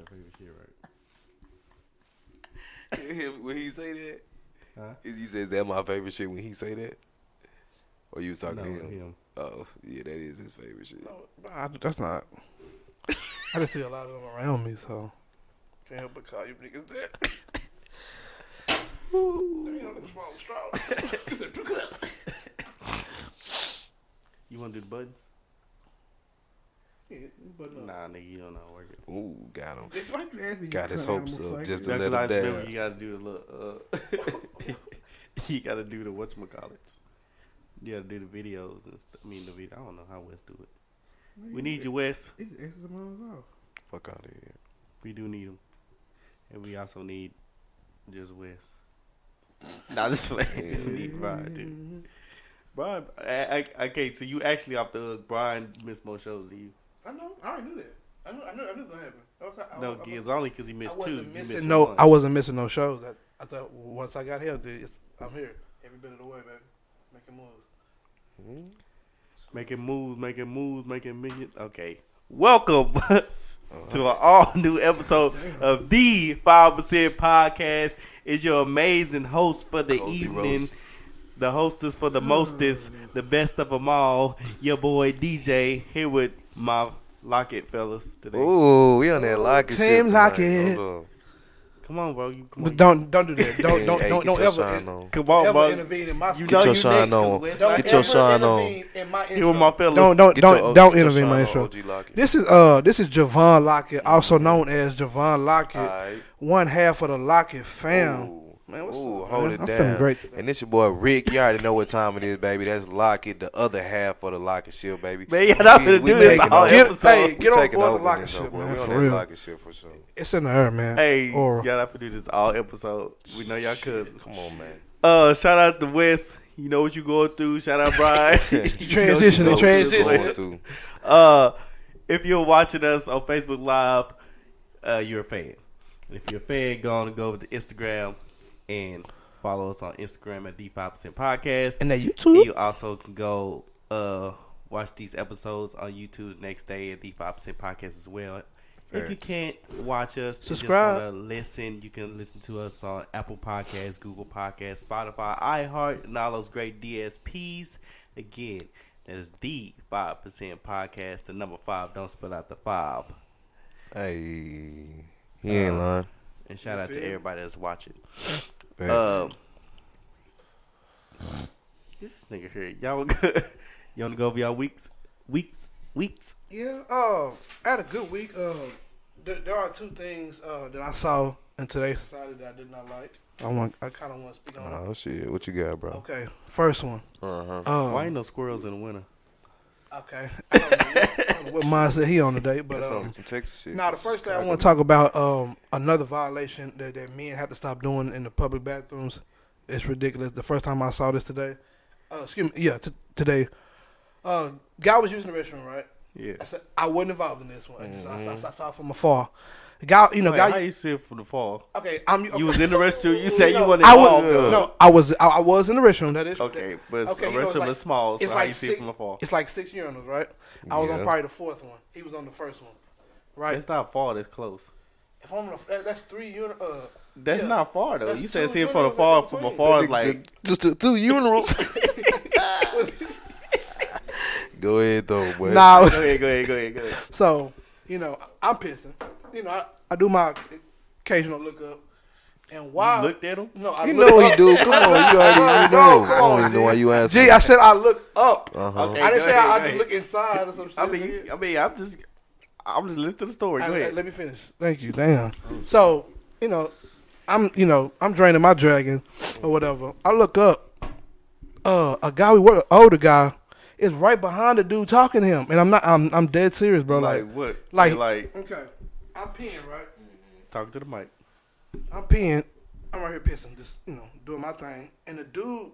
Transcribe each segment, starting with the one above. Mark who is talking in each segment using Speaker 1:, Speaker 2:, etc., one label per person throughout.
Speaker 1: your favorite shit, right?
Speaker 2: when he say that,
Speaker 1: Huh?
Speaker 2: he says that my favorite shit when he say that, or you was talking
Speaker 1: No,
Speaker 2: to him?
Speaker 1: him.
Speaker 2: Oh, yeah, that is his favorite shit.
Speaker 3: No, I, that's not. I just see a lot of them around me, so can't help but call you niggas that. You know, niggas fall with straws.
Speaker 1: You want to do the buttons?
Speaker 3: Yeah, but no.
Speaker 1: Nah, nigga, you don't know how to work it.
Speaker 2: Ooh, got him.
Speaker 3: If I ask me,
Speaker 2: Got his
Speaker 3: what kind of
Speaker 2: hopes up
Speaker 3: psych
Speaker 2: just
Speaker 3: is-
Speaker 2: to
Speaker 1: That's
Speaker 2: let
Speaker 1: what I
Speaker 2: him
Speaker 1: remember.
Speaker 2: down.
Speaker 1: You gotta do the little. Uh, you gotta do the whatchamacallits. You gotta do the videos and stuff. I mean, the video. I don't know how Wes do it. We need you, Wes.
Speaker 3: He just answers them all off.
Speaker 2: Fuck out of here.
Speaker 1: We do need him, and we also need just Wes. Nah, just playing. we need Brian too. Brian, I, I, okay. So you actually off the hook. Brian missed more shows than you.
Speaker 3: I know. I already knew that. I knew. I knew. I knew that happened. I was, I,
Speaker 1: No,
Speaker 3: I,
Speaker 1: it's only because he
Speaker 3: I
Speaker 1: missed two.
Speaker 3: wasn't
Speaker 1: You
Speaker 3: missing
Speaker 1: missed
Speaker 3: no.
Speaker 1: one.
Speaker 3: I wasn't missing no shows. I, I thought once I got healthy, it's, I'm here every bit of the way, baby, making moves.
Speaker 2: Mhm.
Speaker 1: Making moves, making moves, making millions. Okay. Welcome to an all new episode of the Five Percent Podcast. Is your amazing host for the
Speaker 2: Cozy
Speaker 1: evening,
Speaker 2: roast.
Speaker 1: the hostess for the mostest, the best of them all. Your boy DeeJay here with my Lockett fellas today.
Speaker 2: Ooh, we on that Lockett shit
Speaker 3: Team
Speaker 2: tonight.
Speaker 1: Come on, bro. You come
Speaker 3: But
Speaker 1: on.
Speaker 3: don't don't do that. Don't don't
Speaker 2: hey,
Speaker 3: don't, don't ever
Speaker 2: shine on.
Speaker 1: Come on,
Speaker 3: ever
Speaker 1: bro.
Speaker 3: intervene in my
Speaker 1: You
Speaker 3: speech.
Speaker 1: know
Speaker 2: your
Speaker 1: you
Speaker 2: shine on.
Speaker 1: Wes
Speaker 3: Don't
Speaker 1: not
Speaker 2: Get your
Speaker 3: ever
Speaker 2: shine on.
Speaker 3: intervene In my
Speaker 1: Here with my fellas.
Speaker 3: Don't don't
Speaker 2: Get
Speaker 3: don't don't intervene in my intro.
Speaker 2: on, OG Lockett.
Speaker 3: This is uh this is Johvan Lockett, also known as Johvan Lockett,
Speaker 2: Alright.
Speaker 3: one half of the Lockett fam.
Speaker 2: Ooh.
Speaker 3: Man, what's
Speaker 2: Ooh,
Speaker 3: up,
Speaker 2: hold
Speaker 3: man?
Speaker 2: it
Speaker 3: I'm
Speaker 2: down.
Speaker 3: feeling great today.
Speaker 2: And this your boy Rick. You already know what time it is, baby. That's Lockett, the other half of the Lockett shit, baby.
Speaker 1: Man, y'all not
Speaker 2: We-
Speaker 1: gonna
Speaker 2: we
Speaker 1: do this
Speaker 2: taking
Speaker 1: all
Speaker 2: over.
Speaker 3: Get,
Speaker 1: episode.
Speaker 3: hey, get on
Speaker 2: taking
Speaker 3: board the
Speaker 2: over
Speaker 3: Lockett
Speaker 2: this,
Speaker 3: shit,
Speaker 2: boy.
Speaker 3: man.
Speaker 2: We on
Speaker 3: For
Speaker 2: that
Speaker 3: real.
Speaker 2: Lockett shit for sure.
Speaker 3: It's in the air, man.
Speaker 1: Hey,
Speaker 3: Or
Speaker 1: y'all have to do this all episode. We know y'all cousins.
Speaker 2: Come on, man.
Speaker 1: Uh, shout out to Wes. You know what you going through. Shout out Brian. You know what
Speaker 3: Transitioning, transitioning.
Speaker 1: Uh, if you're watching us on Facebook Live, uh, you're a fan. And if you're a fan, go on and go over to Instagram and follow us on Instagram at D5% Podcast.
Speaker 3: and that
Speaker 1: And
Speaker 3: YouTube.
Speaker 1: you also can go uh watch these episodes on YouTube the next day at the Five Percent Podcast as well. If you can't watch us,
Speaker 3: Subscribe.
Speaker 1: you just want to listen, you can listen to us on Apple Podcasts, Google Podcasts, Spotify, iHeart, and all those great DSPs. Again, that is the Five Percent Podcast. The number five, don't spell out the five.
Speaker 2: Hey, he ain't lying.
Speaker 1: And shout out to everybody that's watching.
Speaker 2: Facts.
Speaker 1: Um, this nigga here, y'all, good. you want to go over y'all weeks, weeks, weeks?
Speaker 3: Yeah. Uh, I had a good week. Uh, there, there are two things uh, that I saw in today's society that I did not like. I want. I kind of want to speak on. it.
Speaker 2: oh shit, what you got, bro?
Speaker 3: Okay. First one.
Speaker 2: Uh huh.
Speaker 3: Um,
Speaker 1: Why ain't no squirrels in the winter?
Speaker 3: Okay. I don't know, what- I don't know what mindset he on today, but
Speaker 2: That's
Speaker 3: um,
Speaker 2: some Texas shit.
Speaker 3: Now, the first thing I want to talk about, um, another violation that, that men have to stop doing in the public bathrooms. It's ridiculous. The first time I saw this today, uh, excuse me, yeah, t- today, uh, guy was using the restroom, right?
Speaker 1: Yeah.
Speaker 3: I said I wasn't involved in this one. I, just, I, saw- I saw it from afar. The guy, you know,
Speaker 1: Wait,
Speaker 3: guy.
Speaker 1: how you see it from the fall?
Speaker 3: okay, I'm.
Speaker 1: You was in the restroom. You said you
Speaker 3: no,
Speaker 1: wasn't
Speaker 3: I
Speaker 1: involved.
Speaker 3: was, no, I was. I, I was in the restroom. That is
Speaker 1: Okay, but it's
Speaker 3: Okay,
Speaker 1: a
Speaker 3: you know, it's
Speaker 1: restroom
Speaker 3: like-
Speaker 1: is small, so
Speaker 3: it's
Speaker 1: how
Speaker 3: like
Speaker 1: you see
Speaker 3: six-
Speaker 1: it from the fall?
Speaker 3: It's like six urinals, right? I was on probably the fourth one. He was on the first one, right?
Speaker 1: It's not far. That's close.
Speaker 3: if I'm on the, that's three unit. Uh,
Speaker 1: That's
Speaker 3: Yeah.
Speaker 1: not far though.
Speaker 3: That's
Speaker 1: you said
Speaker 3: two
Speaker 1: see it from the
Speaker 3: fall
Speaker 1: From
Speaker 3: between.
Speaker 1: afar, it's like
Speaker 2: just two, two urinals. Go ahead though, boy.
Speaker 3: nah,
Speaker 1: go ahead, go ahead, go ahead, go ahead.
Speaker 3: So, you know, I'm pissing. You know, I, I do my occasional look up. And while
Speaker 1: You looked at him.
Speaker 3: no, I
Speaker 2: You know
Speaker 3: up.
Speaker 2: he do. Come on, you already you
Speaker 3: No,
Speaker 2: know.
Speaker 3: come
Speaker 2: I don't even know why
Speaker 3: G.
Speaker 2: you asking.
Speaker 3: I said I look up.
Speaker 2: Uh huh.
Speaker 1: Okay.
Speaker 3: I didn't say
Speaker 1: ahead,
Speaker 3: I,
Speaker 1: go
Speaker 3: I look inside or some shit.
Speaker 1: I mean, you, I mean, I'm just, I'm just listening to the story. Go
Speaker 3: I- I-
Speaker 1: ahead.
Speaker 3: let me finish. Thank you. Damn. So, you know, I'm you know I'm draining my dragon or whatever. I look up. Uh, a guy we work, older guy, is right behind the dude talking to him, and I'm not. I'm I'm dead serious, bro.
Speaker 1: like,
Speaker 3: Like,
Speaker 1: what?
Speaker 3: like-
Speaker 1: Like, like
Speaker 3: okay, I'm peeing right.
Speaker 1: talking to the mic.
Speaker 3: I'm peeing. I'm right here pissing, just you know, doing my thing. And the dude,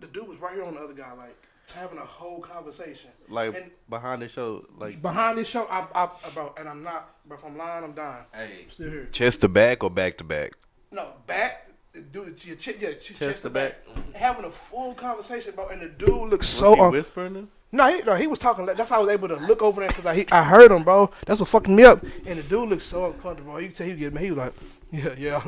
Speaker 3: the dude was right here on the other guy, like having a whole conversation.
Speaker 1: Like
Speaker 3: And-
Speaker 1: behind the show, like
Speaker 3: Behind this show, I, I, bro, and I'm not, bro. If I'm lying, I'm dying.
Speaker 2: Hey,
Speaker 3: I'm still here.
Speaker 2: chest to back or back to back?
Speaker 3: No, back. Dude, your ch- yeah, ch- chest,
Speaker 1: Chest
Speaker 3: to
Speaker 1: to
Speaker 3: back.
Speaker 1: back.
Speaker 3: Having a full conversation, bro, and the dude looks
Speaker 1: was
Speaker 3: so
Speaker 1: he
Speaker 3: un-
Speaker 1: whispering? Him?
Speaker 3: No, he, no, he was talking. That's how I was able to look over there because I, he- I heard him, bro. That's what fucked me up. And the dude looked so uncomfortable. You can tell he was getting. He was like, yeah, yeah.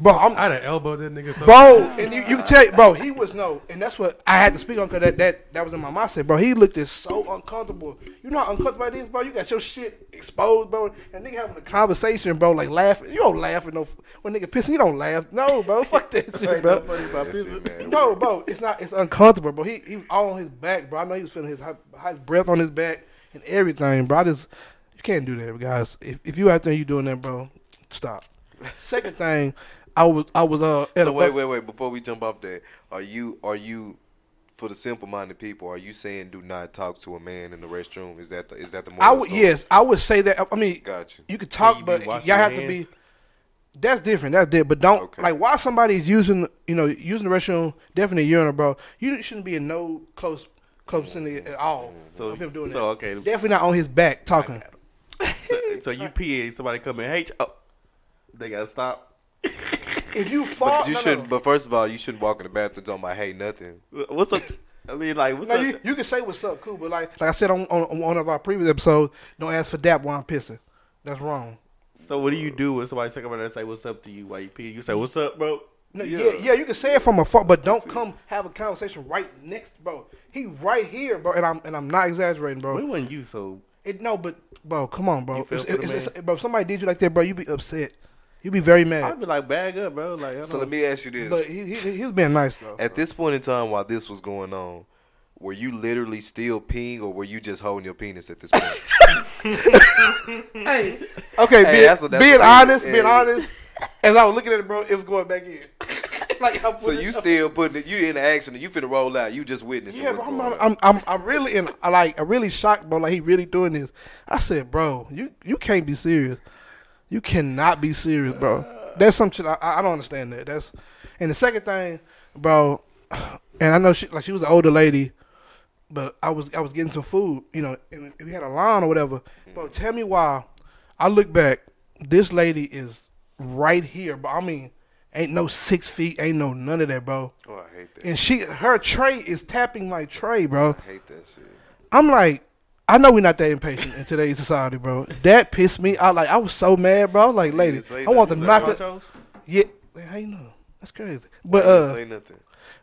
Speaker 3: Bro, I'm
Speaker 4: I'd have elbowed that nigga so
Speaker 3: bro, and you, you can tell, bro, he was no, and that's what I had to speak on because that, that that was in my mindset, bro. He looked just so uncomfortable. You know how uncomfortable it is, bro. You got your shit exposed, bro, and nigga having a conversation, bro, like laughing. You don't laugh with no when nigga pissing. You don't laugh, no, bro. Fuck that shit, bro.
Speaker 2: That's it, man.
Speaker 3: No, bro, it's not. It's uncomfortable, bro. He he was all on his back, bro. I know he was feeling his hot, hot breath on his back and everything, bro. I just you can't do that, guys. If if you out there, you doing that, bro, stop. Second thing, I was I was uh at
Speaker 2: So
Speaker 3: a
Speaker 2: wait, wait, wait. Before we jump off there, are you are you for the simple-minded people? Are you saying do not talk to a man in the restroom? Is that the is that the moral
Speaker 3: I would
Speaker 2: story?
Speaker 3: yes, I would say that. I mean,
Speaker 2: Gotcha.
Speaker 3: you could talk,
Speaker 1: you be
Speaker 3: but y'all
Speaker 1: your
Speaker 3: have to be.
Speaker 1: hands?
Speaker 3: That's different. That's different. But don't
Speaker 2: Okay.
Speaker 3: like while somebody's using you know using the restroom, definitely urinal, bro. You shouldn't be in no close close vicinity at all.
Speaker 1: So-
Speaker 3: of him doing
Speaker 1: so,
Speaker 3: that.
Speaker 1: okay.
Speaker 3: definitely not on his back talking.
Speaker 1: So, so you pee and somebody come in, hey, ch- oh, they gotta stop.
Speaker 3: If you fall,
Speaker 2: But you
Speaker 3: no,
Speaker 2: shouldn't.
Speaker 3: No,
Speaker 2: But first of all, you shouldn't walk in the bathroom talking about hey nothing.
Speaker 1: What's up? I mean, like, what's
Speaker 3: no,
Speaker 1: up?
Speaker 3: you, you can say what's up, cool, but like like I said on, on, on one of our previous episodes, don't ask for dap while I'm pissing. That's wrong.
Speaker 1: so what do you do when somebody come over there and say, "What's up?" to you while you pee? You say, "What's up, bro?"
Speaker 3: No,
Speaker 2: Yeah.
Speaker 3: yeah. yeah, you can say it from afar, but don't come have a conversation right next, bro. He right here, bro, and I'm and I'm not exaggerating, bro.
Speaker 1: When wasn't you so?
Speaker 3: It, no, but bro, come on, bro.
Speaker 1: You feel
Speaker 3: It's- it's- it's- bro, if somebody did you like that, bro, you'd be upset. You be very mad.
Speaker 1: I'd be like, bag up, bro. Like, I
Speaker 2: So let me ask you this:
Speaker 3: But he, he he was being nice though.
Speaker 2: At this point in time, while this was going on, were you literally still peeing, or were you just holding your penis at this point?
Speaker 3: Hey, okay,
Speaker 2: Hey,
Speaker 3: being,
Speaker 2: that's what- that's
Speaker 3: being honest,
Speaker 2: is.
Speaker 3: being honest. As I was looking at it, bro, it was going back in. like
Speaker 2: so you
Speaker 3: it-
Speaker 2: still putting it? You in the action? You finna roll out? You just witnessing
Speaker 3: Yeah,
Speaker 2: what's
Speaker 3: bro, I'm,
Speaker 2: going
Speaker 3: I'm. I'm, I'm, I'm really in, I like, I'm really shocked, bro. Like he really doing this. I said, bro, you, you can't be serious. You cannot be serious, bro. That's something. I, I don't understand that. That's, and the second thing, bro, and I know she, like she was an older lady, but I was, I was getting some food, you know, and we had a line or whatever. Bro, mm. tell me why. I look back, this lady is right here, but I mean, ain't no six feet, ain't no none of that, bro.
Speaker 2: Oh, I hate that.
Speaker 3: And she, her tray is tapping my tray, bro.
Speaker 2: I hate that shit.
Speaker 3: I'm like, I know we're not that impatient in today's society, bro. That pissed me out. Like I was so mad, bro. I was like, lady, I want to
Speaker 2: nothing.
Speaker 3: knock it. Yeah, Man, how you know? That's crazy. But uh,
Speaker 2: say nothing.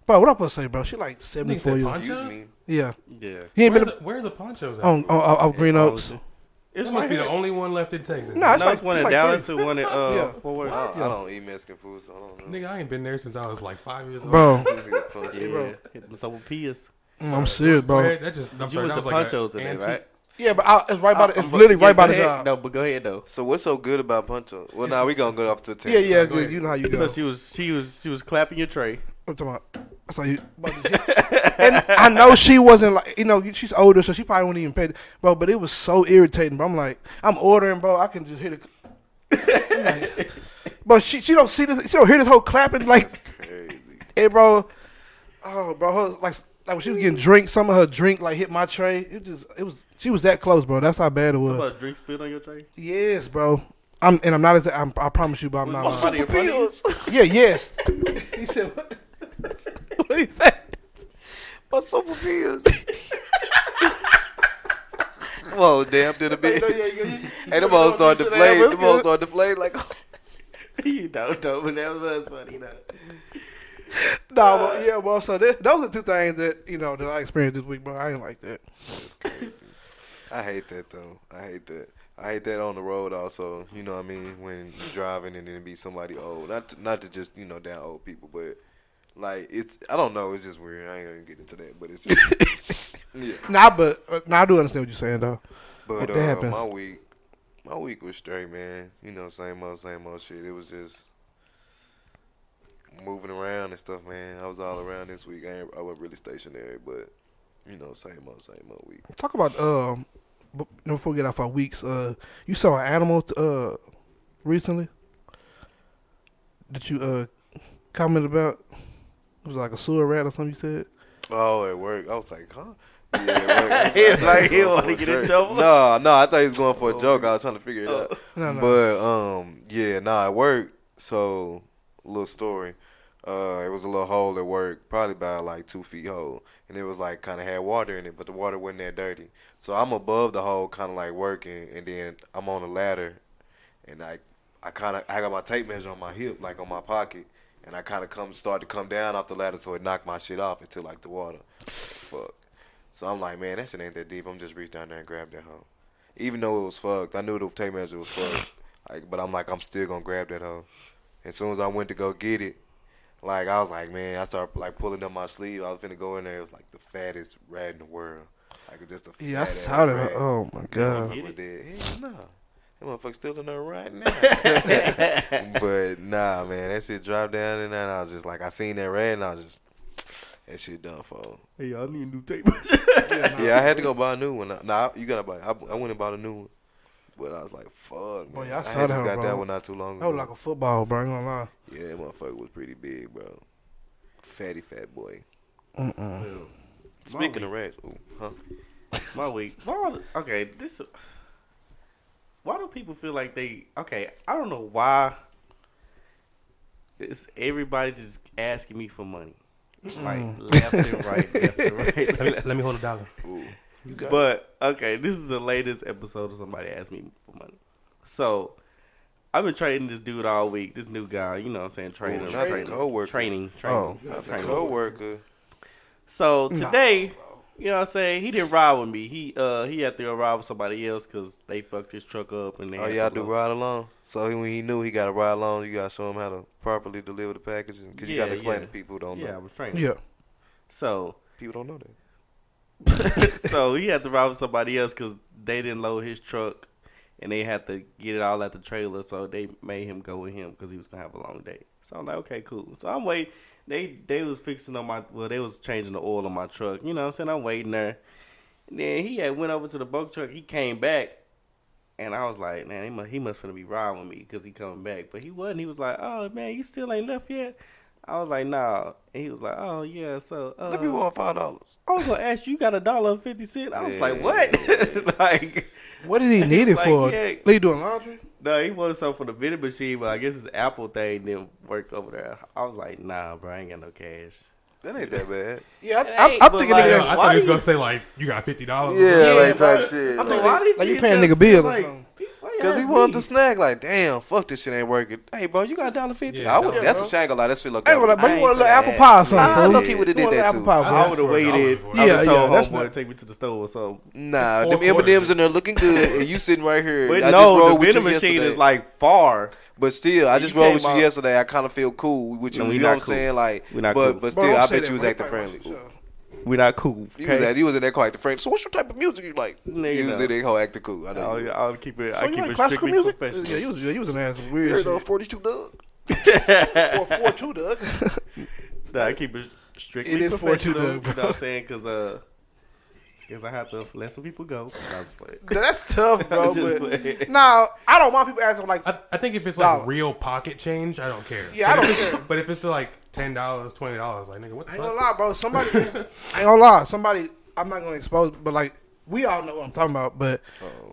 Speaker 3: bro, what I'm supposed to say, bro? She like 74 years.
Speaker 4: punch-
Speaker 2: Excuse me.
Speaker 3: Yeah,
Speaker 1: Yeah.
Speaker 3: he ain't
Speaker 4: Where's
Speaker 3: been
Speaker 4: the, where's the Pancho's at?
Speaker 3: on on, on, on Green Oaks.
Speaker 1: It's
Speaker 4: This must
Speaker 1: right
Speaker 4: be the only one left in Texas.
Speaker 3: Nah, it's
Speaker 1: No,
Speaker 3: like,
Speaker 1: it's one
Speaker 3: it's
Speaker 1: in
Speaker 3: like
Speaker 1: Dallas
Speaker 3: three.
Speaker 1: and one in uh,
Speaker 3: Yeah.
Speaker 1: Fort Worth.
Speaker 2: I, I don't eat Mexican food, so I don't know.
Speaker 4: Nigga, I ain't been there since I was like five years old.
Speaker 3: bro.
Speaker 1: Yeah,
Speaker 3: bro.
Speaker 1: Hit the Southern Piers.
Speaker 3: Mm, I'm serious, bro.
Speaker 4: Man, that just, I'm
Speaker 1: You
Speaker 4: sorry,
Speaker 1: went
Speaker 4: that
Speaker 1: to
Speaker 4: was like Pancho's
Speaker 1: today,
Speaker 4: antique-
Speaker 1: right?
Speaker 3: Yeah, but I, it's right by. The, it's
Speaker 1: but-
Speaker 3: literally
Speaker 1: yeah,
Speaker 3: right by
Speaker 1: go
Speaker 3: the
Speaker 1: ahead.
Speaker 3: job.
Speaker 1: No, but go ahead though.
Speaker 2: So what's so good about Pancho? Well, now we gonna go off to the table.
Speaker 3: Yeah, yeah,
Speaker 4: Go
Speaker 3: good. You know how you go.
Speaker 1: So she was, she was, she was clapping your tray.
Speaker 3: I'm talking about. That's like you. and I know she wasn't like you know she's older, so she probably wouldn't even pay, bro. But it was so irritating, bro. I'm like, I'm ordering, bro. I can just hear the. Like, but she she don't see this. She don't hear this whole clapping like,
Speaker 2: Crazy.
Speaker 3: hey, bro. Oh, bro, her, like like when she was getting drink, some of her drink like hit my tray. It just it was she was that close, bro. That's how bad it was.
Speaker 1: Somebody drink spilled on your tray.
Speaker 3: Yes, bro. I'm and I'm not as I'm, I promise you, but I'm
Speaker 1: Was
Speaker 3: not.
Speaker 1: it
Speaker 3: lying.
Speaker 1: somebody in front?
Speaker 3: Yeah, yes. he said what? what he said?
Speaker 2: My sofa pills. Whoa, damn to the bitch. Hey, the all start to deflate. Them all start to deflate like.
Speaker 1: you don't know, but that was funny though.
Speaker 3: No, but yeah, well, so th- those are two things that you know that I experienced this week, bro. I ain't like that.
Speaker 2: That's crazy. I hate that though. I hate that. I hate that on the road also. You know what I mean? When you're driving and then be somebody old. Not to, not to just you know down old people, but like it's I don't know. It's just weird. I ain't gonna get into that, but it's just, yeah.
Speaker 3: Nah, but uh, nah, I do understand what you're saying though.
Speaker 2: But uh, my week, my week was straight, man. You know, same old, same old shit. It was just moving around and stuff, man. I was all around this week. I, ain't, I wasn't really stationary, but you know, same old, same old week.
Speaker 3: Talk about um, b- before we get off our weeks. Uh, you saw an animal uh recently that you uh commented about. It was like a sewer rat or something. You said.
Speaker 2: Oh, at work, I was like, huh? Yeah, at.
Speaker 1: He was
Speaker 2: was
Speaker 1: like, he wanna get in trouble?
Speaker 2: No, no, I thought he was going for a joke. I was trying to figure it out.
Speaker 3: No, no.
Speaker 2: But um, yeah, nah, it worked. So, little story. Uh, it was a little hole at work, probably about like two feet hole, and it was like kind of had water in it, but the water wasn't that dirty. So I'm above the hole, kind of like working, and then I'm on a ladder, and I, I kind of I got my tape measure on my hip, like on my pocket, and I kind of come start to come down off the ladder, so it knocked my shit off into like the water. Fuck. So I'm like, man, that shit ain't that deep. I'm just reach down there and grab that hoe. Even though it was fucked, I knew the tape measure was fucked. Like, but I'm like, I'm still gonna grab that hoe. As soon as I went to go get it, like I was like, man, I started like pulling up my sleeve. I was finna go in there. It was like the fattest rat in the world. Like just a
Speaker 3: Yeah, I
Speaker 2: fat-ass
Speaker 3: saw that.
Speaker 2: rat.
Speaker 3: Oh my
Speaker 2: That
Speaker 3: god.
Speaker 2: motherfucker dead. Hell no. That motherfucker still in there right now. but nah, man, that shit dropped down and then I was just like, I seen that rat and I was just, that shit done for.
Speaker 1: Hey, y'all need a new tape.
Speaker 2: Yeah, I had to go buy a new one. Nah, you gotta buy. I, I went and bought a new one. But I was like, fuck,
Speaker 3: Boy,
Speaker 2: man.
Speaker 3: I
Speaker 2: I,
Speaker 3: saw
Speaker 2: had just
Speaker 3: that,
Speaker 2: got that one not too long
Speaker 3: That
Speaker 2: ago.
Speaker 3: was like a football, bro. I ain't gonna lie.
Speaker 2: yeah, that motherfucker was pretty big, bro. Fatty fat boy.
Speaker 3: Mm-mm.
Speaker 2: Speaking of rats, ooh, huh?
Speaker 1: My week. Why, okay, this. Why do people feel like they? Okay, I don't know why. It's everybody just asking me for money, like mm. left and right, left and
Speaker 4: Let me,
Speaker 1: right.
Speaker 4: let me hold a dollar.
Speaker 2: Ooh.
Speaker 1: But okay, this is the latest episode of somebody asked me for money. So I've been trading this dude all week. This new guy, you know, what I'm saying trading,
Speaker 2: Ooh, not the
Speaker 1: training,
Speaker 2: coworker.
Speaker 1: training, training,
Speaker 3: Oh.
Speaker 2: Not the
Speaker 1: training.
Speaker 2: coworker.
Speaker 1: So
Speaker 3: Nah,
Speaker 1: today, you know what I'm saying? He didn't ride with me. He uh he had to go ride with somebody else because they fucked his truck up and they
Speaker 2: Oh, y'all do
Speaker 1: go-
Speaker 2: ride along. So when he knew he got to ride along, you got to show him how to properly deliver the packages because you got to explain
Speaker 1: yeah.
Speaker 2: to people who don't
Speaker 1: Yeah, I
Speaker 2: know.
Speaker 1: was training.
Speaker 3: Yeah.
Speaker 1: So
Speaker 2: People don't know that.
Speaker 1: so he had to ride with somebody else because they didn't load his truck and they had to get it all at the trailer. So they made him go with him because he was gonna have a long day. So I'm like, okay, cool. So I'm waiting. They they was fixing on my well, they was changing the oil on my truck. You know, what I'm saying I'm waiting there. And then he had went over to the bulk truck. He came back. And I was like, man, he must, he must be riding with me because he coming back. But he wasn't. He was like, oh, man, you still ain't left yet? I was like, nah. And he was like, oh, yeah, so. Uh,
Speaker 2: Let me want five dollars.
Speaker 1: I was gonna ask you, you got a dollar and fifty cent? I was
Speaker 2: Yeah.
Speaker 1: like, what? like,
Speaker 3: What did he need it
Speaker 1: Like,
Speaker 3: for?
Speaker 1: yeah.
Speaker 3: Like you doing laundry?
Speaker 1: no, he wanted something from the vending machine, but I guess his Apple thing didn't work over there. I was like, nah, bro, I ain't got no cash.
Speaker 2: That ain't that bad.
Speaker 3: Yeah, I, I, I'm thinking
Speaker 1: like-
Speaker 3: nigga.
Speaker 4: I
Speaker 1: Why
Speaker 4: thought he was gonna say like you got fifty dollars.
Speaker 2: Yeah, like
Speaker 3: bro.
Speaker 2: type shit.
Speaker 3: I'm
Speaker 2: Like,
Speaker 3: thinking- like you paying nigga bills or something.
Speaker 2: Cause he wanted the snack, like, damn, fuck this shit ain't working. Hey, bro, you got a dollar fifty?
Speaker 4: Yeah,
Speaker 2: I would.
Speaker 4: yeah,
Speaker 2: that's
Speaker 3: bro.
Speaker 2: a shame. Like, that's feel like.
Speaker 3: I ain't gonna but
Speaker 1: I
Speaker 3: you want a
Speaker 1: ain't
Speaker 3: little apple pie or
Speaker 1: ask.
Speaker 3: something.
Speaker 2: Nah,
Speaker 3: fool.
Speaker 2: look, he would've did that
Speaker 3: apple
Speaker 2: too.
Speaker 3: pie,
Speaker 4: I
Speaker 3: fool.
Speaker 1: I
Speaker 4: asked
Speaker 1: would have
Speaker 4: for a dollar
Speaker 1: waited.
Speaker 4: before.
Speaker 3: Yeah,
Speaker 1: have
Speaker 3: yeah,
Speaker 1: told
Speaker 3: that's
Speaker 1: homeboy
Speaker 3: not-
Speaker 1: to take me to the store or something.
Speaker 2: Nah,
Speaker 4: Four
Speaker 2: them M and
Speaker 4: quarters.
Speaker 2: M's in there looking good, and you sitting right here.
Speaker 1: But
Speaker 2: I just
Speaker 1: no,
Speaker 2: rolled
Speaker 1: the
Speaker 2: with you
Speaker 1: vending machine
Speaker 2: yesterday.
Speaker 1: is like far.
Speaker 2: But still, I just rolled with you yesterday. I kind of feel cool with you. You know what I'm saying? Like, but but still, I bet you was
Speaker 3: bro.
Speaker 2: acting friendly.
Speaker 3: Right, sure.
Speaker 1: We not cool.
Speaker 2: He was at, he was in there quite the friend. So what's your type of music you like?
Speaker 1: Nigga,
Speaker 2: He was
Speaker 1: no.
Speaker 2: in there whole acting cool. I know.
Speaker 1: I'll,
Speaker 2: you.
Speaker 1: I'll keep it.
Speaker 3: So
Speaker 1: I
Speaker 3: you
Speaker 1: keep
Speaker 3: like
Speaker 1: it
Speaker 3: classical
Speaker 1: strictly
Speaker 3: music?
Speaker 1: professional.
Speaker 3: Yeah, you was, yeah, you was an ass
Speaker 2: You
Speaker 3: weird
Speaker 2: heard
Speaker 3: shit.
Speaker 2: of 42 Doug?
Speaker 3: Or four two, Doug.
Speaker 1: Nah, I keep it strictly
Speaker 3: It is 4-2
Speaker 1: professional.
Speaker 3: though,
Speaker 1: You
Speaker 3: bro.
Speaker 1: know what I'm saying? Because uh, cause I have to let some people go. I.
Speaker 3: That's tough, bro. But
Speaker 1: playing.
Speaker 3: now I don't want people asking like,
Speaker 4: I, I think if it's like
Speaker 3: Dollar.
Speaker 4: real pocket change, I don't care.
Speaker 3: Yeah, I
Speaker 4: But
Speaker 3: don't
Speaker 4: if it's-
Speaker 3: care.
Speaker 4: But if it's like ten dollars, twenty dollars, like nigga, what the
Speaker 3: I ain't gonna lie, bro. Somebody, I ain't gonna lie. Somebody, I'm not gonna expose, but like we all know what I'm talking about. But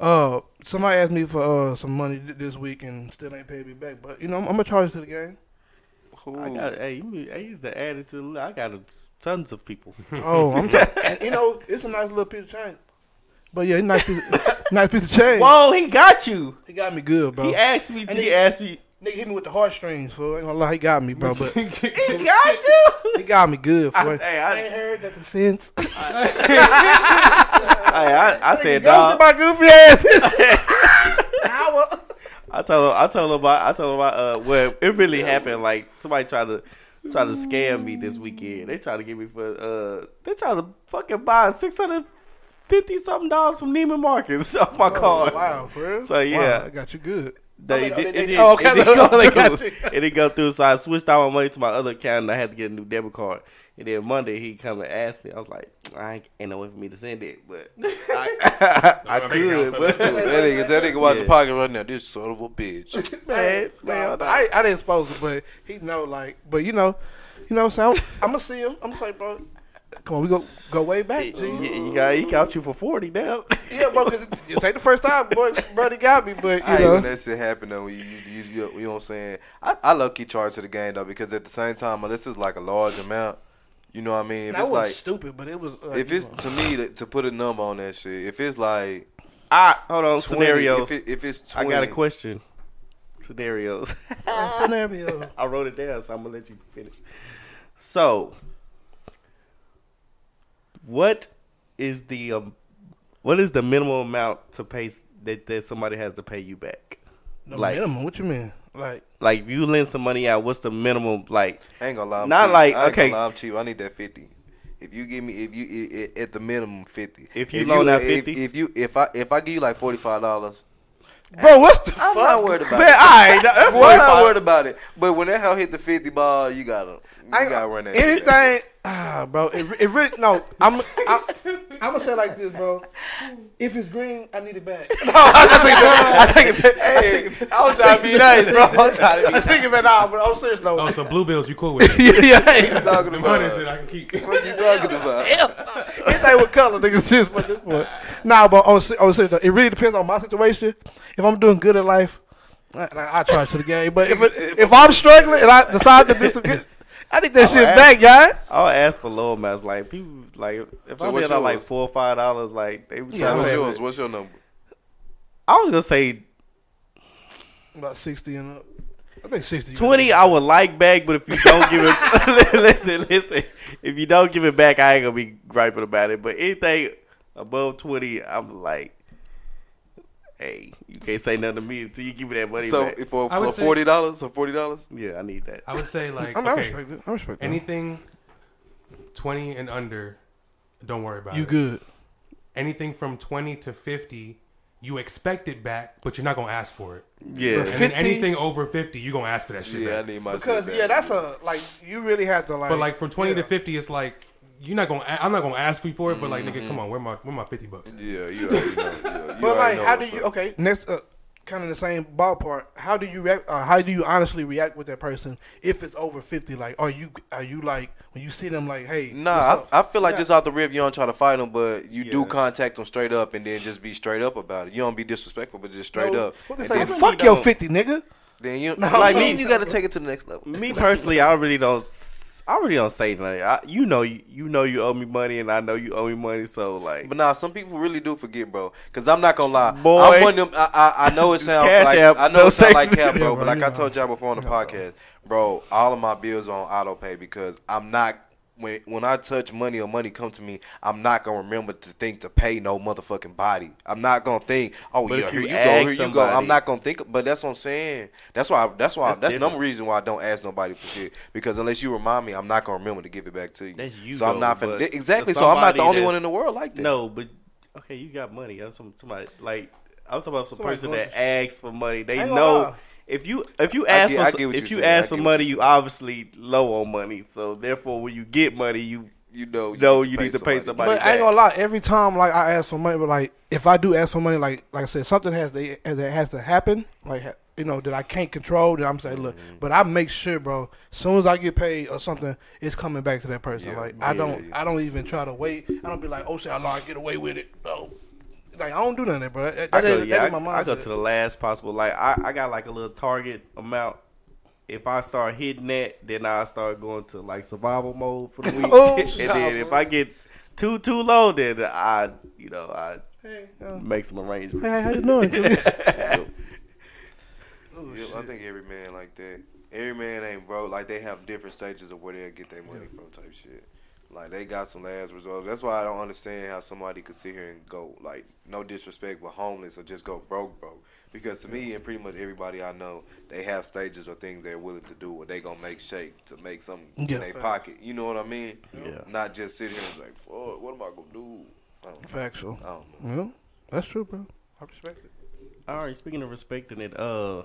Speaker 3: uh, somebody asked me for uh some money th- this week and still ain't paid me back. But you know, I'm, I'm gonna charge it to the game.
Speaker 1: I got hey, you, I used to add it to the. I got a, tons of people.
Speaker 3: Oh, I'm, t- you know, it's a nice little piece of change. But yeah, nice piece, of, nice piece of change.
Speaker 1: Whoa, he got you.
Speaker 3: He got me good, bro.
Speaker 1: He asked me.
Speaker 3: And
Speaker 1: he
Speaker 3: he-
Speaker 1: asked me.
Speaker 3: Nigga hit me with the heartstrings, fool. Ain't gonna lie, he got me, bro. But
Speaker 1: He got you.
Speaker 3: he got me good, fool.
Speaker 1: I, hey, I,
Speaker 3: ain't heard that since.
Speaker 1: hey, I, I said,
Speaker 3: Ghosted
Speaker 1: dog.
Speaker 3: my goofy ass. Hour.
Speaker 1: I told him. I told him about. I told him about. Uh, well, it really happened. Like somebody tried to try to scam me this weekend. They tried to get me for. Uh, they tried to fucking buy six hundred fifty something dollars from Neiman Marcus off my card.
Speaker 3: Oh, Wow, for real?
Speaker 1: So, yeah.
Speaker 3: wow, I got you good.
Speaker 1: They,
Speaker 3: Oh,
Speaker 1: it,
Speaker 3: they- they-
Speaker 1: did,
Speaker 3: oh, okay,
Speaker 1: it didn't go through. It didn't go through. So I switched all my money to my other account, and I had to get a new debit card. And then Monday he come and asked me. I was like, I ain't, ain't no way for me to send it, but I, I,
Speaker 4: My bank
Speaker 1: could. But
Speaker 2: that nigga, that nigga watch
Speaker 1: Yeah.
Speaker 2: the pocket right now. This son of a bitch.
Speaker 1: man, man,
Speaker 3: Nah, I, I didn't supposed to, but he know, like, but you know, you know, what I'm saying? I'm, I'm gonna see him. I'm just like, bro, Come on, we go go way back.
Speaker 1: You,
Speaker 3: G.
Speaker 1: you got he got you for forty now.
Speaker 3: Yeah, bro, because this ain't the first time, boy, brother got me, but you
Speaker 2: I
Speaker 3: know.
Speaker 2: when that shit happened though. You, you, you, you, you know what I'm saying? I, I low key charge to the game though because at the same time, unless it's like a large amount, you know what I mean? If
Speaker 3: That
Speaker 2: it's
Speaker 3: was
Speaker 2: like,
Speaker 3: stupid, but it was. Uh,
Speaker 2: if it's to me to, to put a number on that shit, if it's like
Speaker 1: I hold on
Speaker 2: 20,
Speaker 1: scenarios.
Speaker 2: if, it, if it's
Speaker 1: I got a question. Scenarios.
Speaker 3: uh, scenario.
Speaker 1: I wrote it down, so I'm gonna let you finish. So, what is the um, what is the minimum amount to pay that, that somebody has to pay you back?
Speaker 3: No
Speaker 1: Like-
Speaker 3: minimum. What you mean? Like
Speaker 1: Like, if you lend some money out, what's the minimum? Like,
Speaker 2: I ain't gonna lie. I'm
Speaker 1: Not
Speaker 2: cheap.
Speaker 1: like-
Speaker 2: I ain't
Speaker 1: okay.
Speaker 2: Gonna lie, I'm cheap. I need that fifty. If you give me, if you i- i- at the minimum fifty.
Speaker 1: If you loan out 50?
Speaker 2: if, you if I if I give you like forty five dollars,
Speaker 3: Bro, what's the
Speaker 2: I'm
Speaker 3: fuck?
Speaker 2: not worried about
Speaker 1: man,
Speaker 2: it.
Speaker 1: all right, that's
Speaker 2: I'm not worried about it. But when that hell hit the fifty ball, you gotta you
Speaker 3: I-
Speaker 2: gotta run that.
Speaker 3: Anything, ah, bro. It, it really no. I'm, I'm, I'm gonna say it like this, bro. If it's green, I need it back. No, I take it back. I take it back. I was trying to be nice, bro. I was trying to be. I take it back now, but I'm serious though.
Speaker 4: Oh, so blue bills, you cool with it?
Speaker 3: yeah, I
Speaker 2: What you talking
Speaker 4: Them
Speaker 2: about?
Speaker 4: hundreds that I can keep.
Speaker 2: What you talking about?
Speaker 3: Anything with color, niggas just for this point. Nah, but on se- on serious though, it really depends on my situation. If I'm doing good in life, I, like, I try to the game. But if it, if I'm struggling and I decide to do some good, I need that shit
Speaker 1: ask-
Speaker 3: back, y'all.
Speaker 1: I'll ask for low amounts. Like people, like if
Speaker 2: So
Speaker 1: I
Speaker 2: what's
Speaker 1: did out like
Speaker 2: yours?
Speaker 1: four or five dollars, like they would
Speaker 3: Yeah,
Speaker 1: try
Speaker 2: What's yours? What's your number?
Speaker 1: I was gonna say
Speaker 3: About sixty and up. I think sixty.
Speaker 1: twenty. I would like back, but if you don't give it, listen, listen. If you don't give it back, I ain't gonna be griping about it. But anything above twenty, I'm like, hey, you can't say nothing to me until you give me that money
Speaker 2: So
Speaker 1: back.
Speaker 2: if for,
Speaker 4: I
Speaker 2: for
Speaker 4: would say-
Speaker 2: forty dollars or forty dollars,
Speaker 1: yeah, I need that.
Speaker 4: I would say like
Speaker 3: I, I
Speaker 4: okay,
Speaker 3: respect it. I respect it.
Speaker 4: anything twenty and under, don't worry about it.
Speaker 3: You
Speaker 4: it.
Speaker 3: good?
Speaker 4: Anything from twenty to fifty, you expect it back, but you're not gonna ask for it.
Speaker 1: Yeah,
Speaker 3: But
Speaker 4: And then
Speaker 3: 50?
Speaker 4: anything over fifty, you gonna ask for that shit
Speaker 2: yeah, I
Speaker 4: back.
Speaker 2: need my
Speaker 3: Because
Speaker 2: shit back.
Speaker 3: yeah, that's a like you really have to like.
Speaker 4: But like from twenty
Speaker 3: yeah.
Speaker 4: to fifty, it's like you're not gonna. a- I'm not gonna ask you for it, but like
Speaker 2: Mm-hmm.
Speaker 4: nigga, come on, where my where my fifty bucks?
Speaker 2: yeah, you already know. Yeah, you
Speaker 3: But
Speaker 2: already
Speaker 3: like,
Speaker 2: know
Speaker 3: how do
Speaker 2: what's
Speaker 3: you?
Speaker 2: up.
Speaker 3: Okay, next, uh, kind of the same ballpark. How do you react? Uh, how do you honestly react with that person if it's over fifty? Like, are you are you like when you see them like, hey, what's
Speaker 2: Nah,
Speaker 3: up?
Speaker 2: I, I feel like
Speaker 3: Yeah.
Speaker 2: just out the rip, you don't try to fight them, but you do
Speaker 1: Yeah.
Speaker 2: contact them straight up and then just be straight up about it. You don't be disrespectful, but just straight
Speaker 3: No,
Speaker 2: up.
Speaker 3: What they
Speaker 2: And
Speaker 3: say?
Speaker 2: then,
Speaker 3: Fuck
Speaker 1: you
Speaker 3: your
Speaker 1: don't-
Speaker 3: fifty, nigga.
Speaker 2: then you,
Speaker 3: No,
Speaker 2: like
Speaker 3: no,
Speaker 2: me, you got to take it to the next level.
Speaker 1: me personally, I really don't. S- I really don't say nothing. I, you know, you, you know, you owe me money, and I know you owe me money. So like,
Speaker 2: But nah, some people really do forget, bro. Cause I'm not gonna lie,
Speaker 1: Boy.
Speaker 2: I'm one of them. I, I, I know it sounds like
Speaker 1: App.
Speaker 2: I know it sounds like cap, bro.
Speaker 3: Yeah,
Speaker 2: but like
Speaker 3: you
Speaker 2: I
Speaker 3: know.
Speaker 2: told y'all before on the podcast, bro, all of my bills are on auto pay because I'm not. When when I touch money or money come to me, I'm not gonna remember to think to pay no motherfucking body. I'm not gonna think, oh
Speaker 1: But
Speaker 2: yeah, here
Speaker 1: you
Speaker 2: you go,
Speaker 1: ask
Speaker 2: here you go. I'm not gonna think. But that's what I'm saying. That's why. That's why.
Speaker 1: That's
Speaker 2: That's,
Speaker 1: different.
Speaker 2: another reason why I don't ask nobody for shit. Because unless you remind me, I'm not gonna remember to give it back to you.
Speaker 1: That's you,
Speaker 2: So I'm not finna. Exactly. So I'm not the only one in the world like that.
Speaker 1: no, but okay, you got money. I'm some somebody like I'm talking about some
Speaker 3: Somebody
Speaker 1: person
Speaker 3: going-
Speaker 1: that asks for money. They
Speaker 3: I ain't gonna
Speaker 1: know
Speaker 3: lie.
Speaker 1: If you if you ask
Speaker 2: get-
Speaker 1: for some- if
Speaker 2: you're saying.
Speaker 1: Ask for money,
Speaker 2: you're
Speaker 1: you
Speaker 2: saying.
Speaker 1: obviously low on money. So therefore, when you get money, you
Speaker 2: you know,
Speaker 1: No, you need to pay somebody.
Speaker 3: But I ain't gonna lie. Every time, like I ask for money, but like if I do ask for money, like like I said, something has to that has to happen. Like you know that I can't control. That I'm saying, look,
Speaker 2: Mm-hmm.
Speaker 3: but I make sure, bro. As soon as I get paid or something, it's coming back to that person.
Speaker 2: Yeah,
Speaker 3: like I don't,
Speaker 2: yeah.
Speaker 3: I don't even try to wait. I don't be like, oh shit, I know I get away with it. No, like I don't do none of that, bro. That,
Speaker 1: I go,
Speaker 3: is-
Speaker 1: yeah,
Speaker 3: that is
Speaker 1: I,
Speaker 3: my
Speaker 1: I go to the last possible. Like I, I got like a little target amount. If I start hitting that, then I start going to like survival mode for the week.
Speaker 3: Oh,
Speaker 1: and then if I get too too low, then I, you know, I
Speaker 3: Hey, uh,
Speaker 1: make some arrangements.
Speaker 3: hey, how you doing? Jimmy?
Speaker 2: Yeah, I think every man like that. Every man ain't broke. Like they have different stages of where they get their money from, type shit. Like they got some last results. That's why I don't understand how somebody could sit here and go like no disrespect, but homeless or just go broke, broke. Because to me and pretty much everybody I know, they have stages or things they're willing to do, or they gonna make shake to make something
Speaker 3: Yeah,
Speaker 2: in their pocket. You know what I mean?
Speaker 1: Yeah.
Speaker 2: Not just sit here and like, fuck, what am I gonna do? I don't know.
Speaker 3: Factual.
Speaker 2: I don't know.
Speaker 3: Well, that's true, bro. I respect it.
Speaker 1: All right, speaking of respecting it, uh,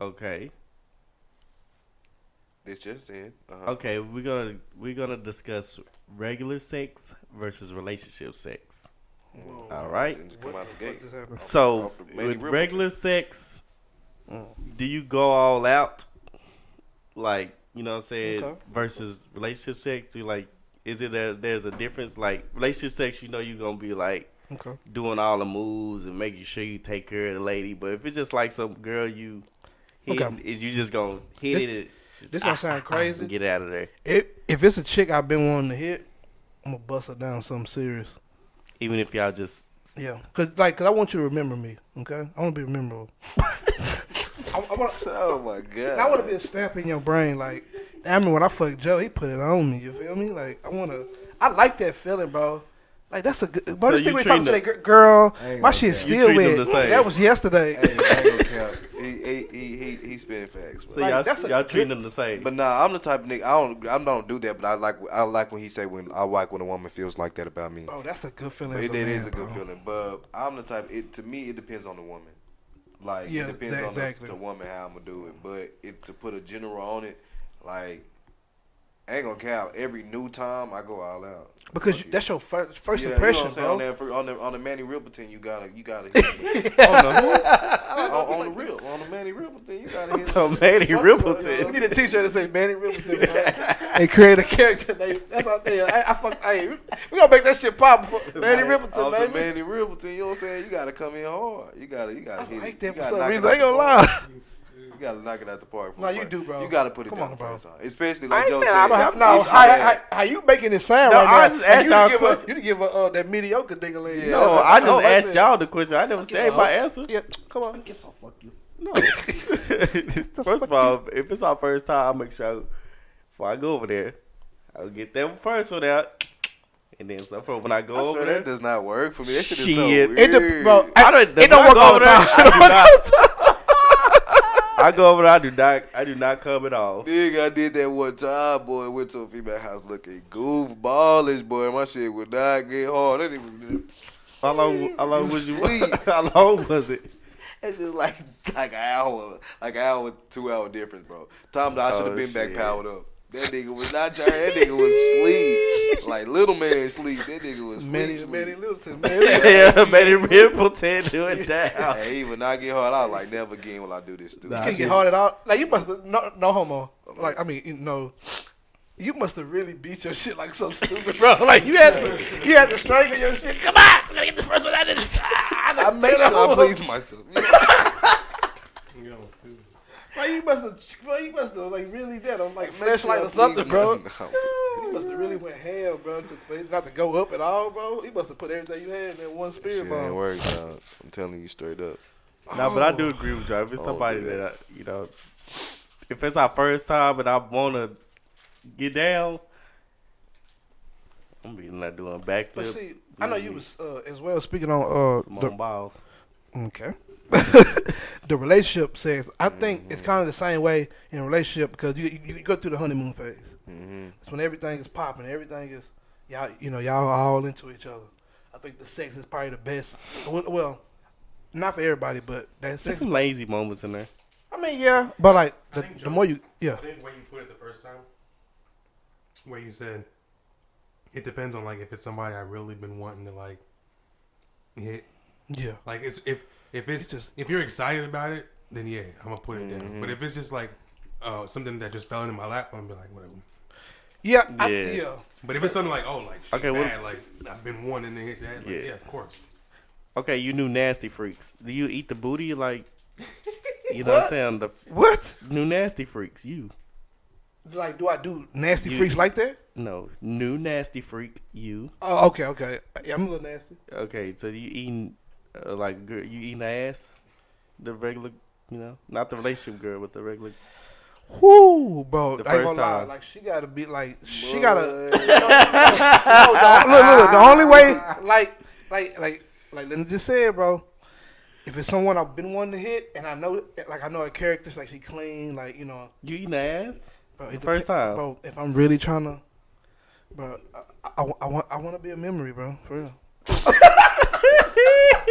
Speaker 1: okay,
Speaker 2: It's just in. Uh-huh.
Speaker 1: okay, we're gonna we're gonna discuss regular sex versus relationship sex. All right.
Speaker 2: Then just come out the gate.
Speaker 3: Just happened.
Speaker 1: So
Speaker 2: Off the Lady
Speaker 1: with regular sex, do you go all out? Like You know what I'm saying?
Speaker 3: Okay.
Speaker 1: Versus relationship sex. You like, is it a, there's a difference? Like relationship sex, you know, you're gonna be like
Speaker 3: Okay.
Speaker 1: doing all the moves and making sure you take care of the lady. But if it's just like some girl you hit,
Speaker 3: Okay.
Speaker 1: is you just gonna hit it?
Speaker 3: This gonna sound crazy.
Speaker 1: get out of there.
Speaker 3: If if it's a chick I've been wanting to hit, I'm gonna bust her down something serious.
Speaker 1: Even if y'all just
Speaker 3: Yeah, cause like, cause I want you to remember me. Okay, I want to be rememberable. I, I want.
Speaker 2: Oh my god!
Speaker 3: I want to be a stamp in your brain. Like, I mean, when I fucked Joe, he put it on me. You feel me? Like, I want to. I like that feeling, bro. Like that's a good. Bro,
Speaker 1: So
Speaker 3: this thing we talking to that girl. My
Speaker 2: gonna
Speaker 3: shit
Speaker 2: cap.
Speaker 3: still
Speaker 1: treat them
Speaker 3: lit.
Speaker 1: the.
Speaker 3: That was yesterday.
Speaker 2: Hey, I ain't. He, he, he, he, he spinning facts,
Speaker 1: so.
Speaker 3: Like,
Speaker 1: y'all
Speaker 3: that's
Speaker 1: y'all treating them the same.
Speaker 2: But nah, I'm the type of nigga. I don't. I don't do that. But I like. I like when he say when I like when a woman feels like that about me.
Speaker 3: Bro, that's a good feeling.
Speaker 2: But it,
Speaker 3: a
Speaker 2: it
Speaker 3: man,
Speaker 2: is a good feeling. But I'm the type. It to me, it depends on the woman. Like
Speaker 3: Yeah,
Speaker 2: it depends
Speaker 3: that-
Speaker 2: on
Speaker 3: exactly.
Speaker 2: the, the woman how I'm gonna do it. But if to put a general on it, like I ain't gonna count. Every new time I go all out.
Speaker 3: Because
Speaker 2: Fuck
Speaker 3: you, that's your first first
Speaker 2: Yeah,
Speaker 3: impression,
Speaker 2: you know what I'm
Speaker 3: bro.
Speaker 2: On, that, on the on the Mannie Rippleton, you gotta you gotta hit on, the, on the real on the Mannie Rippleton, you gotta hit.
Speaker 1: So Mannie
Speaker 3: You
Speaker 1: Rippleton.
Speaker 3: need a T-shirt that say Mannie Rippleton, bro. and create a character name. That's all they. I, I fuck. Hey, we gonna make that shit pop before Mannie Rippleton,
Speaker 2: Off the
Speaker 3: baby.
Speaker 2: Mannie Rippleton, you know what I'm saying? You gotta come in hard. You gotta you gotta
Speaker 3: I
Speaker 2: hit
Speaker 3: like
Speaker 2: it.
Speaker 3: that
Speaker 2: You
Speaker 3: for some reason. I ain't gonna lie.
Speaker 2: You gotta knock it out the park. for
Speaker 3: No, you do, bro.
Speaker 2: You gotta put it
Speaker 3: Come
Speaker 2: down
Speaker 3: on,
Speaker 2: the
Speaker 3: bro.
Speaker 2: first time, especially
Speaker 3: I
Speaker 2: like
Speaker 3: ain't
Speaker 2: Joe
Speaker 3: saying
Speaker 2: said.
Speaker 3: I, no, how, how, how you making it sound
Speaker 1: No,
Speaker 3: right
Speaker 1: I
Speaker 3: now?
Speaker 1: just
Speaker 3: Like,
Speaker 1: asked
Speaker 3: you
Speaker 1: y'all
Speaker 3: to give
Speaker 1: a
Speaker 3: us, you to give a, uh, that mediocre nigga.
Speaker 2: Yeah.
Speaker 1: no, I just asked y'all the question. I never said my answer.
Speaker 3: Yeah, come on. Guess I'll fuck you.
Speaker 1: No. first of all, if it's our first time, I make sure before I go over there, I'll get that first one out, and then so for when I go
Speaker 2: I
Speaker 1: over
Speaker 2: swear
Speaker 1: there,
Speaker 2: that does not work for me. That shit is so weird.
Speaker 3: It de- bro,
Speaker 1: I don't.
Speaker 3: It don't work
Speaker 1: go
Speaker 3: all
Speaker 1: over
Speaker 3: the
Speaker 1: there,
Speaker 3: time.
Speaker 1: I do not. I go over there. I do not. I do not come at all.
Speaker 2: Nigga, I did that one time, boy. Went to a female house looking goofballish, boy. My shit would not get hard. That nigga,
Speaker 1: How long? How long was you? How long was it?
Speaker 2: it's just like like an hour, like an hour, two hour difference, bro. That I should have
Speaker 1: Oh,
Speaker 2: been back powered up. That nigga was not trying. That nigga was sleep, like little man sleep. That nigga was sleep.
Speaker 3: Mannie,
Speaker 2: sleep.
Speaker 3: Mannie Littleton, man.
Speaker 1: yeah, Mannie Rippleton do it down.
Speaker 2: Hey, he I get hard. I was like, never again will I do this stupid.
Speaker 1: Nah.
Speaker 3: can't get hard at all. Like you must have no, no homo. Like I mean, you know, you must have really beat your shit like so stupid, bro. Like you had to, you had to strangle your shit. Come on, we gotta get this first one out of this.
Speaker 2: I made sure I please myself.
Speaker 4: You.
Speaker 3: Like you must have, bro, you must have like really did. I'm like
Speaker 2: Make sure I
Speaker 3: flashlight or something, bro.
Speaker 2: myself.
Speaker 3: You must have really went ham, bro. to- for it Not to go up at all, bro. You must have put everything you had in that one
Speaker 2: Shit
Speaker 3: spirit
Speaker 2: ain't
Speaker 3: bomb.
Speaker 2: work, dog. I'm telling you straight up.
Speaker 1: No, but I do agree with you. If it's
Speaker 2: Oh,
Speaker 1: somebody
Speaker 2: do
Speaker 1: that,
Speaker 2: that.
Speaker 1: I, you know, if it's our first time and I want to get down, I'm be not doing backflip.
Speaker 3: But see, I know you was uh, as well speaking on uh,
Speaker 1: some
Speaker 3: the,
Speaker 1: on balls.
Speaker 3: Okay. the relationship says I think it's kind of the same way in relationship because you you, you go through the honeymoon phase.
Speaker 2: Mm-hmm.
Speaker 3: It's when everything is popping, everything is y'all you know y'all are all into each other. I think the sex is probably the best. Well, well, not for everybody, but that
Speaker 1: There's
Speaker 3: sex.
Speaker 1: some lazy moments in there.
Speaker 3: I mean, yeah, but like the,
Speaker 4: think
Speaker 3: the more you
Speaker 4: I
Speaker 3: yeah
Speaker 4: think when you put it the first time, where you said it depends on like if it's somebody I really been wanting to like hit.
Speaker 3: yeah
Speaker 4: Like it's if if it's
Speaker 3: It's just-
Speaker 4: if you're excited about it, then yeah, I'm gonna put it down. But if it's just like uh, something that just fell into my lap, I'm gonna be like whatever.
Speaker 3: yeah I,
Speaker 1: Yeah.
Speaker 3: yeah.
Speaker 4: But if it's something like oh like
Speaker 1: Okay,
Speaker 4: okay,
Speaker 1: what-
Speaker 4: bad, like I've been wanting to hit that, like,
Speaker 1: Yeah.
Speaker 4: yeah. of course.
Speaker 1: Okay, you new nasty freaks. Do you eat the booty like? You know what I'm saying? The
Speaker 3: What?
Speaker 1: new nasty freaks. You
Speaker 3: Like, do I do nasty
Speaker 1: You-
Speaker 3: freaks like that?
Speaker 1: no new nasty freak. You
Speaker 3: Oh, okay, okay. Yeah, I'm a little nasty.
Speaker 1: okay? So you eating uh, like girl, you eating ass? The regular, you know, not the relationship girl, but the regular.
Speaker 3: Whoo, bro.
Speaker 1: The
Speaker 3: I ain't
Speaker 1: first
Speaker 3: gonna lie.
Speaker 1: time.
Speaker 3: Like, she gotta be like, she
Speaker 2: Boy.
Speaker 3: gotta. no, the, look, look, look, the only way, like, like, like, like, let me just say it, bro. If it's someone I've been wanting to hit, and I know, like, I know her characters, like, she clean, like, you know,
Speaker 1: You eating ass?
Speaker 3: bro.
Speaker 1: The first
Speaker 3: dep-
Speaker 1: time.
Speaker 3: bro. If I'm really trying to, bro, I, I, I want, I want to be a memory, bro, for real.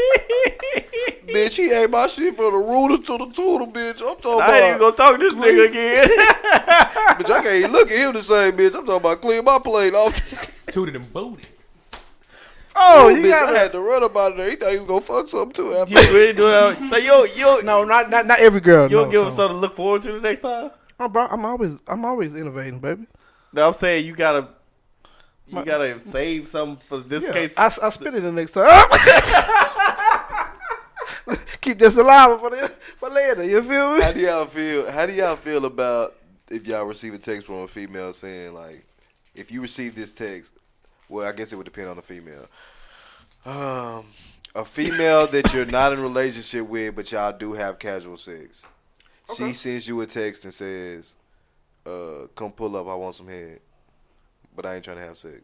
Speaker 2: Bitch, he ate my shit from the rooter to the tutor, bitch. I'm talking
Speaker 1: I ain't even
Speaker 2: about.
Speaker 1: gonna talk to this nigga again.
Speaker 2: bitch, I can't even look at him the same, bitch. I'm talking about clean my plate off.
Speaker 4: Tooted and booted.
Speaker 3: Oh,
Speaker 2: bitch,
Speaker 3: you
Speaker 2: I
Speaker 3: got
Speaker 2: had to run about it there. He thought he was gonna fuck something too after.
Speaker 1: you really do that? So you you
Speaker 3: no, not not not every girl.
Speaker 1: you'll
Speaker 3: no,
Speaker 1: give him
Speaker 3: so-
Speaker 1: something to look forward to the next time.
Speaker 3: I'm, bro, I'm always, I'm always innovating, baby.
Speaker 1: No, I'm saying you gotta, you
Speaker 3: My-
Speaker 1: gotta save some for this
Speaker 3: Yeah,
Speaker 1: case.
Speaker 3: I, I spit it the next time. Keep this alive for the, for later. You feel me?
Speaker 2: How do y'all feel? How do y'all feel about if y'all receive a text from a female saying like, if you receive this text, well, I guess it would depend on the female. Um, a female that you're not in a relationship with, but y'all do have casual sex. She sends you a text and says, uh, "Come pull up. I want some head, but I ain't trying to have sex."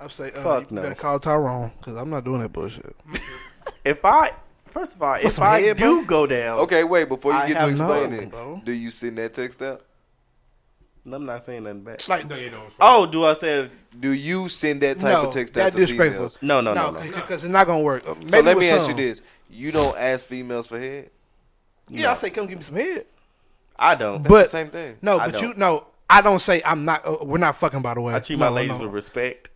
Speaker 3: I say, uh,
Speaker 1: Fuck
Speaker 3: you
Speaker 1: no.
Speaker 3: better call Tyrone because I'm not doing that bullshit.
Speaker 1: if I, first of all, if
Speaker 3: some
Speaker 1: I
Speaker 3: head,
Speaker 1: do
Speaker 3: bro?
Speaker 1: go down,
Speaker 2: Okay, wait. Before you
Speaker 1: I
Speaker 2: get to
Speaker 1: have
Speaker 2: explaining,
Speaker 3: no,
Speaker 2: do you send that text out?
Speaker 1: I'm not saying nothing back.
Speaker 3: Like,
Speaker 4: No, you don't.
Speaker 1: Oh, do I say
Speaker 2: Do you send that type
Speaker 3: no,
Speaker 2: of text
Speaker 3: that
Speaker 2: out to
Speaker 3: disrespectful.
Speaker 2: females?
Speaker 1: no, no, no,
Speaker 3: No,
Speaker 1: no?
Speaker 3: because it's not gonna work. Uh, Maybe
Speaker 2: So let
Speaker 3: with
Speaker 2: me ask you
Speaker 3: some.
Speaker 2: this: You don't ask females for head?
Speaker 3: Yeah, I say, come give me some head.
Speaker 1: I don't.
Speaker 2: That's
Speaker 3: But
Speaker 2: the same thing.
Speaker 3: no,
Speaker 1: I
Speaker 3: but you
Speaker 1: don't.
Speaker 3: no. I don't say I'm not. Uh, we're not fucking. By the way,
Speaker 1: I treat
Speaker 3: no,
Speaker 1: my ladies
Speaker 3: no.
Speaker 1: with respect.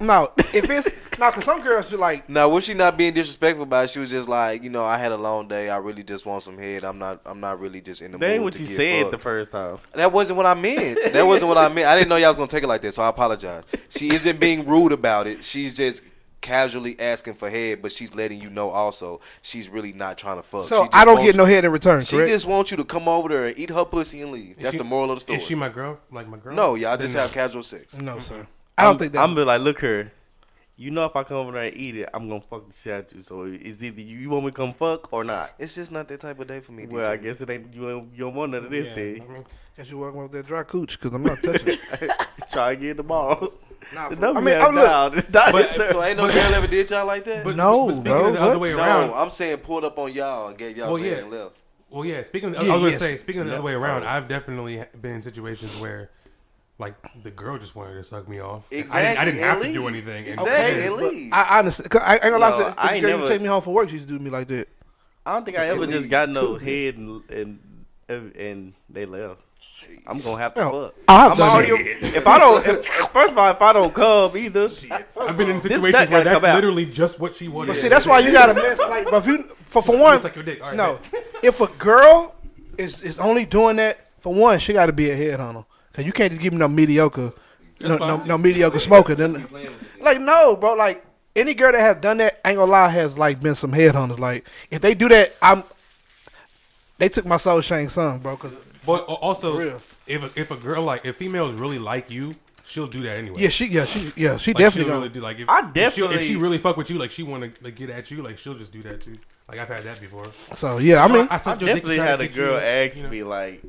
Speaker 3: No, if it's no, because some girls do like.
Speaker 2: Now, was she not being disrespectful about it? She was just like, you know, I had a long day. I really just want some head. I'm not. I'm not really just in the
Speaker 1: That
Speaker 2: mood
Speaker 1: ain't what
Speaker 2: to
Speaker 1: you said
Speaker 2: fucked.
Speaker 1: the first time.
Speaker 2: That wasn't what I meant. That wasn't what I meant. I didn't know y'all was gonna take it like that, so I apologize. She isn't being rude about it. She's just casually asking for head, but she's letting you know also she's really not trying to fuck.
Speaker 3: So I don't
Speaker 2: wants-
Speaker 3: get no head in return.
Speaker 2: She
Speaker 3: Correct?
Speaker 2: just wants you to come over there and eat her pussy and leave.
Speaker 4: Is
Speaker 2: That's
Speaker 4: she-
Speaker 2: the moral of the story.
Speaker 4: Is she my girl? Like my girl?
Speaker 2: no, y'all just
Speaker 4: Then-
Speaker 2: have casual sex.
Speaker 3: no, sir. I don't
Speaker 1: I'm,
Speaker 3: think that.
Speaker 1: I'm be like, look here. You know, if I come over there and eat it, I'm gonna fuck the shit out you. So it's either you, you want me to come fuck or not.
Speaker 2: It's just not that type of day for me.
Speaker 1: Well, I guess it ain't. You, ain't, you don't want none of this
Speaker 4: Yeah,
Speaker 1: day.
Speaker 4: I mean,
Speaker 3: Guess you working with that dry cooch because I'm not touching it.
Speaker 1: Just try to get the ball.
Speaker 3: Nah,
Speaker 1: The
Speaker 3: for-
Speaker 1: number
Speaker 3: I mean,
Speaker 1: has
Speaker 3: I'm look,
Speaker 1: dialed. It's not
Speaker 4: But-
Speaker 1: it's-
Speaker 2: So ain't no girl ever did y'all like that?
Speaker 4: But,
Speaker 3: No,
Speaker 4: but speaking
Speaker 3: bro,
Speaker 4: of the other
Speaker 3: what?
Speaker 4: way
Speaker 2: no, I'm saying pulled up on y'all and gave y'all
Speaker 4: Well, yeah.
Speaker 2: and left.
Speaker 4: well, yeah. Speaking, of,
Speaker 3: Yeah,
Speaker 4: I was gonna say, speaking of the other way
Speaker 1: No.
Speaker 4: around, I've definitely been in situations where, like, the girl just wanted to suck me off. I didn't,
Speaker 2: Exactly,
Speaker 4: I didn't
Speaker 2: and
Speaker 4: have to do anything. And-
Speaker 2: Exactly,
Speaker 3: Okay,
Speaker 2: and leave.
Speaker 3: I honestly, cause I ain't gonna lie.
Speaker 1: No,
Speaker 3: to
Speaker 1: I
Speaker 3: this
Speaker 1: ain't
Speaker 3: girl
Speaker 1: never-
Speaker 3: you take me home from work. She used to do me like that.
Speaker 1: I don't think I ever
Speaker 2: you
Speaker 1: just got no head and and and they left. I'm gonna have to
Speaker 3: No,
Speaker 1: fuck.
Speaker 3: I have
Speaker 1: I'm already. If I don't, if, first of all, if I don't come either,
Speaker 4: I've been in situations
Speaker 1: nut
Speaker 4: where that's literally just what she wanted.
Speaker 3: But see, that's why you gotta mess. Like, but if you for for one,
Speaker 4: Looks like your dick. All right,
Speaker 3: no,
Speaker 4: bet.
Speaker 3: if a girl is is only doing that for one, she got to be a headhunter. Cause you can't just give me no mediocre, no, no, no mediocre smoker. Then, like, no, bro. Like any girl that has done that, ain't gonna lie, has like been some headhunters. Like if they do that, I'm. They took my soul Shang Tsung, bro. Cause
Speaker 4: But also, if a, if a girl like if females really like you, she'll do that anyway.
Speaker 3: yeah, she, yeah, she, yeah, she
Speaker 4: Like,
Speaker 3: definitely
Speaker 4: she'll
Speaker 3: gonna.
Speaker 4: really do like if
Speaker 1: I
Speaker 4: if she'll- if, she really fuck with you, like she want to like get at you, like she'll just do that too. Like I've had that before.
Speaker 3: So yeah, I mean,
Speaker 4: I,
Speaker 1: I
Speaker 4: sucked your dick to
Speaker 1: definitely had a
Speaker 4: get you,
Speaker 1: girl ask
Speaker 4: you know.
Speaker 1: me like,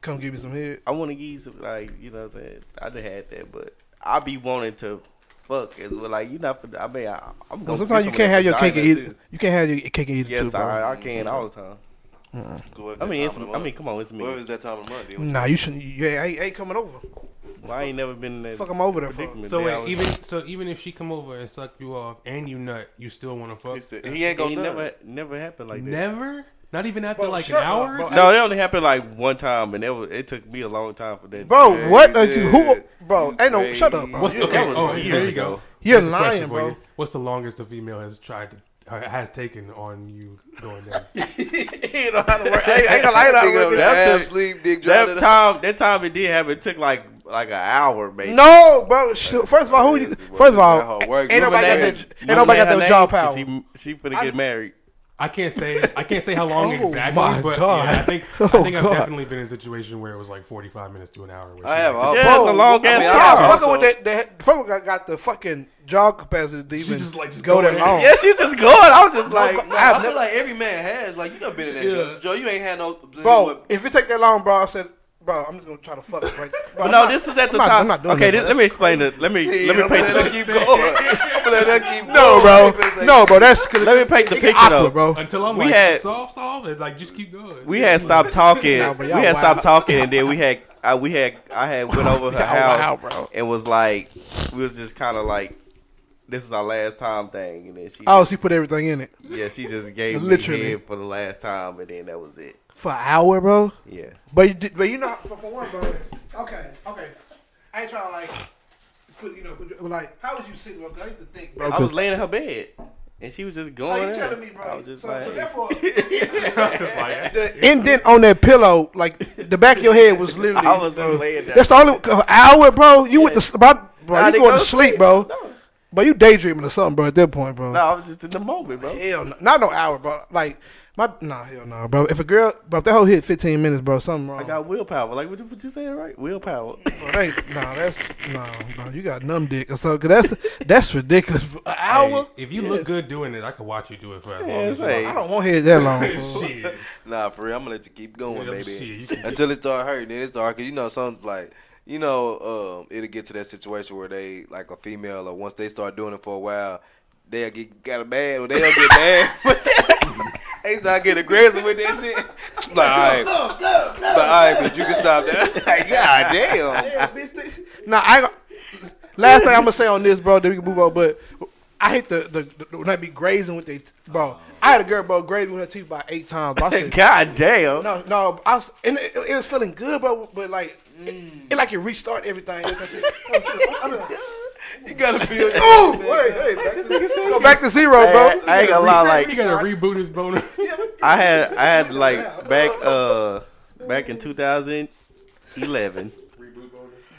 Speaker 3: come give me some head.
Speaker 1: I want to give you some, like, you know what I'm saying? I done had that, but I be wanting to fuck. As well, like, you not for, I mean, I, I'm
Speaker 3: Well,
Speaker 1: going
Speaker 3: sometimes you can't have your cake and eat. it. You can't have your cake and eat it
Speaker 1: Yes,
Speaker 3: too, bro.
Speaker 1: I, I can all the time.
Speaker 2: So if
Speaker 1: I mean, it's,
Speaker 2: time of the
Speaker 1: I mean, come on, it's me.
Speaker 2: What is that time of month? then?
Speaker 3: Nah, you shouldn't. Yeah, I ain't, ain't coming over.
Speaker 1: Well, I ain't never been in that
Speaker 3: Fuck 'em over there for.
Speaker 4: So wait,
Speaker 1: always-
Speaker 4: even so, even if she come over and suck you off and you nut, you still want to fuck?
Speaker 2: He said- He ain't
Speaker 1: it
Speaker 2: gonna
Speaker 1: ain't
Speaker 2: nut.
Speaker 1: never, never happened like that.
Speaker 4: Never, not even after
Speaker 3: Bro,
Speaker 4: like an
Speaker 3: shut up,
Speaker 4: hour.
Speaker 1: No, it only happened like one time, and it was, it took me a long time for that.
Speaker 3: Bro,
Speaker 2: Yeah,
Speaker 3: what? Are you, who? Bro, ain't no. Shut up, bro.
Speaker 4: What's
Speaker 3: You-
Speaker 4: okay?
Speaker 1: that was
Speaker 4: oh,
Speaker 1: years ago.
Speaker 3: You're
Speaker 4: Here's
Speaker 3: lying, bro.
Speaker 4: you. What's the longest a female has tried to, or has taken on you going down?
Speaker 1: you know how to work.
Speaker 3: I ain't gonna lie,
Speaker 2: Nigga
Speaker 3: that
Speaker 2: on.
Speaker 1: That
Speaker 2: sleep, dick driving.
Speaker 1: That time, that time it did happen. It took like like an hour, maybe.
Speaker 3: No, bro. First of all, who? You, first of all,
Speaker 2: That whole
Speaker 3: ain't nobody got
Speaker 2: Illuminati.
Speaker 3: that. Ain't nobody got that jaw power.
Speaker 1: She, she finna get married.
Speaker 4: I can't say I can't say how long
Speaker 3: Oh,
Speaker 4: exactly,
Speaker 3: my
Speaker 4: but
Speaker 3: God.
Speaker 4: yeah, I think I
Speaker 3: Oh,
Speaker 4: think I've
Speaker 3: God.
Speaker 4: definitely been in a situation where it was like forty five minutes to an hour. where
Speaker 2: I
Speaker 4: she
Speaker 2: have
Speaker 4: like,
Speaker 2: also.
Speaker 1: Yeah, it's a long
Speaker 2: I
Speaker 1: ass
Speaker 2: mean,
Speaker 1: time.
Speaker 2: I have
Speaker 3: Y'all fucking
Speaker 2: also-
Speaker 3: with that. that fucking got, got the fucking jaw capacity to even
Speaker 4: just, like, just
Speaker 3: go
Speaker 4: go
Speaker 3: that long.
Speaker 1: Yeah, she's just going. I was just like,
Speaker 2: Nah,
Speaker 3: I've
Speaker 2: I feel
Speaker 3: never-
Speaker 2: like every man has. Like you done been in that
Speaker 4: Yeah.
Speaker 2: Joe. Joe, you ain't had no.
Speaker 3: Bro,
Speaker 2: what-
Speaker 3: if it take that long, bro, I said, bro, I'm just gonna try to fuck it right. Bro,
Speaker 1: but no,
Speaker 3: not-
Speaker 1: this is at the
Speaker 3: I'm not- I'm not doing
Speaker 1: okay, this, let me explain it. Let me
Speaker 2: Shit,
Speaker 1: let me
Speaker 2: I'm
Speaker 1: paint
Speaker 2: let
Speaker 1: the
Speaker 2: that keep going. I'm gonna let that keep going.
Speaker 3: No, bro.
Speaker 2: People say-
Speaker 3: No, bro. That's
Speaker 1: Let me paint the picture,
Speaker 3: awkward,
Speaker 1: though.
Speaker 3: bro.
Speaker 4: until I'm
Speaker 1: We
Speaker 4: like
Speaker 1: had-
Speaker 4: soft, soft, and like just keep going.
Speaker 1: we had stopped talking.
Speaker 3: Nah, but
Speaker 1: we
Speaker 3: y'all
Speaker 1: had stopped talking, and then we had I we had I had went over her house
Speaker 3: wild, bro.
Speaker 1: and was like, we was just kind of like, this is our last time thing, and then she
Speaker 3: Oh,
Speaker 1: just-
Speaker 3: she put everything in it
Speaker 1: yeah, she just gave
Speaker 3: Literally.
Speaker 1: me head for the last time, and then that was it.
Speaker 3: For an hour, bro.
Speaker 1: Yeah,
Speaker 3: But you, did- but you know, for, for one, bro. Okay, okay. I ain't trying to like put you know, put, you- like how was you sitting, bro? 'Cause I need to think, bro.
Speaker 1: I was laying in her bed. and she was just going.
Speaker 3: So
Speaker 1: going.
Speaker 3: you
Speaker 1: in.
Speaker 3: telling me, bro?
Speaker 1: I was just
Speaker 3: so,
Speaker 1: like,
Speaker 3: so therefore, the indent on that pillow, like the back of your head was literally.
Speaker 1: I was just
Speaker 3: uh,
Speaker 1: laying there.
Speaker 3: That's the only hour, bro. You went to s- bro, bro
Speaker 1: Nah,
Speaker 3: you going
Speaker 1: go
Speaker 3: to sleep, bro. But you daydreaming or something, bro. At that point, bro.
Speaker 1: no, I was just in the moment, bro.
Speaker 3: Hell, no, not no hour, bro. Like my, nah, hell no, bro. If a girl, bro, if that whole hit fifteen minutes, bro, something wrong.
Speaker 1: I got willpower. Like what, you- what you saying, right? Willpower.
Speaker 3: Bro, that, nah, that's nah, bro. You got numb dick or something. Cause that's that's ridiculous. An hour.
Speaker 4: hey, if you
Speaker 1: Yes.
Speaker 4: look good doing it, I could watch you do it for as long
Speaker 1: Yeah,
Speaker 4: as you
Speaker 1: say.
Speaker 3: I don't want to hear that long. fool.
Speaker 4: Shit.
Speaker 2: Nah, for real, I'm gonna let you keep going,
Speaker 4: Yeah,
Speaker 2: baby,
Speaker 4: shit, you can-
Speaker 2: until it start hurting. Then it start, cause you know some like. You know, um, it'll get to that situation where they like a female, or once they start doing it for a while, they'll get got a bad, or they'll get mad. they start getting aggressive with that shit. Like, all right, but all right, but you can stop that. like, god damn.
Speaker 3: Nah, I. ain't Last thing I'm gonna say on this, bro. Then we can move on. But I hate the the, the when they be grazing with they bro. I had a girl, bro, grazing with her teeth about eight times. Bro. I said,
Speaker 1: God damn.
Speaker 3: no, no, I was, and it, it was feeling good, bro. But like, it like it restart everything. It's like, oh, shit. I'm like,
Speaker 2: You gotta feel.
Speaker 3: Ooh, wait, hey, back to, go back to zero, bro.
Speaker 1: I ain't gonna lie, like
Speaker 4: You gotta reboot his boner.
Speaker 1: I had I had like back uh back in 2011.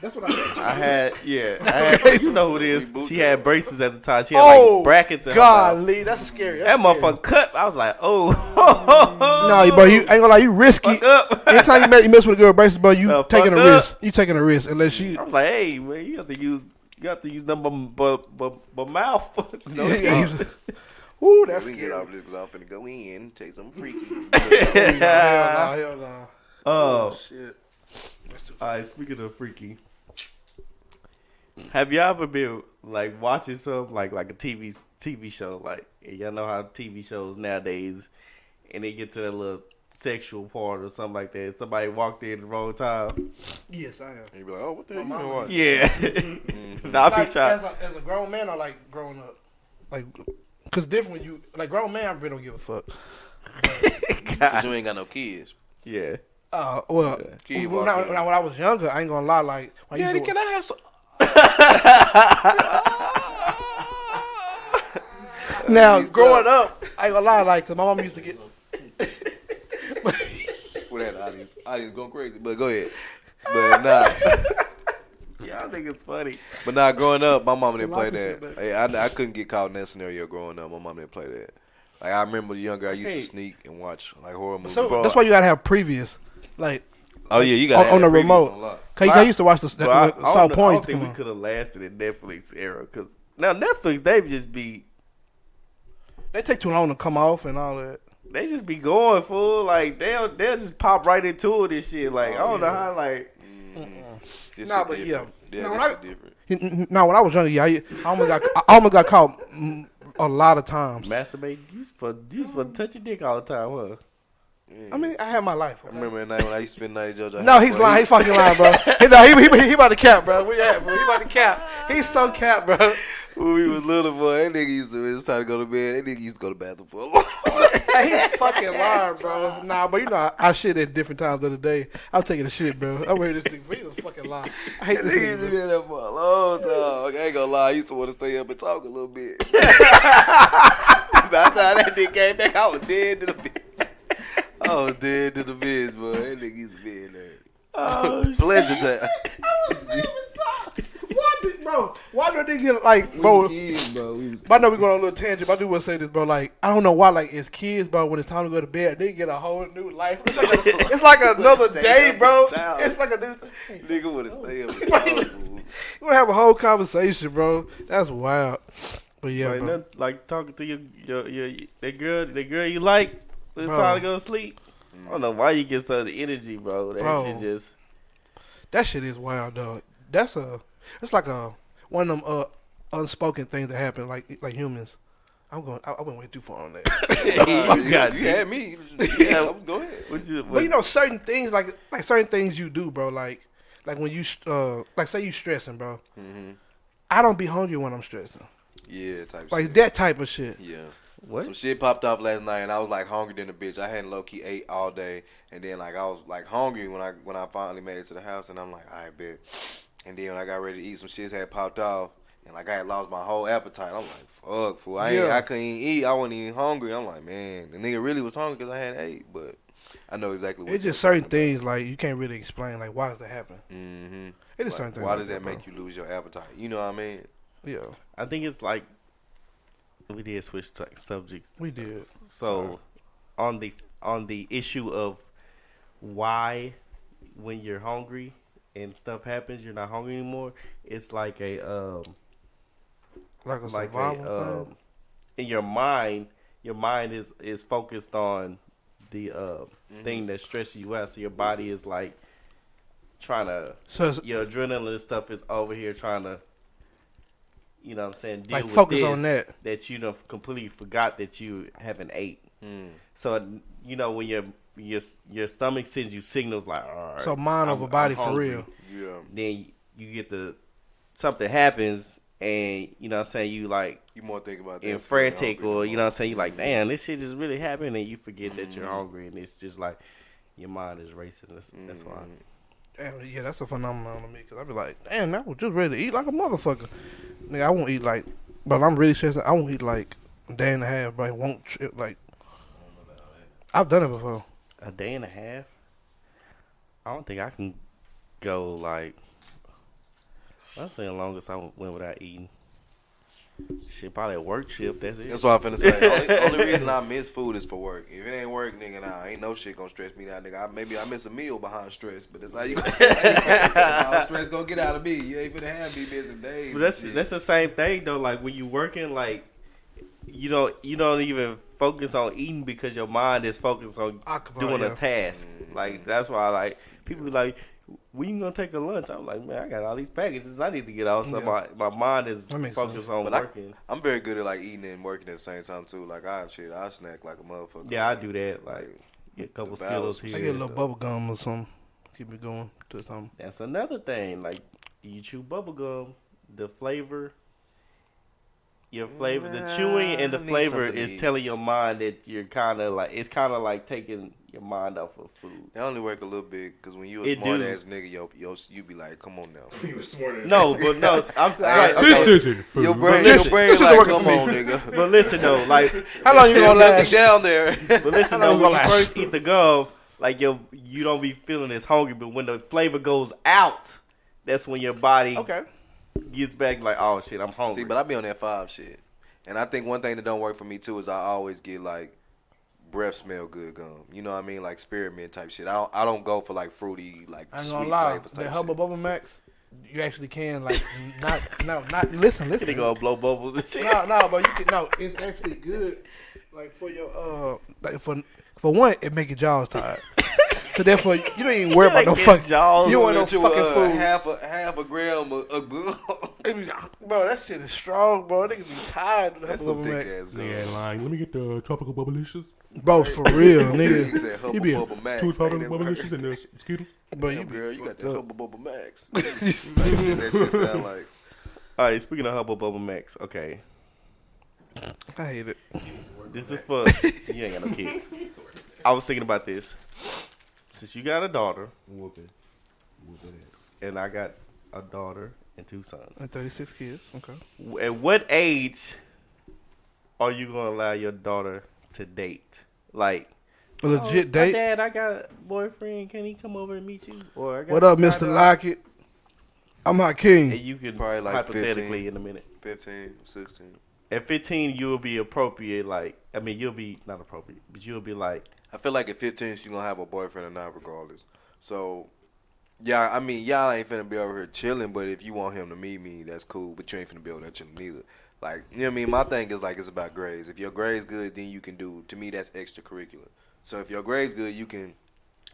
Speaker 3: That's what I said.
Speaker 1: I had yeah, I had, you know who it is. She had braces at the time. She had like
Speaker 3: Oh,
Speaker 1: brackets in her mouth.
Speaker 3: Golly, that's scary. That's
Speaker 1: That
Speaker 3: scary.
Speaker 1: motherfucker cut. I was like, oh,
Speaker 3: No, bro, you ain't gonna lie, you risky. Anytime you mess, you mess with a girl braces, bro, you
Speaker 1: Uh,
Speaker 3: taking a
Speaker 1: up.
Speaker 3: risk. You taking a risk unless you.
Speaker 1: I was like, hey man, you have to use you have to use them but but but, but mouth. no,
Speaker 3: Yeah,
Speaker 1: it's
Speaker 3: yeah,
Speaker 1: not.
Speaker 3: you- Ooh, that's
Speaker 2: we can
Speaker 3: scary.
Speaker 2: get off this because I'm finna go in, take some freaky.
Speaker 3: Hell no, hell no.
Speaker 1: Oh.
Speaker 3: oh, Shit.
Speaker 1: all right. Speaking of freaky, have y'all ever been like watching some like like a TV TV show like y'all know how TV shows nowadays and they get to that little sexual part or something like that. Somebody walked in the wrong time.
Speaker 3: Yes, I have.
Speaker 2: You be like, oh, what the hell you
Speaker 3: mama-
Speaker 2: been watching?
Speaker 1: Yeah. nah, I
Speaker 3: Like,
Speaker 1: be
Speaker 3: as, a, as a grown man, I like growing up, like, cause different when you like grown man, I really don't give a fuck.
Speaker 2: Cause you ain't got no kids.
Speaker 1: Yeah.
Speaker 3: Uh, well,
Speaker 2: Kid
Speaker 3: when, I, when, I, when I was younger, I ain't gonna lie. Like, when I used to,
Speaker 2: I have some?
Speaker 3: now growing up, I ain't gonna lie. Like, cause my mom used to get.
Speaker 2: Well, that audience, audience going crazy. But go ahead. But nah,
Speaker 1: Y'all think it's funny.
Speaker 2: but nah. Growing up, my mom didn't play
Speaker 3: Lock this shit
Speaker 2: that.
Speaker 3: back.
Speaker 2: Hey, I, I couldn't get caught in that scenario growing up. My mom didn't play that. Like I remember younger, I used
Speaker 3: Hey.
Speaker 2: to sneak and watch like horror movies.
Speaker 3: So
Speaker 1: Bro.
Speaker 3: that's why you gotta have previous, like,
Speaker 2: oh yeah, you got
Speaker 3: on the remote. Cause
Speaker 1: But I-
Speaker 3: I used to watch the
Speaker 1: But I, I,
Speaker 3: saw
Speaker 1: don't, know- I don't think we could have lasted in Netflix era because now Netflix they just be
Speaker 3: They take too long to come off and all that.
Speaker 1: They just be going full like they'll they'll just pop right into it and shit like oh, I don't know how like
Speaker 2: This
Speaker 3: Nah, but yeah.
Speaker 2: different. yeah,
Speaker 3: Nah,
Speaker 2: this
Speaker 3: I-
Speaker 2: different.
Speaker 3: No, when I was younger, yeah, I, I almost got I almost got caught a lot of times.
Speaker 1: masturbate you for you for to touch your dick all the time huh
Speaker 3: I mean, I had my life.
Speaker 2: I remember that night when I used to spend night at JoJo.
Speaker 3: No, he's
Speaker 2: bro.
Speaker 3: lying. He's fucking lying, bro. He, no, he, he, he about to cap, bro. Where you at, bro? He about to cap. He's so cap, bro.
Speaker 2: When we was little boy, that nigga used to it was time to go to bed. That nigga used to go to the bathroom for a long
Speaker 3: Hey, he's fucking lying, bro. Nah, but you know, I, I shit at different times of the day. I'm taking a shit, bro. I'm ready to stick. He was fucking lying. I hate
Speaker 2: That
Speaker 3: this
Speaker 2: nigga used to
Speaker 3: nigga.
Speaker 2: be
Speaker 3: bro.
Speaker 2: in there for a long time. I ain't gonna lie, I used to want to stay up and talk a little bit. By the time that nigga came back, I was dead to the bitch. I was dead to the bitch, boy. That nigga used to be in there.
Speaker 1: oh
Speaker 2: Pleasure time.
Speaker 3: Why, did, bro? Why do they get like, bro?
Speaker 2: Kids, bro. We was
Speaker 3: I know we're going on a little tangent, but I do want to say this, bro. Like, I don't know why, like, as kids, bro, when it's time to go to bed, they get a whole new life. It's like, a, it's like another day, bro. It's like a new thing.
Speaker 2: nigga want to stay up. and talk.
Speaker 3: We're gonna have a whole conversation, bro. That's wild. But yeah,
Speaker 1: like,
Speaker 3: bro.
Speaker 1: nothing- like talking to your your your that girl the girl you like when it's
Speaker 3: Bro.
Speaker 1: time to go to sleep I don't know why you get such energy bro that
Speaker 3: Bro.
Speaker 1: shit just
Speaker 3: that shit is wild, dog. That's a. It's like a one of them uh, unspoken things that happen, like like humans. I'm going. I, I went way too far on that.
Speaker 2: Nah,
Speaker 1: you got
Speaker 2: you had me. Yeah, go ahead.
Speaker 1: what you
Speaker 3: but you know, certain things like like certain things you do, bro. Like like when you uh like say you stressing, bro.
Speaker 2: Mm-hmm.
Speaker 3: I don't be hungry when I'm stressing.
Speaker 2: Yeah, type
Speaker 3: Like
Speaker 2: shit.
Speaker 3: that type of shit.
Speaker 2: Yeah.
Speaker 1: what
Speaker 2: Some shit popped off last night, and I was like hungry than a bitch. I hadn't low key ate all day, and then like I was like hungry when I when I finally made it to the house, and I'm like, I bet. And then when I got ready to eat, some shit had popped off, And like I had lost my whole appetite. I'm like, fuck, fool. I ain't,
Speaker 3: Yeah.
Speaker 2: I couldn't even eat. I wasn't even hungry. I'm like, man, the nigga really was hungry because I had ate. But I know exactly what
Speaker 3: It's just certain things like you can't really explain. Like why does that happen?
Speaker 2: Mm-hmm.
Speaker 3: It is certain things.
Speaker 2: why
Speaker 3: like
Speaker 2: does that
Speaker 3: bro.
Speaker 2: make you lose your appetite? You know what I mean?
Speaker 3: Yeah,
Speaker 1: I think it's like we did switch t- subjects.
Speaker 3: we did.
Speaker 1: So on the on the issue of why when you're hungry and stuff happens you're not hungry anymore, it's like a um
Speaker 3: Like a
Speaker 1: like a
Speaker 3: survival
Speaker 1: um in your mind your mind is is focused on the uh thing that's stressing you out so your body is like trying to.
Speaker 3: So it's
Speaker 1: your adrenaline and stuff is over here trying to you know what I'm saying deal
Speaker 3: like
Speaker 1: with
Speaker 3: focus
Speaker 1: this,
Speaker 3: on that.
Speaker 1: that you done completely forgot that you haven't ate.
Speaker 2: Mm.
Speaker 1: So you know when your your your stomach sends you signals like, all right,
Speaker 3: So mind over body for real.
Speaker 2: Yeah.
Speaker 1: Then you get the something happens and you know what I'm saying you like
Speaker 2: You more think about that.
Speaker 1: in frantic or you know what I'm saying you like damn this shit just really happened and you forget that
Speaker 2: Mm-hmm.
Speaker 1: you're hungry and it's just like your mind is racing. That's, that's why.
Speaker 2: Mhm.
Speaker 3: Damn, yeah, that's a phenomenon to me because I be like, damn, I was just ready to eat like a motherfucker. Nigga, I won't eat like, but I'm really stressed. I won't eat like a day and a half, but I won't trip like. I've done it before.
Speaker 1: A day and a half. I don't think I can go like. I'm saying the longest I went without eating. Shit, probably a work shift. That's it.
Speaker 2: That's what I'm finna say. only, only reason I miss food is for work. If it ain't work, nigga, nah, ain't no shit gonna stress me out, nigga. I, maybe I miss a meal behind stress, but that's how you. that's how stress gonna get out of me. You ain't finna have me missing days.
Speaker 1: But that's that's the same thing though. Like when you working, like you don't you don't even focus on eating because your mind is focused on
Speaker 3: Occupied,
Speaker 1: doing
Speaker 3: yeah.
Speaker 1: a task. Mm-hmm. Like that's why like people be like, "We gonna take a lunch?" I'm like, man, I got all these packages I need to get off, so
Speaker 3: Yeah.
Speaker 1: my my mind is
Speaker 3: That makes
Speaker 1: focused
Speaker 3: sense.
Speaker 1: on
Speaker 2: But I-
Speaker 1: working.
Speaker 2: I'm very good at like eating and working at the same time too. Like I shit, I snack like a motherfucker.
Speaker 1: yeah, I do that. Like
Speaker 2: Like
Speaker 1: get a couple
Speaker 2: the
Speaker 1: Skittles
Speaker 2: balance
Speaker 3: I get a little
Speaker 2: though.
Speaker 3: bubble gum or something. Keep it going to something.
Speaker 1: That's another thing. Like you chew bubble gum, the flavor, your flavor, the chewing and the
Speaker 2: Nah, I need
Speaker 1: flavor is telling your mind that you're kind of like it's kind of like taking your mind off of food.
Speaker 2: they only work a little bit because when you a
Speaker 1: It
Speaker 2: smart
Speaker 1: do.
Speaker 2: ass nigga, yo, yo, you be like, come on now.
Speaker 4: You were smarter.
Speaker 1: No, but no, I'm
Speaker 2: Hey,
Speaker 1: right,
Speaker 2: okay.
Speaker 1: okay.
Speaker 4: This isn't food.
Speaker 2: Your brain,
Speaker 3: listen,
Speaker 2: your brain
Speaker 3: this is
Speaker 2: like,
Speaker 3: working
Speaker 2: come
Speaker 3: for me.
Speaker 2: on, nigga.
Speaker 1: But listen though, like,
Speaker 3: How long you gonna
Speaker 2: nothing
Speaker 3: last?
Speaker 2: down there.
Speaker 1: but listen
Speaker 3: How
Speaker 1: though, when
Speaker 3: you
Speaker 1: you first eat the gum, like your you don't be feeling as hungry, but when the flavor goes out, that's when your body
Speaker 3: Okay.
Speaker 1: Gets back like, oh shit, I'm hungry.
Speaker 2: See, but I be on that five shit, and I think one thing that don't work for me too is I always get like breath smell good gum. You know what I mean? Like spearmint type shit. I don't. I don't go for like fruity, like
Speaker 3: I ain't
Speaker 2: sweet
Speaker 3: gonna lie.
Speaker 2: flavors
Speaker 3: That
Speaker 2: type
Speaker 3: Hubba
Speaker 2: shit.
Speaker 3: Bubble Max, you actually can like not no not listen listen.
Speaker 1: they gonna blow bubbles and shit.
Speaker 3: No, no, but you can no. It's actually good, like for your uh, like for for one, it make your jaws tired. so therefore, you don't even worry about no
Speaker 1: Get
Speaker 3: fucking.
Speaker 1: jaws.
Speaker 3: You want no fucking
Speaker 2: uh,
Speaker 3: food.
Speaker 2: Half a half a gram of, of gum.
Speaker 3: Bro, that shit is strong, bro. Niggas be tired of the
Speaker 2: That's
Speaker 3: Hubba
Speaker 2: some
Speaker 3: Bubble
Speaker 2: thick ass gum.
Speaker 4: Nigga ain't lying. Let me get the tropical bubblicious.
Speaker 3: Bro, for real,
Speaker 2: He
Speaker 3: nigga. You be a-
Speaker 2: Bubba Max.
Speaker 4: Two
Speaker 2: ain't
Speaker 4: tropical
Speaker 2: it,
Speaker 4: bubblicious
Speaker 2: word?
Speaker 4: and the Skittles.
Speaker 3: Bro, you
Speaker 2: girl, you got
Speaker 3: the
Speaker 2: that
Speaker 3: up.
Speaker 2: Hubba Bubba Max. That's what that shit sound like.
Speaker 1: All right, speaking of Hubba Bubba Max, okay,
Speaker 3: I hate it.
Speaker 1: this is for you ain't got no kids. I was thinking about this since you got a daughter
Speaker 4: Whooping. Whooping it.
Speaker 1: and I got a daughter and two sons.
Speaker 3: And 36 kids. Okay.
Speaker 1: At what age are you gonna allow your daughter to date? Like
Speaker 3: A legit
Speaker 1: oh,
Speaker 3: date.
Speaker 1: Dad, I got a boyfriend. Can he come over and meet you? Or I got
Speaker 3: What up, Mr.
Speaker 1: daughter.
Speaker 3: Lockett? I'm Hot King.
Speaker 1: And you can
Speaker 2: Probably like
Speaker 1: hypothetically
Speaker 2: 15.
Speaker 1: in a minute.
Speaker 2: 15, 16.
Speaker 1: At 15, you will be appropriate. Like I mean, you'll be not appropriate, but you'll be like
Speaker 2: I feel like at 15, she's gonna have a boyfriend or not, regardless. So, yeah, I mean, y'all ain't finna be over here chilling, but if you want him to meet me, that's cool. But you ain't finna be over there chilling neither. Like, you know what I mean? My thing is like it's about grades. If your grades good, then you can do. To me, that's extracurricular. So if your grades good, you can,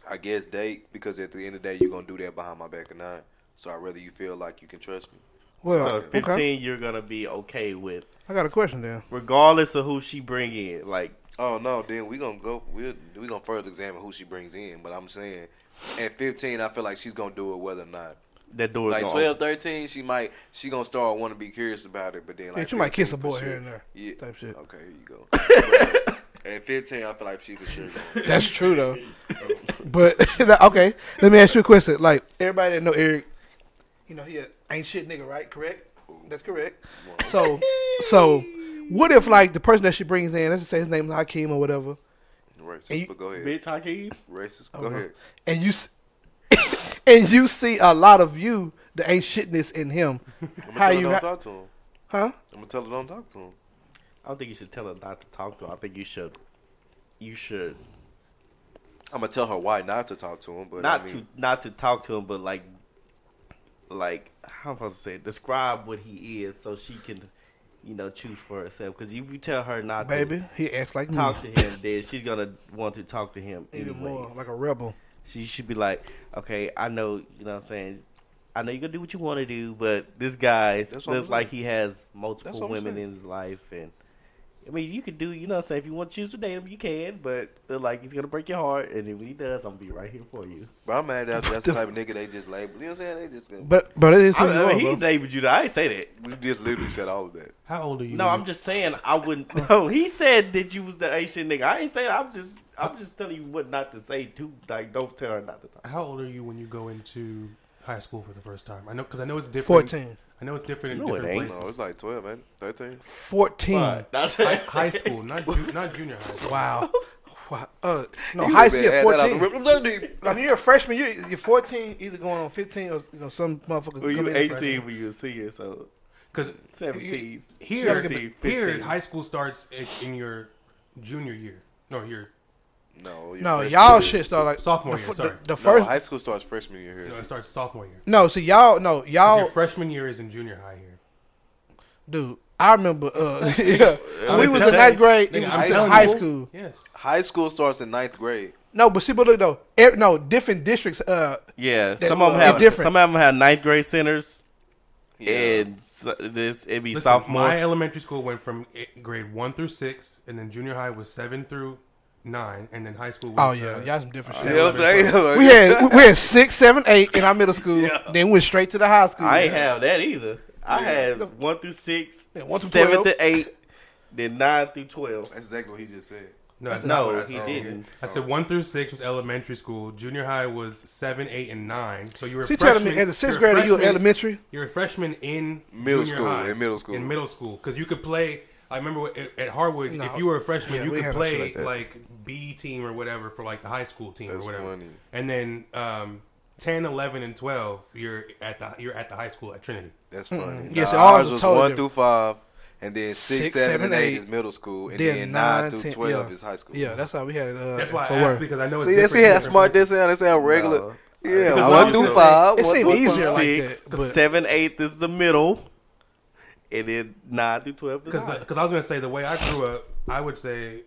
Speaker 2: I guess, date because at the end of the day, you're gonna do that behind my back or not. So I'd rather you feel like you can trust me.
Speaker 3: Well,
Speaker 1: so.
Speaker 3: okay.
Speaker 1: 15, you're gonna be okay with,
Speaker 3: I got a question then.
Speaker 1: regardless of who she bring in. Like
Speaker 2: Oh no, then we gonna go. We we gonna further examine who she brings in. But I'm saying, at 15, I feel like she's gonna do it whether or not.
Speaker 1: that door is
Speaker 2: like
Speaker 1: gonna
Speaker 2: 12, 13, she might she gonna start want to be curious about it, but then like
Speaker 3: Yeah, she might kiss a boy
Speaker 2: for
Speaker 3: here and there.
Speaker 2: Yeah.
Speaker 3: Type shit.
Speaker 2: Okay, here you go. But, At 15, I feel like she for sure. Gonna,
Speaker 3: That's true though. but okay, let me ask you a question. Like everybody that know Airrick, you know he a ain't shit nigga, right? Correct. That's correct. So, so what if like the person that she brings in, let's just say his name is Hakeem or whatever,
Speaker 2: Racist,
Speaker 3: And you-
Speaker 2: but go ahead.
Speaker 1: Bitch, Hakeem.
Speaker 2: Racist, go
Speaker 3: no.
Speaker 2: ahead.
Speaker 3: and you and you see a lot of you that ain't shitness in him,
Speaker 2: I'm gonna
Speaker 3: How
Speaker 2: tell her
Speaker 3: you
Speaker 2: don't
Speaker 3: ha-
Speaker 2: talk to him.
Speaker 3: huh?
Speaker 2: I'm gonna tell her don't talk to him.
Speaker 1: I don't think you should tell her not to talk to her. I think you should. You should
Speaker 2: I'm gonna tell her why not to talk to him, but
Speaker 1: not
Speaker 2: I mean,
Speaker 1: to not to talk to him, but like, like how am I supposed to say? It? Describe what he is, so she can, you know, choose for herself. Because if you tell her not
Speaker 3: Baby, he acts like
Speaker 1: to
Speaker 3: me,
Speaker 1: talk to him, then she's gonna want to talk to him
Speaker 3: even more like a rebel.
Speaker 1: She should be like, okay, I know, you know what I'm saying? I know you're going to do what you want to do, but this guy
Speaker 2: That's what I'm
Speaker 1: looks like he has multiple women in his life. And I mean, you could do, you know what I'm saying? If you want to choose to date him, you can, but they're like, he's going to break your heart. And then when he does, I'm going to be right here for you.
Speaker 2: But I'm mad that that's the type of nigga they just label. You know what I'm saying? They just gonna,
Speaker 3: But but it is who
Speaker 1: I,
Speaker 3: you
Speaker 1: I
Speaker 3: are,
Speaker 1: mean, he
Speaker 3: bro.
Speaker 1: labeled you. I ain't say that.
Speaker 2: we just literally said all of that.
Speaker 4: How old are you?
Speaker 1: No,
Speaker 4: when
Speaker 1: I'm just saying I wouldn't. No, he said that you was the Asian nigga. I ain't saying. I'm just. I'm just telling you what not to say too. Like, don't tell her not to talk.
Speaker 4: How old are you when you go into high school for the first time? I know because I know it's different.
Speaker 3: Fourteen.
Speaker 4: I know it's different in
Speaker 1: No, it
Speaker 4: different
Speaker 1: ain't.
Speaker 4: places.
Speaker 2: No, it's like 12, man. 13.
Speaker 3: Fourteen.
Speaker 1: But that's
Speaker 4: high, high school, not ju- not junior high school.
Speaker 3: Wow. Wow. Uh, no,
Speaker 2: You
Speaker 3: high school, yeah, fourteen.
Speaker 2: the rip-
Speaker 3: Like you're a freshman, you're, you're 14, either going on 15 or you know some motherfuckers.
Speaker 1: Well, you
Speaker 3: come in
Speaker 1: 18
Speaker 3: freshman.
Speaker 1: when you're a senior, so
Speaker 4: Because
Speaker 1: 17.
Speaker 4: here,
Speaker 1: 16,
Speaker 4: here,
Speaker 1: 15.
Speaker 4: high school starts in, in your junior year. No, your
Speaker 2: No, your
Speaker 3: No,
Speaker 2: freshman
Speaker 3: y'all
Speaker 2: year.
Speaker 3: shit start like
Speaker 4: Sophomore
Speaker 3: the,
Speaker 4: year,
Speaker 3: fir-
Speaker 4: sorry.
Speaker 3: The, the
Speaker 2: No,
Speaker 3: first,
Speaker 2: high school starts freshman year here.
Speaker 4: no, it starts sophomore year.
Speaker 3: no, see y'all, no,
Speaker 4: 'Cause
Speaker 3: y'all,
Speaker 4: Your freshman year is in junior high here.
Speaker 3: dude. I remember, uh, yeah, when we
Speaker 4: I'm
Speaker 3: was
Speaker 4: telling
Speaker 3: in ninth
Speaker 4: you.
Speaker 3: grade.
Speaker 4: Nigga,
Speaker 3: It was
Speaker 4: I'm
Speaker 3: just
Speaker 4: telling
Speaker 3: high
Speaker 4: you.
Speaker 3: school.
Speaker 4: Yes.
Speaker 2: High school starts in ninth grade.
Speaker 3: No, but see, but look though, every, no, different districts. Uh,
Speaker 1: Yeah,
Speaker 3: That-
Speaker 1: some of them
Speaker 3: they're
Speaker 1: have
Speaker 3: different.
Speaker 1: some of them have ninth grade centers,
Speaker 2: Yeah.
Speaker 1: and so this it'd be
Speaker 4: Listen,
Speaker 1: sophomore.
Speaker 4: My elementary school went from eight, grade one through six, and then junior high was seven through nine, and then high school. Was,
Speaker 3: oh yeah,
Speaker 4: uh,
Speaker 3: y'all some different
Speaker 2: you
Speaker 3: shit.
Speaker 2: know what I'm saying?
Speaker 3: We had we had six, seven, eight in our middle school. Then went straight to the high school.
Speaker 1: I ain't have that either. I had one through six,
Speaker 3: Yeah, one through
Speaker 1: seven
Speaker 3: 12.
Speaker 1: to eight, then nine through twelve.
Speaker 2: That's exactly what he just said.
Speaker 4: No, that's
Speaker 1: No,
Speaker 4: not
Speaker 1: he didn't.
Speaker 4: I said one through six was elementary school. Junior high was seven, eight, and nine. So you were. a
Speaker 3: She telling me
Speaker 4: freshman-
Speaker 3: as a sixth
Speaker 4: you're
Speaker 3: grader you were elementary.
Speaker 4: You're a freshman in
Speaker 2: Middle school,
Speaker 4: high,
Speaker 2: in middle school.
Speaker 4: In middle school, because you could play. I remember at, at Harwood,
Speaker 3: No.
Speaker 4: if you were a freshman,
Speaker 3: Yeah,
Speaker 4: you
Speaker 3: we
Speaker 4: could
Speaker 3: had no shit
Speaker 4: play
Speaker 3: like
Speaker 4: like B team or whatever for like the high school team
Speaker 2: That's
Speaker 4: or whatever.
Speaker 2: funny.
Speaker 4: And then um, 10, 11, and twelve, you're at the you're at the high school at Trinity.
Speaker 2: That's funny. Nah,
Speaker 3: Yes, ours
Speaker 2: ours
Speaker 3: was
Speaker 2: was
Speaker 3: totally
Speaker 2: one
Speaker 3: different.
Speaker 2: through five, and then six,
Speaker 3: Six,
Speaker 2: seven,
Speaker 3: seven,
Speaker 2: and eight
Speaker 3: eight.
Speaker 2: is middle school, and
Speaker 3: Then
Speaker 2: then,
Speaker 3: nine,
Speaker 2: nine, through
Speaker 3: 10
Speaker 2: twelve
Speaker 3: yeah.
Speaker 2: is high school.
Speaker 3: Yeah, that's how we had it. Uh,
Speaker 4: That's why
Speaker 3: for
Speaker 4: I asked
Speaker 3: work.
Speaker 4: because I know it's
Speaker 2: See, that's
Speaker 4: different
Speaker 2: see
Speaker 4: in
Speaker 2: how
Speaker 4: different
Speaker 2: smart
Speaker 4: places.
Speaker 2: they sound. They sound regular.
Speaker 1: No.
Speaker 2: Yeah, one through five.
Speaker 3: it
Speaker 2: one
Speaker 3: seemed easier
Speaker 2: five.
Speaker 3: like
Speaker 1: six,
Speaker 3: that, but-
Speaker 1: seven, eight is the middle, and then nine through twelve
Speaker 4: Because I was gonna say the way I grew up, I would say,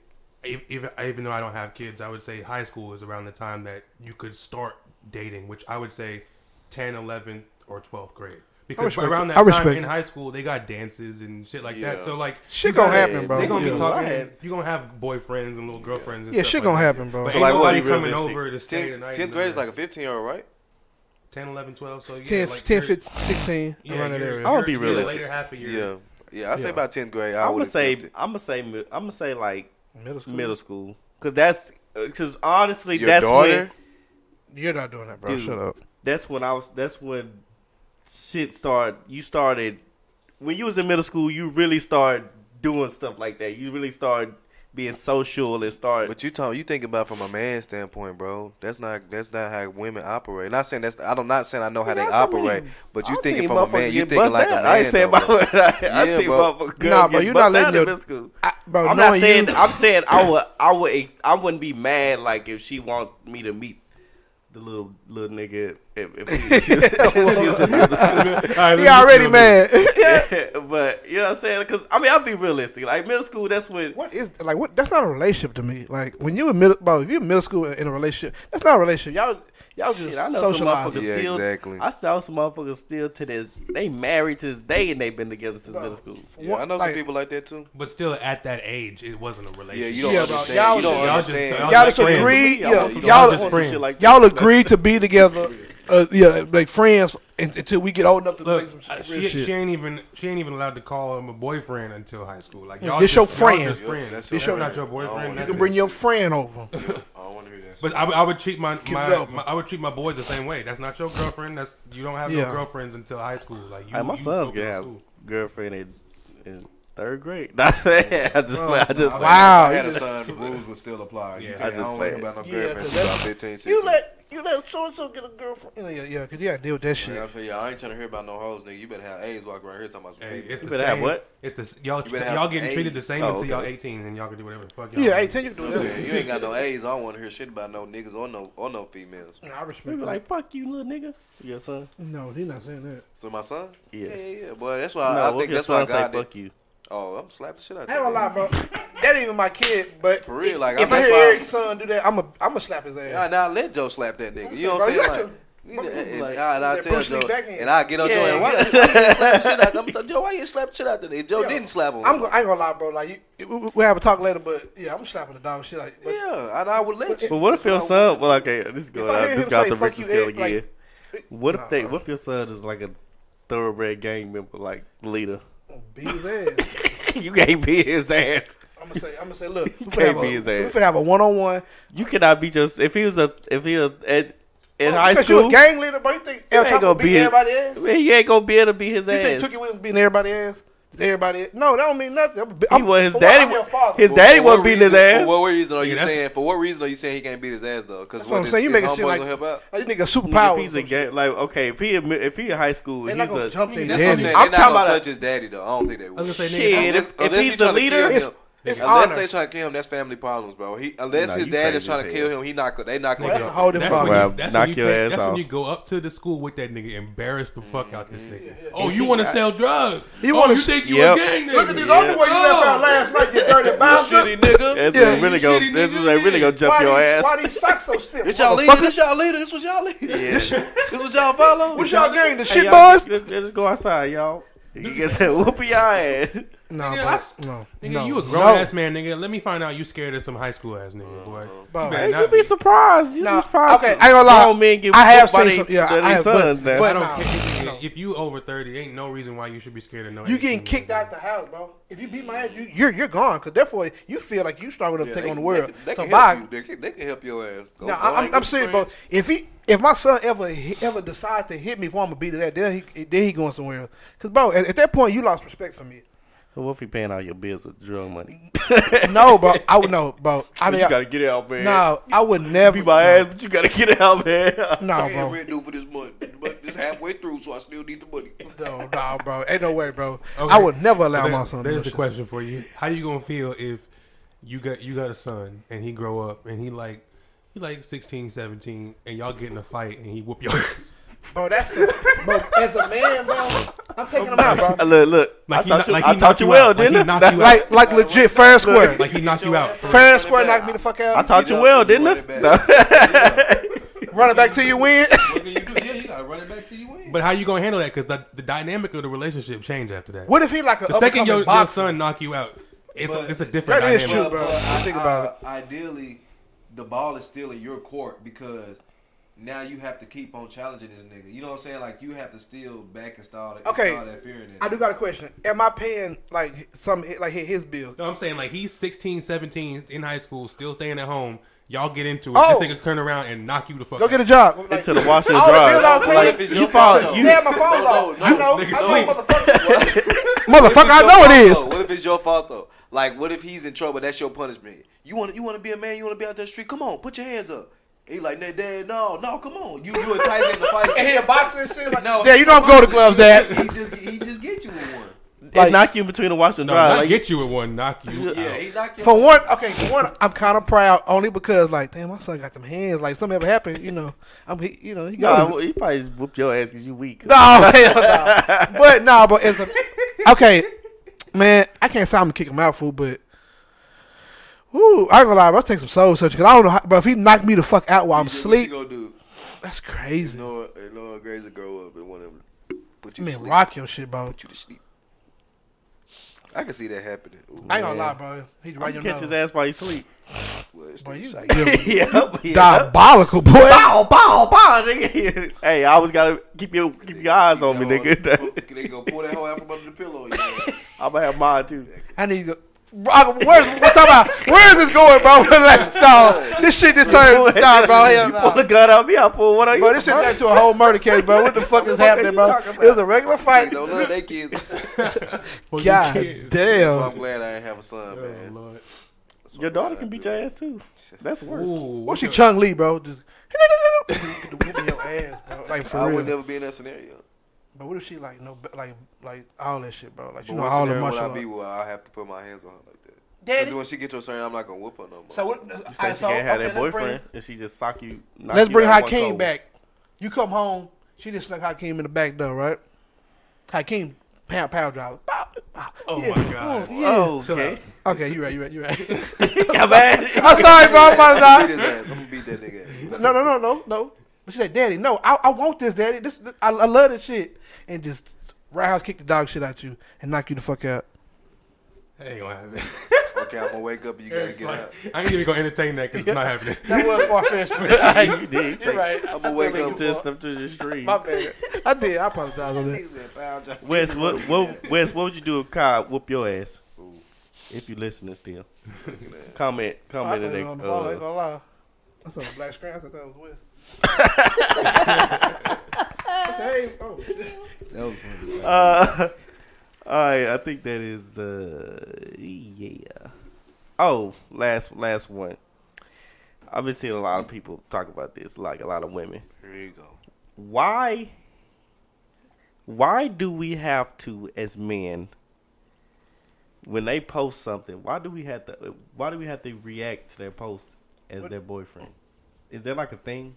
Speaker 4: e- even even though I don't have kids, I would say high school is around the time that you could start dating, which I would say 10, 11, or twelfth grade. Because
Speaker 3: respect
Speaker 4: around that
Speaker 3: I
Speaker 4: time in
Speaker 3: it.
Speaker 4: high school, they got dances and shit like that. So like,
Speaker 3: Shit gonna
Speaker 4: gotta-
Speaker 3: happen, bro.
Speaker 4: They gonna
Speaker 1: Yeah.
Speaker 4: be talking.
Speaker 1: Right.
Speaker 4: You gonna have boyfriends and little girlfriends. And
Speaker 3: Yeah,
Speaker 4: stuff
Speaker 3: shit
Speaker 4: like
Speaker 3: gonna
Speaker 4: that.
Speaker 3: happen, bro.
Speaker 4: But
Speaker 1: So,
Speaker 4: ain't
Speaker 1: like, what
Speaker 4: nobody
Speaker 1: are you
Speaker 4: coming
Speaker 1: realistic?
Speaker 4: over to stay the
Speaker 2: 10, 10th grade is like a 15 year old, right?
Speaker 4: 10, 11, 12. So yeah,
Speaker 3: 10,
Speaker 4: like
Speaker 3: 10 15, 16,
Speaker 4: yeah,
Speaker 3: around that area.
Speaker 1: I wanna be
Speaker 4: you're
Speaker 1: realistic.
Speaker 4: Later half a year.
Speaker 2: Yeah. Yeah, I say
Speaker 3: Yeah.
Speaker 2: about 10th grade. I
Speaker 1: I'm
Speaker 2: would
Speaker 1: gonna say. I'm gonna say I'm gonna say like
Speaker 3: Middle school.
Speaker 1: middle school because that's uh, because honestly
Speaker 2: Your
Speaker 1: that's
Speaker 2: daughter?
Speaker 1: when
Speaker 3: You're not doing that, bro.
Speaker 1: Dude.
Speaker 3: Shut up.
Speaker 1: that's when I was that's when shit started. You started when you was in middle school. You really start doing stuff like that. You really start being social and start.
Speaker 2: But you talk, you think about from a man's standpoint, bro. That's not that's not how women operate. Not saying that's I'm not saying I know how they
Speaker 1: I many-
Speaker 2: operate, but you
Speaker 1: I've
Speaker 2: thinking from a man. You
Speaker 1: get
Speaker 2: thinking
Speaker 1: bust
Speaker 2: like a man.
Speaker 1: I ain't saying about.
Speaker 2: bro.
Speaker 1: I, I see
Speaker 2: bro.
Speaker 1: motherfuckers
Speaker 3: Nah,
Speaker 1: girls
Speaker 3: bro, you
Speaker 1: bust
Speaker 3: not letting
Speaker 1: down
Speaker 3: your-
Speaker 1: school.
Speaker 3: I, bro,
Speaker 1: I'm not saying.
Speaker 3: you,
Speaker 1: I'm saying I would. I would. I wouldn't be mad like if she want me to meet the little little nigga if, if she, she, was, she was in middle school.
Speaker 4: All right,
Speaker 3: he already
Speaker 4: feel
Speaker 3: mad.
Speaker 1: Yeah, but you know what I'm saying? Because I mean, I'll be realistic. Like middle school, that's when.
Speaker 3: what is like? What? That's not a relationship to me. Like when you in middle, bro. If you in middle school in a relationship, that's not a relationship. Y'all, y'all just
Speaker 1: Shit, I know some
Speaker 3: socialize.
Speaker 1: motherfuckers
Speaker 2: Yeah,
Speaker 1: still.
Speaker 2: exactly.
Speaker 1: I still some motherfuckers still to this. They married to this day and they've been together since middle school.
Speaker 2: Yeah, I know
Speaker 3: Like-
Speaker 2: some people like that too.
Speaker 4: But still, at that age, it wasn't a
Speaker 2: Yeah,
Speaker 4: relationship.
Speaker 2: you don't
Speaker 3: Yeah, bro,
Speaker 2: understand.
Speaker 3: y'all
Speaker 2: you don't
Speaker 4: y'all just-
Speaker 2: understand.
Speaker 4: y'all
Speaker 3: Y'all
Speaker 4: just
Speaker 3: just
Speaker 4: friends.
Speaker 3: agreed.
Speaker 1: Y'all
Speaker 3: Yeah,
Speaker 1: want some-
Speaker 3: y'all,
Speaker 1: want some
Speaker 4: friends.
Speaker 1: shit like that.
Speaker 3: y'all agreed to be together. Uh, yeah, like friends until we get old enough to
Speaker 4: Look,
Speaker 3: make some shit.
Speaker 4: she,
Speaker 3: shit.
Speaker 4: she ain't even she ain't even allowed to call him a boyfriend until high school. Like
Speaker 3: Yeah,
Speaker 4: y'all,
Speaker 3: this
Speaker 4: just,
Speaker 3: your
Speaker 4: y'all
Speaker 3: friend.
Speaker 4: just friends.
Speaker 2: That's
Speaker 4: That's,
Speaker 2: your
Speaker 4: not
Speaker 2: friend.
Speaker 4: your boyfriend.
Speaker 3: you can bring your friend over.
Speaker 2: I don't want to hear that.
Speaker 4: But I, would- I would treat my my, my I would treat my boys the same way. That's not your girlfriend. That's you don't have
Speaker 3: Yeah.
Speaker 4: no girlfriends until high school. Like you,
Speaker 1: Hey, my
Speaker 4: you
Speaker 1: sons
Speaker 4: focus
Speaker 1: can have
Speaker 4: school.
Speaker 1: girlfriend in, in third grade. That's it. I just play. I just play.
Speaker 3: Wow.
Speaker 2: If I had a son, the rules would still apply. You
Speaker 4: Yeah.
Speaker 2: can't,
Speaker 1: I
Speaker 2: I,
Speaker 1: just
Speaker 2: don't
Speaker 1: play
Speaker 2: about no
Speaker 3: Yeah,
Speaker 2: girlfriend
Speaker 3: 'cause
Speaker 2: until I'm
Speaker 3: that's-
Speaker 2: 15, 16.
Speaker 3: You let you let so and so get a girlfriend. You know, yeah, yeah, cause you gotta deal with that
Speaker 2: Yeah,
Speaker 3: shit.
Speaker 2: I'm saying, yeah, I ain't trying to hear about no hoes, nigga. You better have A's walking around here talking about some
Speaker 4: Hey,
Speaker 2: females.
Speaker 4: it's
Speaker 1: You
Speaker 4: the
Speaker 1: better have what?
Speaker 4: It's the y'all
Speaker 2: You better have
Speaker 4: y'all
Speaker 2: some
Speaker 4: getting treated the same
Speaker 1: Oh,
Speaker 4: until y'all 18 and y'all can do whatever the fuck y'all
Speaker 3: Yeah, eighteen, you can
Speaker 2: You
Speaker 3: do
Speaker 2: know what I'm
Speaker 3: that.
Speaker 2: saying? You ain't got no A's. I don't want to hear shit about no niggas or no or no females.
Speaker 3: I
Speaker 1: We
Speaker 3: respect
Speaker 1: be
Speaker 3: that.
Speaker 1: like, fuck you, little nigga. Your son.
Speaker 3: no, he's not saying that.
Speaker 2: So my son?
Speaker 1: Yeah.
Speaker 2: Yeah, yeah, yeah. Boy, that's why
Speaker 1: no,
Speaker 2: I, I
Speaker 1: what
Speaker 2: think
Speaker 1: if your
Speaker 2: that's why
Speaker 1: son say
Speaker 2: God did.
Speaker 1: fuck you?
Speaker 2: Oh, I'm slapping the shit out
Speaker 3: I ain't gonna
Speaker 2: that
Speaker 3: lie, bro. That ain't even my kid, but
Speaker 2: For real, like,
Speaker 3: if
Speaker 2: I'm-
Speaker 3: I hear Airrick's son do that, I'm a I'm gonna slap his ass.
Speaker 2: Yeah, now let Joe slap that nigga. You know what I'm saying?
Speaker 3: got
Speaker 2: Like, you know, and, and I, and I tell
Speaker 3: Bruce
Speaker 2: Joe, and I get on Joe,
Speaker 1: Yeah.
Speaker 2: and why, why you slap the shit out? I'm like, Joe, why you slap the shit out that nigga? Joe
Speaker 3: Yo,
Speaker 2: didn't slap him.
Speaker 3: I'm go- I ain't gonna lie, bro. Like you, we, we- we'll have a talk later, but yeah, I'm slapping the dog shit. Like, but
Speaker 2: yeah, and I would let you.
Speaker 1: But what if your son? Well, okay, this is
Speaker 3: If
Speaker 1: going
Speaker 3: I hear
Speaker 1: out. This
Speaker 3: him
Speaker 1: got
Speaker 3: say,
Speaker 1: the
Speaker 3: "Fuck
Speaker 1: Richter
Speaker 3: you,
Speaker 1: scale
Speaker 3: Airrick," like,
Speaker 1: again. What if
Speaker 3: Nah,
Speaker 1: they?
Speaker 3: bro.
Speaker 1: What if your son is like a thoroughbred gang member, like leader?
Speaker 3: Beat his ass.
Speaker 1: you can't be his ass.
Speaker 3: I'm gonna say, I'm gonna say, look, you
Speaker 1: can't
Speaker 3: finna have,
Speaker 1: be
Speaker 3: a,
Speaker 1: his
Speaker 3: we
Speaker 1: ass.
Speaker 3: finna have a one on one.
Speaker 1: You cannot be just if he was a if he was at in oh, high
Speaker 3: because
Speaker 1: school.
Speaker 3: you a gang leader, but you think El Chapo
Speaker 1: gonna
Speaker 3: beating
Speaker 1: be-
Speaker 3: everybody ass?
Speaker 1: Man, he ain't gonna be able to be his ass.
Speaker 3: You think. Tookie Williams beating everybody ass? Everybody, no, that don't mean nothing. I'm,
Speaker 1: He was his daddy.
Speaker 3: Father.
Speaker 1: His daddy wasn't beating his ass.
Speaker 2: For what reason are you
Speaker 1: Yeah,
Speaker 2: saying? For what reason are you saying he can't beat his ass though? Because
Speaker 3: That's what I'm saying. You make it seem like,
Speaker 2: help out.
Speaker 3: like you nigga
Speaker 1: Nigga,
Speaker 3: superpower.
Speaker 1: if he's a gang, like okay, if he if he in high school,
Speaker 3: They're
Speaker 1: he's
Speaker 3: not
Speaker 1: a
Speaker 3: jump their
Speaker 2: That's what I'm
Speaker 3: daddy.
Speaker 2: saying.
Speaker 1: I'm
Speaker 2: They're not
Speaker 1: talking
Speaker 2: gonna
Speaker 1: about
Speaker 2: touch his daddy though. I don't think they would.
Speaker 4: I was gonna say,
Speaker 1: Shit,
Speaker 4: nigga,
Speaker 1: if, if
Speaker 2: Unless
Speaker 1: he's the leader,
Speaker 3: It's,
Speaker 2: him.
Speaker 3: It's
Speaker 2: Unless
Speaker 3: honor.
Speaker 2: they trying to kill him, that's family problems, bro. He unless
Speaker 1: Nah,
Speaker 2: his
Speaker 1: you
Speaker 2: dad is
Speaker 1: crazy
Speaker 2: trying
Speaker 1: as
Speaker 2: to
Speaker 1: hell.
Speaker 2: kill him, he not gonna. They not
Speaker 3: Well,
Speaker 2: gonna.
Speaker 3: that's a whole different
Speaker 4: That's when,
Speaker 1: Well,
Speaker 4: you, that's,
Speaker 1: knock
Speaker 4: when you
Speaker 1: your
Speaker 4: take,
Speaker 1: ass
Speaker 4: that's
Speaker 1: off.
Speaker 4: when you go up to the school with that nigga, embarrass the fuck out this nigga. Oh, you want to sell drugs?
Speaker 3: You
Speaker 4: oh,
Speaker 3: wanna-
Speaker 4: you think you
Speaker 1: Yep.
Speaker 4: a gang nigga?
Speaker 3: Look at this
Speaker 1: Yeah.
Speaker 3: underwear you left out last night, you dirty bastard.
Speaker 2: Shitty nigga.
Speaker 1: that's
Speaker 3: Yeah,
Speaker 1: what really
Speaker 4: you
Speaker 1: go.
Speaker 4: shitty
Speaker 1: This
Speaker 4: nigga,
Speaker 1: is they really
Speaker 4: yeah.
Speaker 1: gonna jump
Speaker 3: why
Speaker 1: your
Speaker 3: these,
Speaker 1: ass.
Speaker 3: Why these socks so stiff?
Speaker 2: This y'all leader. This y'all leader. This what y'all leader. This what y'all follow.
Speaker 3: What's y'all gang? The
Speaker 1: Hey,
Speaker 3: shit
Speaker 1: y'all,
Speaker 3: boys?
Speaker 1: Let's, let's go outside, y'all. You get that whooping y'all ass.
Speaker 3: No,
Speaker 4: Nigga,
Speaker 3: bro.
Speaker 4: I s-
Speaker 3: no,
Speaker 4: Nigga,
Speaker 3: no.
Speaker 4: you a grown
Speaker 3: no.
Speaker 4: ass man, nigga. Let me find out you scared of some high school ass nigga, boy. Uh-huh.
Speaker 3: Bro,
Speaker 4: You better
Speaker 1: Hey,
Speaker 4: not
Speaker 1: you'd be surprised. You'd
Speaker 3: No,
Speaker 1: be surprised.
Speaker 3: okay, I ain't gonna lie.
Speaker 1: Grown men get
Speaker 3: I have
Speaker 1: whooped by
Speaker 3: seen some- yeah, I have,
Speaker 1: sons,
Speaker 3: but-
Speaker 1: man.
Speaker 3: but-
Speaker 4: I don't
Speaker 3: Nah.
Speaker 4: care. If you over thirty, ain't no reason why you should be scared of no.
Speaker 3: You getting kicked
Speaker 4: nigga.
Speaker 3: out the house, bro. If you beat my ass, you, you're you're gone. Cause therefore you feel like you struggle to
Speaker 2: Yeah,
Speaker 3: take
Speaker 2: they-
Speaker 3: on the world.
Speaker 2: can- They
Speaker 3: so
Speaker 2: can
Speaker 3: bye.
Speaker 2: help you. They can, they can help your ass. Go-
Speaker 3: No,
Speaker 2: go
Speaker 3: I'm,
Speaker 2: hang
Speaker 3: I'm, I'm serious, bro. If he, if my son ever ever decides to hit me for I'm gonna beat his ass, then he then he going somewhere else. Cause bro, at, at that point you lost respect for me.
Speaker 1: What if he paying all your bills with drug money?
Speaker 3: no, bro, I would know, bro. I mean, you
Speaker 1: gotta get out, man.
Speaker 3: no, I would never.
Speaker 1: Beat my
Speaker 3: no,
Speaker 1: ass, but you gotta get out, man.
Speaker 3: No,
Speaker 2: I ain't
Speaker 3: bro.
Speaker 2: rent due for this month, but it's halfway through, so I still need the money.
Speaker 3: No, no, bro. Ain't no way, bro.
Speaker 4: Okay.
Speaker 3: I would never allow
Speaker 4: There-
Speaker 3: my son.
Speaker 4: There's the
Speaker 3: shit.
Speaker 4: question for you: How you gonna feel if you got you got a son and he grow up and he like he like 16, 17, and y'all get in a fight and he whoop your ass?
Speaker 3: Bro, that's bro. as a man, bro, I'm taking him out, bro.
Speaker 1: look, look.
Speaker 4: Like
Speaker 1: I taught you.
Speaker 4: like
Speaker 1: I taught you
Speaker 4: you
Speaker 1: well,
Speaker 4: out. Like
Speaker 1: didn't
Speaker 4: he
Speaker 1: I?
Speaker 4: you out.
Speaker 3: Like, like legit, fair and square.
Speaker 4: Like he knocked you out.
Speaker 3: Fair and square, knocked me the fuck out.
Speaker 1: I taught you well, didn't I?
Speaker 3: Run it back till you win.
Speaker 2: What can you do? Yeah, you gotta run it back till you win.
Speaker 4: But how you gonna handle that? Because the, the dynamic of the relationship changed after that.
Speaker 3: What if he like a
Speaker 4: the second your, your son knock you out, it's a,
Speaker 2: But-
Speaker 4: it's a different
Speaker 3: That is
Speaker 4: dynamic.
Speaker 3: true, bro.
Speaker 2: I,
Speaker 3: Think about
Speaker 2: uh, Ideally, the ball is still in your court because now you have to keep on challenging this nigga. You know what I'm saying? Like you have to still back and install that,
Speaker 3: Okay.
Speaker 2: install that fear in it.
Speaker 3: I do got a question. Am I paying like some like his bills?
Speaker 4: No, I'm saying like he's 16, 17 in high school, still staying at home. Y'all get into it.
Speaker 3: Oh.
Speaker 4: This nigga turn around and knock you the fuck
Speaker 3: Go
Speaker 4: out.
Speaker 3: get a job. Like,
Speaker 1: Into the washer and
Speaker 3: all the bills
Speaker 1: dryers.
Speaker 3: I'm
Speaker 2: What if it's
Speaker 1: you
Speaker 2: your
Speaker 1: follow-
Speaker 2: fault,
Speaker 1: you-
Speaker 2: though?
Speaker 3: Yeah, my phone
Speaker 2: No,
Speaker 3: off.
Speaker 2: no,
Speaker 3: I know.
Speaker 4: nigga
Speaker 3: I
Speaker 4: sleep.
Speaker 3: know, motherfucker.
Speaker 2: What
Speaker 3: motherfucker, I know it is.
Speaker 2: though? What if it's your fault though? Like, what if he's in trouble? That's your punishment. You want you want to be a man? You want to be out there street? Come on, put your hands up. He like, nah, dad, no, no, come on. You you entice him to fight.
Speaker 3: And he a boxer and shit. Like,
Speaker 2: No,
Speaker 3: yeah, you don't go to gloves, dad.
Speaker 2: He just he just get you with one.
Speaker 1: It knock you in between the washer and
Speaker 4: No,
Speaker 1: dryer.
Speaker 4: not
Speaker 1: Like,
Speaker 4: get you with one, knock you.
Speaker 2: Yeah,
Speaker 4: out.
Speaker 2: he knock you.
Speaker 3: For one, okay, for one, I'm kind of proud only because like, damn, my son got them hands. Like, something ever happened, you know, I'm, he, you know, he
Speaker 1: nah,
Speaker 3: got.
Speaker 1: well, he probably just whooped your ass because you weak.
Speaker 3: No, hell no. But no, but it's a okay, man. I can't say I'm gonna kick him out, fool. But ooh, I ain't gonna lie, bro. Let's take some soul searching. Cause I don't know, how, bro. If he knocked me the fuck out while I'm
Speaker 2: What you
Speaker 3: asleep,
Speaker 2: gonna do?
Speaker 3: that's
Speaker 2: You
Speaker 3: crazy.
Speaker 2: know, you know, Grazer grow up and want to put you to
Speaker 3: Man,
Speaker 2: sleep.
Speaker 3: rock your shit, bro.
Speaker 2: Put you to sleep. I can see that happening. Ooh,
Speaker 3: I ain't gonna
Speaker 2: man.
Speaker 3: lie, bro. He's
Speaker 1: I'm
Speaker 3: right
Speaker 1: gonna
Speaker 3: your
Speaker 1: catch his ass while he sleep.
Speaker 2: Well, it's
Speaker 3: Boy,
Speaker 2: the
Speaker 3: you
Speaker 2: excitement.
Speaker 1: yeah, yeah.
Speaker 3: diabolical, boy.
Speaker 1: Bow, bow, bow, nigga. Hey, I always gotta keep your keep your eyes on me, nigga.
Speaker 2: They
Speaker 1: nigga.
Speaker 2: gonna pull that hoe out from under the pillow. You know?
Speaker 1: I'm gonna have mine too.
Speaker 3: I need to. Bro, where's what talking about? Where is this going, bro? Like, so, this shit just turned. Nah, bro. Hell
Speaker 1: You pull the gun out me, I pull one on you.
Speaker 3: Bro, this shit turned into a whole murder case, bro. What the fuck is
Speaker 1: fuck
Speaker 3: happening, bro?
Speaker 1: talking
Speaker 3: It was a regular fight.
Speaker 2: don't love they kids.
Speaker 3: God
Speaker 4: the kids.
Speaker 2: That's why I'm glad I ain't have a son,
Speaker 4: Oh,
Speaker 2: man.
Speaker 4: Lord.
Speaker 1: Your daughter can beat your ass too. That's worse.
Speaker 4: Ooh,
Speaker 3: What's she
Speaker 4: your-
Speaker 3: Chung Lee, bro? Just get the whoop in your ass, bro. Like for
Speaker 2: I
Speaker 3: real.
Speaker 2: would never be in that scenario.
Speaker 3: But what if she like no like like all that shit, bro? Like you
Speaker 2: But
Speaker 3: know all the
Speaker 2: scenario would
Speaker 3: martial
Speaker 2: I be where I have to put my hands on her like that?
Speaker 3: Daddy.
Speaker 2: Because when she gets to a certain, I'm not gonna whoop her no more.
Speaker 3: So what?
Speaker 1: You
Speaker 3: alright,
Speaker 1: say she
Speaker 3: so,
Speaker 1: can't have
Speaker 3: okay,
Speaker 1: that
Speaker 3: let's bring-
Speaker 1: boyfriend, and she just sock you. knock
Speaker 3: Let's
Speaker 1: you
Speaker 3: bring Hakeem back. You come home. She just snuck Hakeem in the back door, right? Hakeem pound pound driver.
Speaker 4: Oh
Speaker 3: Yeah.
Speaker 4: my god.
Speaker 1: Oh,
Speaker 3: Chill
Speaker 1: okay.
Speaker 3: Okay, you right, you right, you right.
Speaker 1: Got mad.
Speaker 3: I'm sorry, bro. I'm
Speaker 2: I'm
Speaker 3: sorry.
Speaker 2: beat his ass. I'm gonna beat that nigga.
Speaker 3: No, no, no, no, no. But she said, "Daddy, no, I, I want this, Daddy. This, I, I love this shit." And just right roundhouse kick the dog shit out you and knock you the fuck out.
Speaker 4: That ain't gonna happen.
Speaker 2: Okay, I'm gonna wake up. and You gotta
Speaker 4: It's
Speaker 2: get
Speaker 4: like,
Speaker 2: out.
Speaker 4: I ain't even gonna entertain that because it's not happening.
Speaker 3: That was far fetched, but
Speaker 1: you did.
Speaker 3: you're right.
Speaker 2: I'm gonna wake up.
Speaker 1: This stuff to the street.
Speaker 3: My bad. I did. I apologize on that.
Speaker 2: said,
Speaker 1: Wes, what, what, Wes, what would you do if Kyle whoop your ass? If you're listening still, comment,
Speaker 3: I
Speaker 1: comment
Speaker 3: thought
Speaker 1: in
Speaker 3: you
Speaker 1: the.
Speaker 3: was on the phone. I ain't
Speaker 1: Uh,
Speaker 3: gonna lie. That's on the black screen. I thought that was Wes. I hey, oh,
Speaker 2: That was funny.
Speaker 1: uh, all right, I think that is uh, yeah. Oh, last last one. I've been seeing a lot of people talk about this, like a lot of women.
Speaker 2: Here you go.
Speaker 1: why why do we have to as men when they post something why do we have to why do we have to react to their post as their boyfriend is that like a thing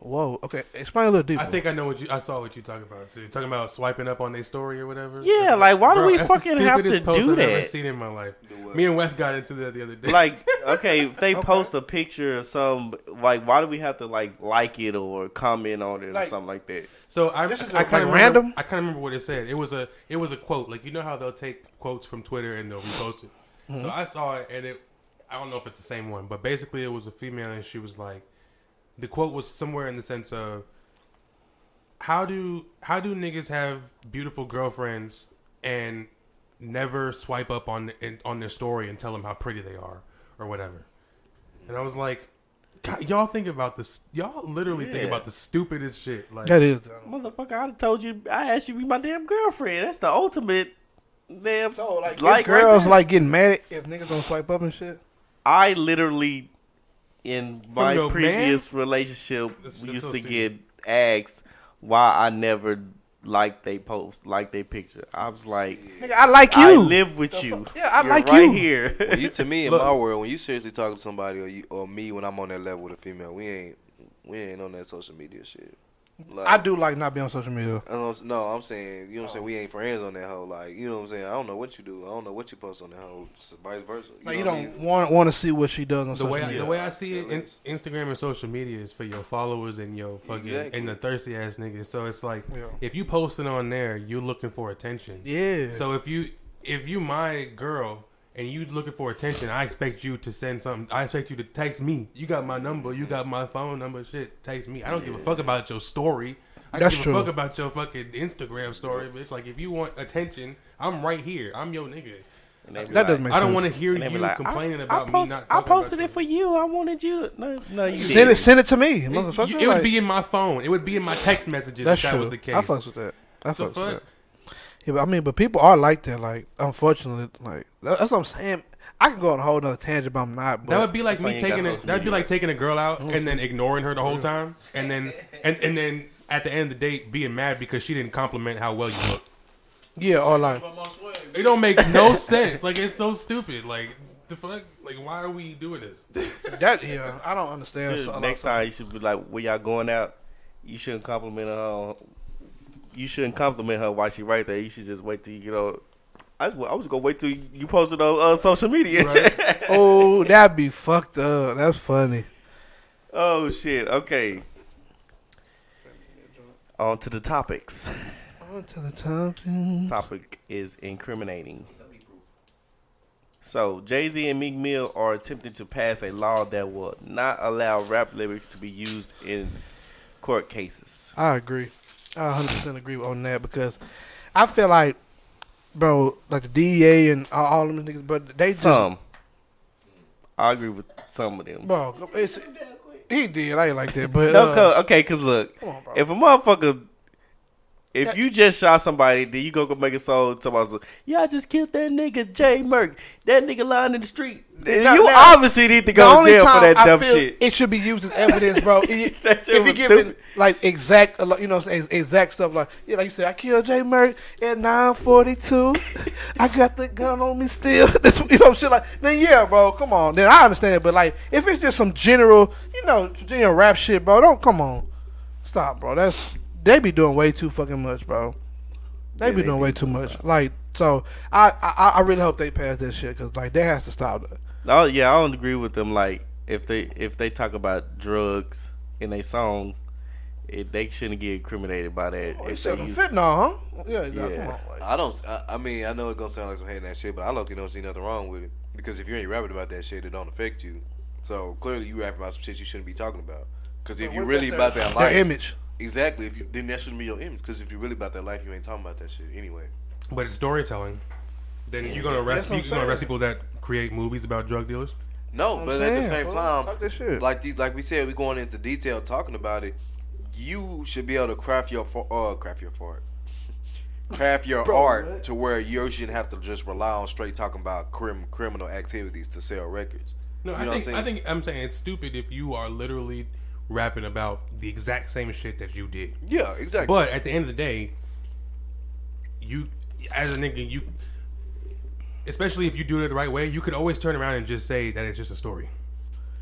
Speaker 3: Whoa. Okay. Explain a little deeper.
Speaker 4: I think I know what you. I saw what you talking about. So you're talking about swiping up on their story or whatever.
Speaker 1: Yeah, like, why do we
Speaker 4: that's the
Speaker 1: fucking have to
Speaker 4: stupidest post
Speaker 1: do
Speaker 4: I've ever
Speaker 1: that?
Speaker 4: seen in my life. Me and Wes got into that the other day.
Speaker 1: like okay if they post a picture of some like why do we have to like like it or comment on it or
Speaker 3: Like-
Speaker 1: something like that
Speaker 4: So I,
Speaker 3: This is
Speaker 4: I
Speaker 3: like
Speaker 4: kind of
Speaker 3: random?
Speaker 4: I kind of remember what it said. It was a it was a quote. Like you know how they'll take quotes from Twitter and they'll repost it.
Speaker 3: Mm-hmm.
Speaker 4: So I saw it and it. I don't know if it's the same one, but basically it was a female and she was like, the quote was somewhere in the sense of, how do how do niggas have beautiful girlfriends and never swipe up on on their story and tell them how pretty they are or whatever? And I was like. God, y'all think about this. Y'all literally think about the stupidest shit. Like,
Speaker 3: that is.
Speaker 1: motherfucker i done told you i asked you to be my damn girlfriend that's the ultimate damn
Speaker 3: So like,
Speaker 1: like
Speaker 3: if
Speaker 1: right
Speaker 3: girls like getting mad if niggas don't swipe up and shit.
Speaker 1: I literally, in my
Speaker 4: your
Speaker 1: previous relationship,
Speaker 4: That's- that's
Speaker 1: used
Speaker 4: so
Speaker 1: to get asked why I never liked they post, like they picture. I was like,
Speaker 3: Nigga, I like you.
Speaker 1: I live with you.
Speaker 3: Yeah, I
Speaker 1: You're
Speaker 3: like
Speaker 1: right
Speaker 3: you.
Speaker 1: here.
Speaker 2: When you to me in
Speaker 4: Look.
Speaker 2: my world, when you seriously talk to somebody or you or me when I'm on that level with a female, we ain't we ain't on that social media shit. Like,
Speaker 3: I do like not being on social media.
Speaker 2: I don't, no, I'm saying, you know what I'm saying? Oh. We ain't friends on that hoe. Like, you know what I'm saying? I don't know what you do. I don't know what you post on that whole. Vice versa. You,
Speaker 3: Like
Speaker 2: know
Speaker 3: you don't
Speaker 2: mean?
Speaker 3: want want to see what she does on
Speaker 4: the
Speaker 3: social
Speaker 4: way I,
Speaker 3: media.
Speaker 4: the way I see it, in. Instagram and social media is for your followers and your fucking
Speaker 2: Exactly.
Speaker 4: and the thirsty ass niggas. So it's like
Speaker 3: Yeah.
Speaker 4: if you posting on there, you're looking for attention.
Speaker 3: yeah.
Speaker 4: So if you if you my girl and you looking for attention, I expect you to send something. I expect you to text me. You got my number. You got my phone number. Shit, text me. I don't give a fuck about your story. I
Speaker 3: That's
Speaker 4: give
Speaker 3: true.
Speaker 4: a fuck about your fucking Instagram story, bitch. Like if you want attention, I'm right here. I'm your nigga.
Speaker 1: And
Speaker 3: that
Speaker 1: like-
Speaker 3: doesn't make sense.
Speaker 4: I don't want to hear you
Speaker 1: like,
Speaker 4: complaining
Speaker 1: I,
Speaker 4: about
Speaker 1: I, post,
Speaker 4: me not.
Speaker 1: I posted
Speaker 4: about
Speaker 1: it for you. I wanted you to. No, no, you
Speaker 3: Send
Speaker 1: didn't.
Speaker 3: it, send it to me,
Speaker 4: It,
Speaker 3: motherfucker.
Speaker 4: it would be in my phone. It would be in my text messages
Speaker 3: That's
Speaker 4: if that
Speaker 3: true.
Speaker 4: was the case.
Speaker 3: I fucks with that. I
Speaker 4: So
Speaker 3: fucks with that.
Speaker 4: Fuck.
Speaker 3: Yeah, but I mean, but people are like that. Like, unfortunately, like that's what I'm saying. I can go on a whole nother tangent, but I'm not. But
Speaker 4: That would be like
Speaker 1: That's
Speaker 4: me
Speaker 1: you ain't got
Speaker 4: taking it. That'd be like taking a girl out mm-hmm. and then ignoring her the whole time, and then and and then at the end of the date being mad because she didn't compliment how well you look.
Speaker 3: yeah, or like
Speaker 4: It don't make no sense. Like it's so stupid. Like the fuck. Like why are we doing this?
Speaker 3: that. Yeah, I don't understand.
Speaker 1: Shit,
Speaker 3: so-
Speaker 1: next
Speaker 3: of
Speaker 1: time you should be like, when y'all going out, you shouldn't compliment her. on- You shouldn't compliment her while she right there. You should just wait till you know. I was, I was gonna wait till you posted on uh, social media.
Speaker 4: Right?
Speaker 3: Oh, that'd be fucked up. That's funny.
Speaker 1: oh shit. Okay. On to the topics.
Speaker 3: On to the topic.
Speaker 1: Topic is incriminating. So Jay Z and Meek Mill are attempting to pass a law that will not allow rap lyrics to be used in court cases.
Speaker 3: I agree. I 100 percent agree on that because I feel like bro, like the DEA and all, all them niggas, but they just,
Speaker 1: Some. I agree with some of them.
Speaker 3: bro, it's, he did. I ain't like that, but
Speaker 1: No,
Speaker 3: uh,
Speaker 1: cause, okay, cause look,
Speaker 3: on,
Speaker 1: if a motherfucker, if you just shot somebody, then you go go make a song to myself. Yeah, I just killed that nigga Jay Merck. That nigga lying in the street.
Speaker 3: Now-
Speaker 1: you
Speaker 3: now,
Speaker 1: obviously need to go to jail for that
Speaker 3: I
Speaker 1: dumb shit.
Speaker 3: it should be used as evidence, bro. If you giving
Speaker 1: stupid.
Speaker 3: like exact, you know, what I'm saying exact stuff, like yeah, like you said, I killed Jay Merck at nine forty two. I got the gun on me still. You know shit like. Then yeah, bro, come on. Then I understand it, but like if it's just some general, you know, general rap shit, bro, don't come on, stop, bro. That's they be doing way too fucking much, bro. They
Speaker 1: Yeah,
Speaker 3: be
Speaker 1: they
Speaker 3: doing
Speaker 1: do
Speaker 3: way too much. Like so, I I, I really hope they pass that shit because like they has to stop that.
Speaker 1: Oh yeah, I don't agree with them. Like if they if they talk about drugs in a song, it, they shouldn't get incriminated by that.
Speaker 3: Oh,
Speaker 1: if
Speaker 3: he said
Speaker 1: they use-
Speaker 3: fentanyl, huh? Yeah, yeah.
Speaker 1: Yeah.
Speaker 3: Come on, like,
Speaker 2: I don't. I, I mean, I know it's gonna sound like some hating that shit, but I look, you don't see nothing wrong with it because if you ain't rapping about that shit, it don't affect you. So clearly, you rapping about some shit you shouldn't be talking about. Because if you
Speaker 3: if
Speaker 2: really
Speaker 3: that's
Speaker 2: about that life,
Speaker 3: image.
Speaker 2: Exactly. If you then that shouldn't be your image. Because if you're really about that life, you ain't talking about that shit anyway.
Speaker 4: But it's storytelling. Then you're gonna arrest
Speaker 3: That's what I'm
Speaker 4: people. You're gonna arrest people that create movies about drug dealers.
Speaker 2: No,
Speaker 3: I'm
Speaker 2: but at the same
Speaker 3: fool.
Speaker 2: time,
Speaker 3: shit.
Speaker 2: like these, like we said, we're going into detail talking about it. You should be able to craft your fo- uh, craft your fart, craft your
Speaker 3: Bro,
Speaker 2: art
Speaker 3: what?
Speaker 2: to where you shouldn't have to just rely on straight talking about crim- criminal activities to sell records.
Speaker 4: No,
Speaker 2: You
Speaker 4: I
Speaker 2: know what I'm
Speaker 4: think I think I'm saying it's stupid if you are literally rapping about the exact same shit that you did.
Speaker 2: Yeah, exactly.
Speaker 4: But at the end of the day, you as a nigga, you especially if you do it the right way, you could always turn around and just say that it's just a story.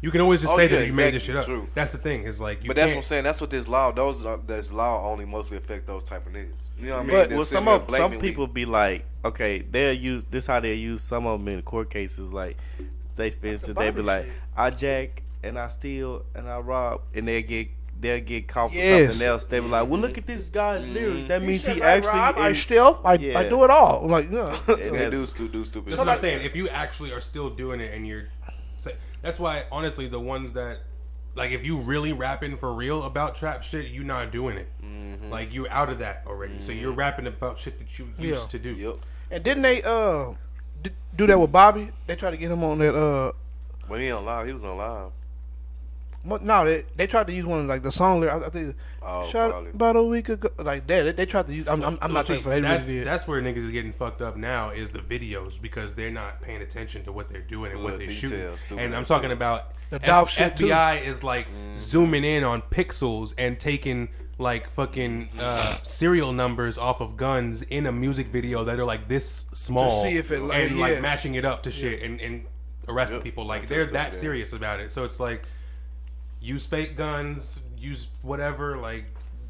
Speaker 4: You can always just
Speaker 2: Oh,
Speaker 4: say
Speaker 2: yeah,
Speaker 4: that you made this shit up.
Speaker 2: true.
Speaker 4: That's the thing. Is like you
Speaker 2: but that's what I'm saying. That's what this law. Those uh, this law only mostly affect those type of niggas. You know what I mean?
Speaker 3: But-
Speaker 1: well, some of some people be like, okay, they'll use this how they use some of them in court cases. Like, say for instance, they be
Speaker 3: Bobby
Speaker 1: like. I jack and I steal and I rob, and they get they'll get caught for
Speaker 3: Yes.
Speaker 1: something else. They be like, well, look at this guy's lyrics. That means he,
Speaker 3: said,
Speaker 1: actually.
Speaker 3: I, I
Speaker 1: is-
Speaker 3: still, I, I
Speaker 1: Yeah.
Speaker 3: do it all. I'm like, yeah.
Speaker 1: and
Speaker 2: They
Speaker 1: that's-
Speaker 2: do stu- do stupid.
Speaker 4: That's
Speaker 2: shit.
Speaker 4: what I'm saying. If you actually are still doing it and you're, say- that's why honestly the ones that, like, if you really rapping for real about trap shit, you not doing it.
Speaker 2: Mm-hmm.
Speaker 4: Like you out of that already. So you're rapping about shit that you used
Speaker 3: Yeah.
Speaker 4: to do.
Speaker 2: Yep.
Speaker 3: and didn't they uh d- do that with Bobby? They tried to get him on that uh.
Speaker 2: When he on live, he was on live.
Speaker 3: Mo- No, they they tried to use one of, like the song lyric. I, I think
Speaker 2: Oh,
Speaker 3: shot
Speaker 2: probably.
Speaker 3: about a week ago, like that. They, they tried to use. I'm, I'm, I'm not
Speaker 4: See,
Speaker 3: saying for they
Speaker 4: that's that's where niggas is getting fucked up now is the videos because they're not paying attention to what they're doing and what they shoot.
Speaker 2: details, stupid
Speaker 4: And I'm talking about
Speaker 3: The
Speaker 4: F-
Speaker 3: Dolph shit, too.
Speaker 4: FBI is like
Speaker 2: Mm-hmm.
Speaker 4: zooming in on pixels and taking like fucking uh, serial numbers off of guns in a music video that are like this small
Speaker 3: see if it, like,
Speaker 4: and like matching it up to shit and, and arresting
Speaker 2: Yep.
Speaker 4: people like they're
Speaker 2: stuff
Speaker 4: that
Speaker 2: like that.
Speaker 4: serious about it. So it's like use fake guns, use whatever, like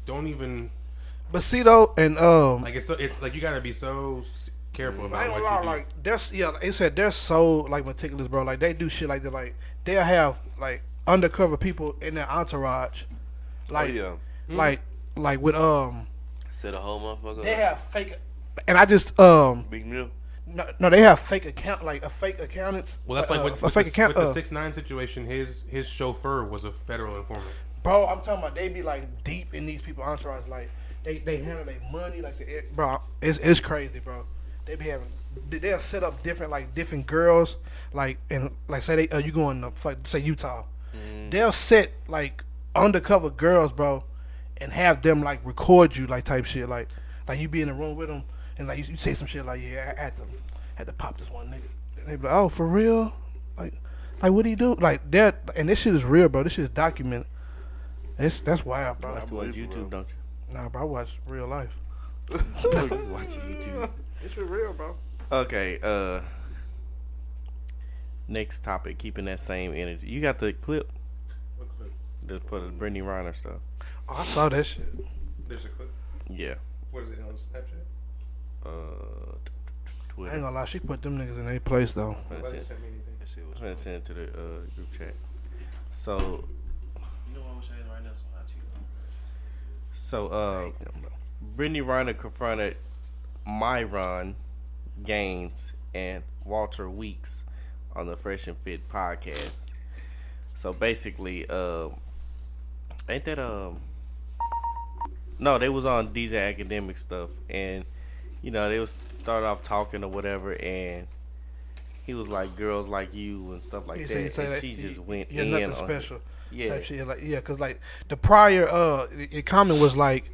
Speaker 4: don't even
Speaker 3: But see though, and um,
Speaker 4: like it's so, it's like you gotta be so s- careful
Speaker 3: I
Speaker 4: about
Speaker 3: ain't
Speaker 4: what
Speaker 3: gonna lie,
Speaker 4: you do.
Speaker 3: like they're yeah, they said they're so like meticulous, bro. Like they do shit like that. Like they'll have like undercover people in their entourage, like
Speaker 2: oh yeah.
Speaker 3: like like with um,
Speaker 2: Set a whole motherfucker.
Speaker 3: they have fake, and I just um,
Speaker 2: Big Mill.
Speaker 3: No, no they have fake account like a fake accountants.
Speaker 4: well, that's like
Speaker 3: uh,
Speaker 4: with,
Speaker 3: a
Speaker 4: with,
Speaker 3: fake
Speaker 4: the,
Speaker 3: account.
Speaker 4: with the
Speaker 3: uh,
Speaker 4: six nine situation. His his chauffeur was a federal informant.
Speaker 3: bro, I'm talking about they be like deep in these people entourage. Like they they handle their money like the, it, bro. It's it's crazy, bro. They be having they- they'll set up different like different girls like and like say they uh, you going to like, say Utah. They'll set like undercover girls, bro, and have them like record you like type shit like like you be in the room with them and like you, you say some shit like yeah I had to had to pop this one nigga. And they be like oh for real like like what do you do like that and this shit is real, bro. This shit is documented. That's that's wild, bro.
Speaker 1: Watch you on
Speaker 2: believe it,
Speaker 1: YouTube,
Speaker 2: bro.
Speaker 1: don't you?
Speaker 3: Nah, bro, I watch real life.
Speaker 1: Watching YouTube.
Speaker 3: It's real, bro.
Speaker 1: Okay, uh next topic, keeping that same energy. You got the clip. What clip the, for the Brittany Renner stuff.
Speaker 3: Oh, I saw that shit.
Speaker 4: There's a clip.
Speaker 1: Yeah.
Speaker 4: What is it on Snapchat?
Speaker 1: Uh t- t- t-
Speaker 3: I
Speaker 1: Twitter.
Speaker 3: ain't gonna lie, she put them niggas in their place though.
Speaker 1: I'm gonna send,
Speaker 4: sent me anything.
Speaker 2: That shit was
Speaker 1: I'm gonna send it to the uh, group chat. So
Speaker 2: You know what I'm saying right now? Some hot
Speaker 1: so uh Brittany Renner confronted Myron Gaines and Walter Weeks on the Fresh and Fit podcast. So basically, uh, ain't that um? No, they was on DJ Academic stuff, and you know, they was start off talking or whatever, and he was like, "Girls like you" and stuff like
Speaker 3: He
Speaker 1: that,
Speaker 3: said
Speaker 1: and
Speaker 3: that
Speaker 1: she
Speaker 3: he-
Speaker 1: just went
Speaker 3: yeah,
Speaker 1: in
Speaker 3: nothing special.
Speaker 1: Yeah,
Speaker 3: type shit. Like yeah, cause like the prior uh comment was like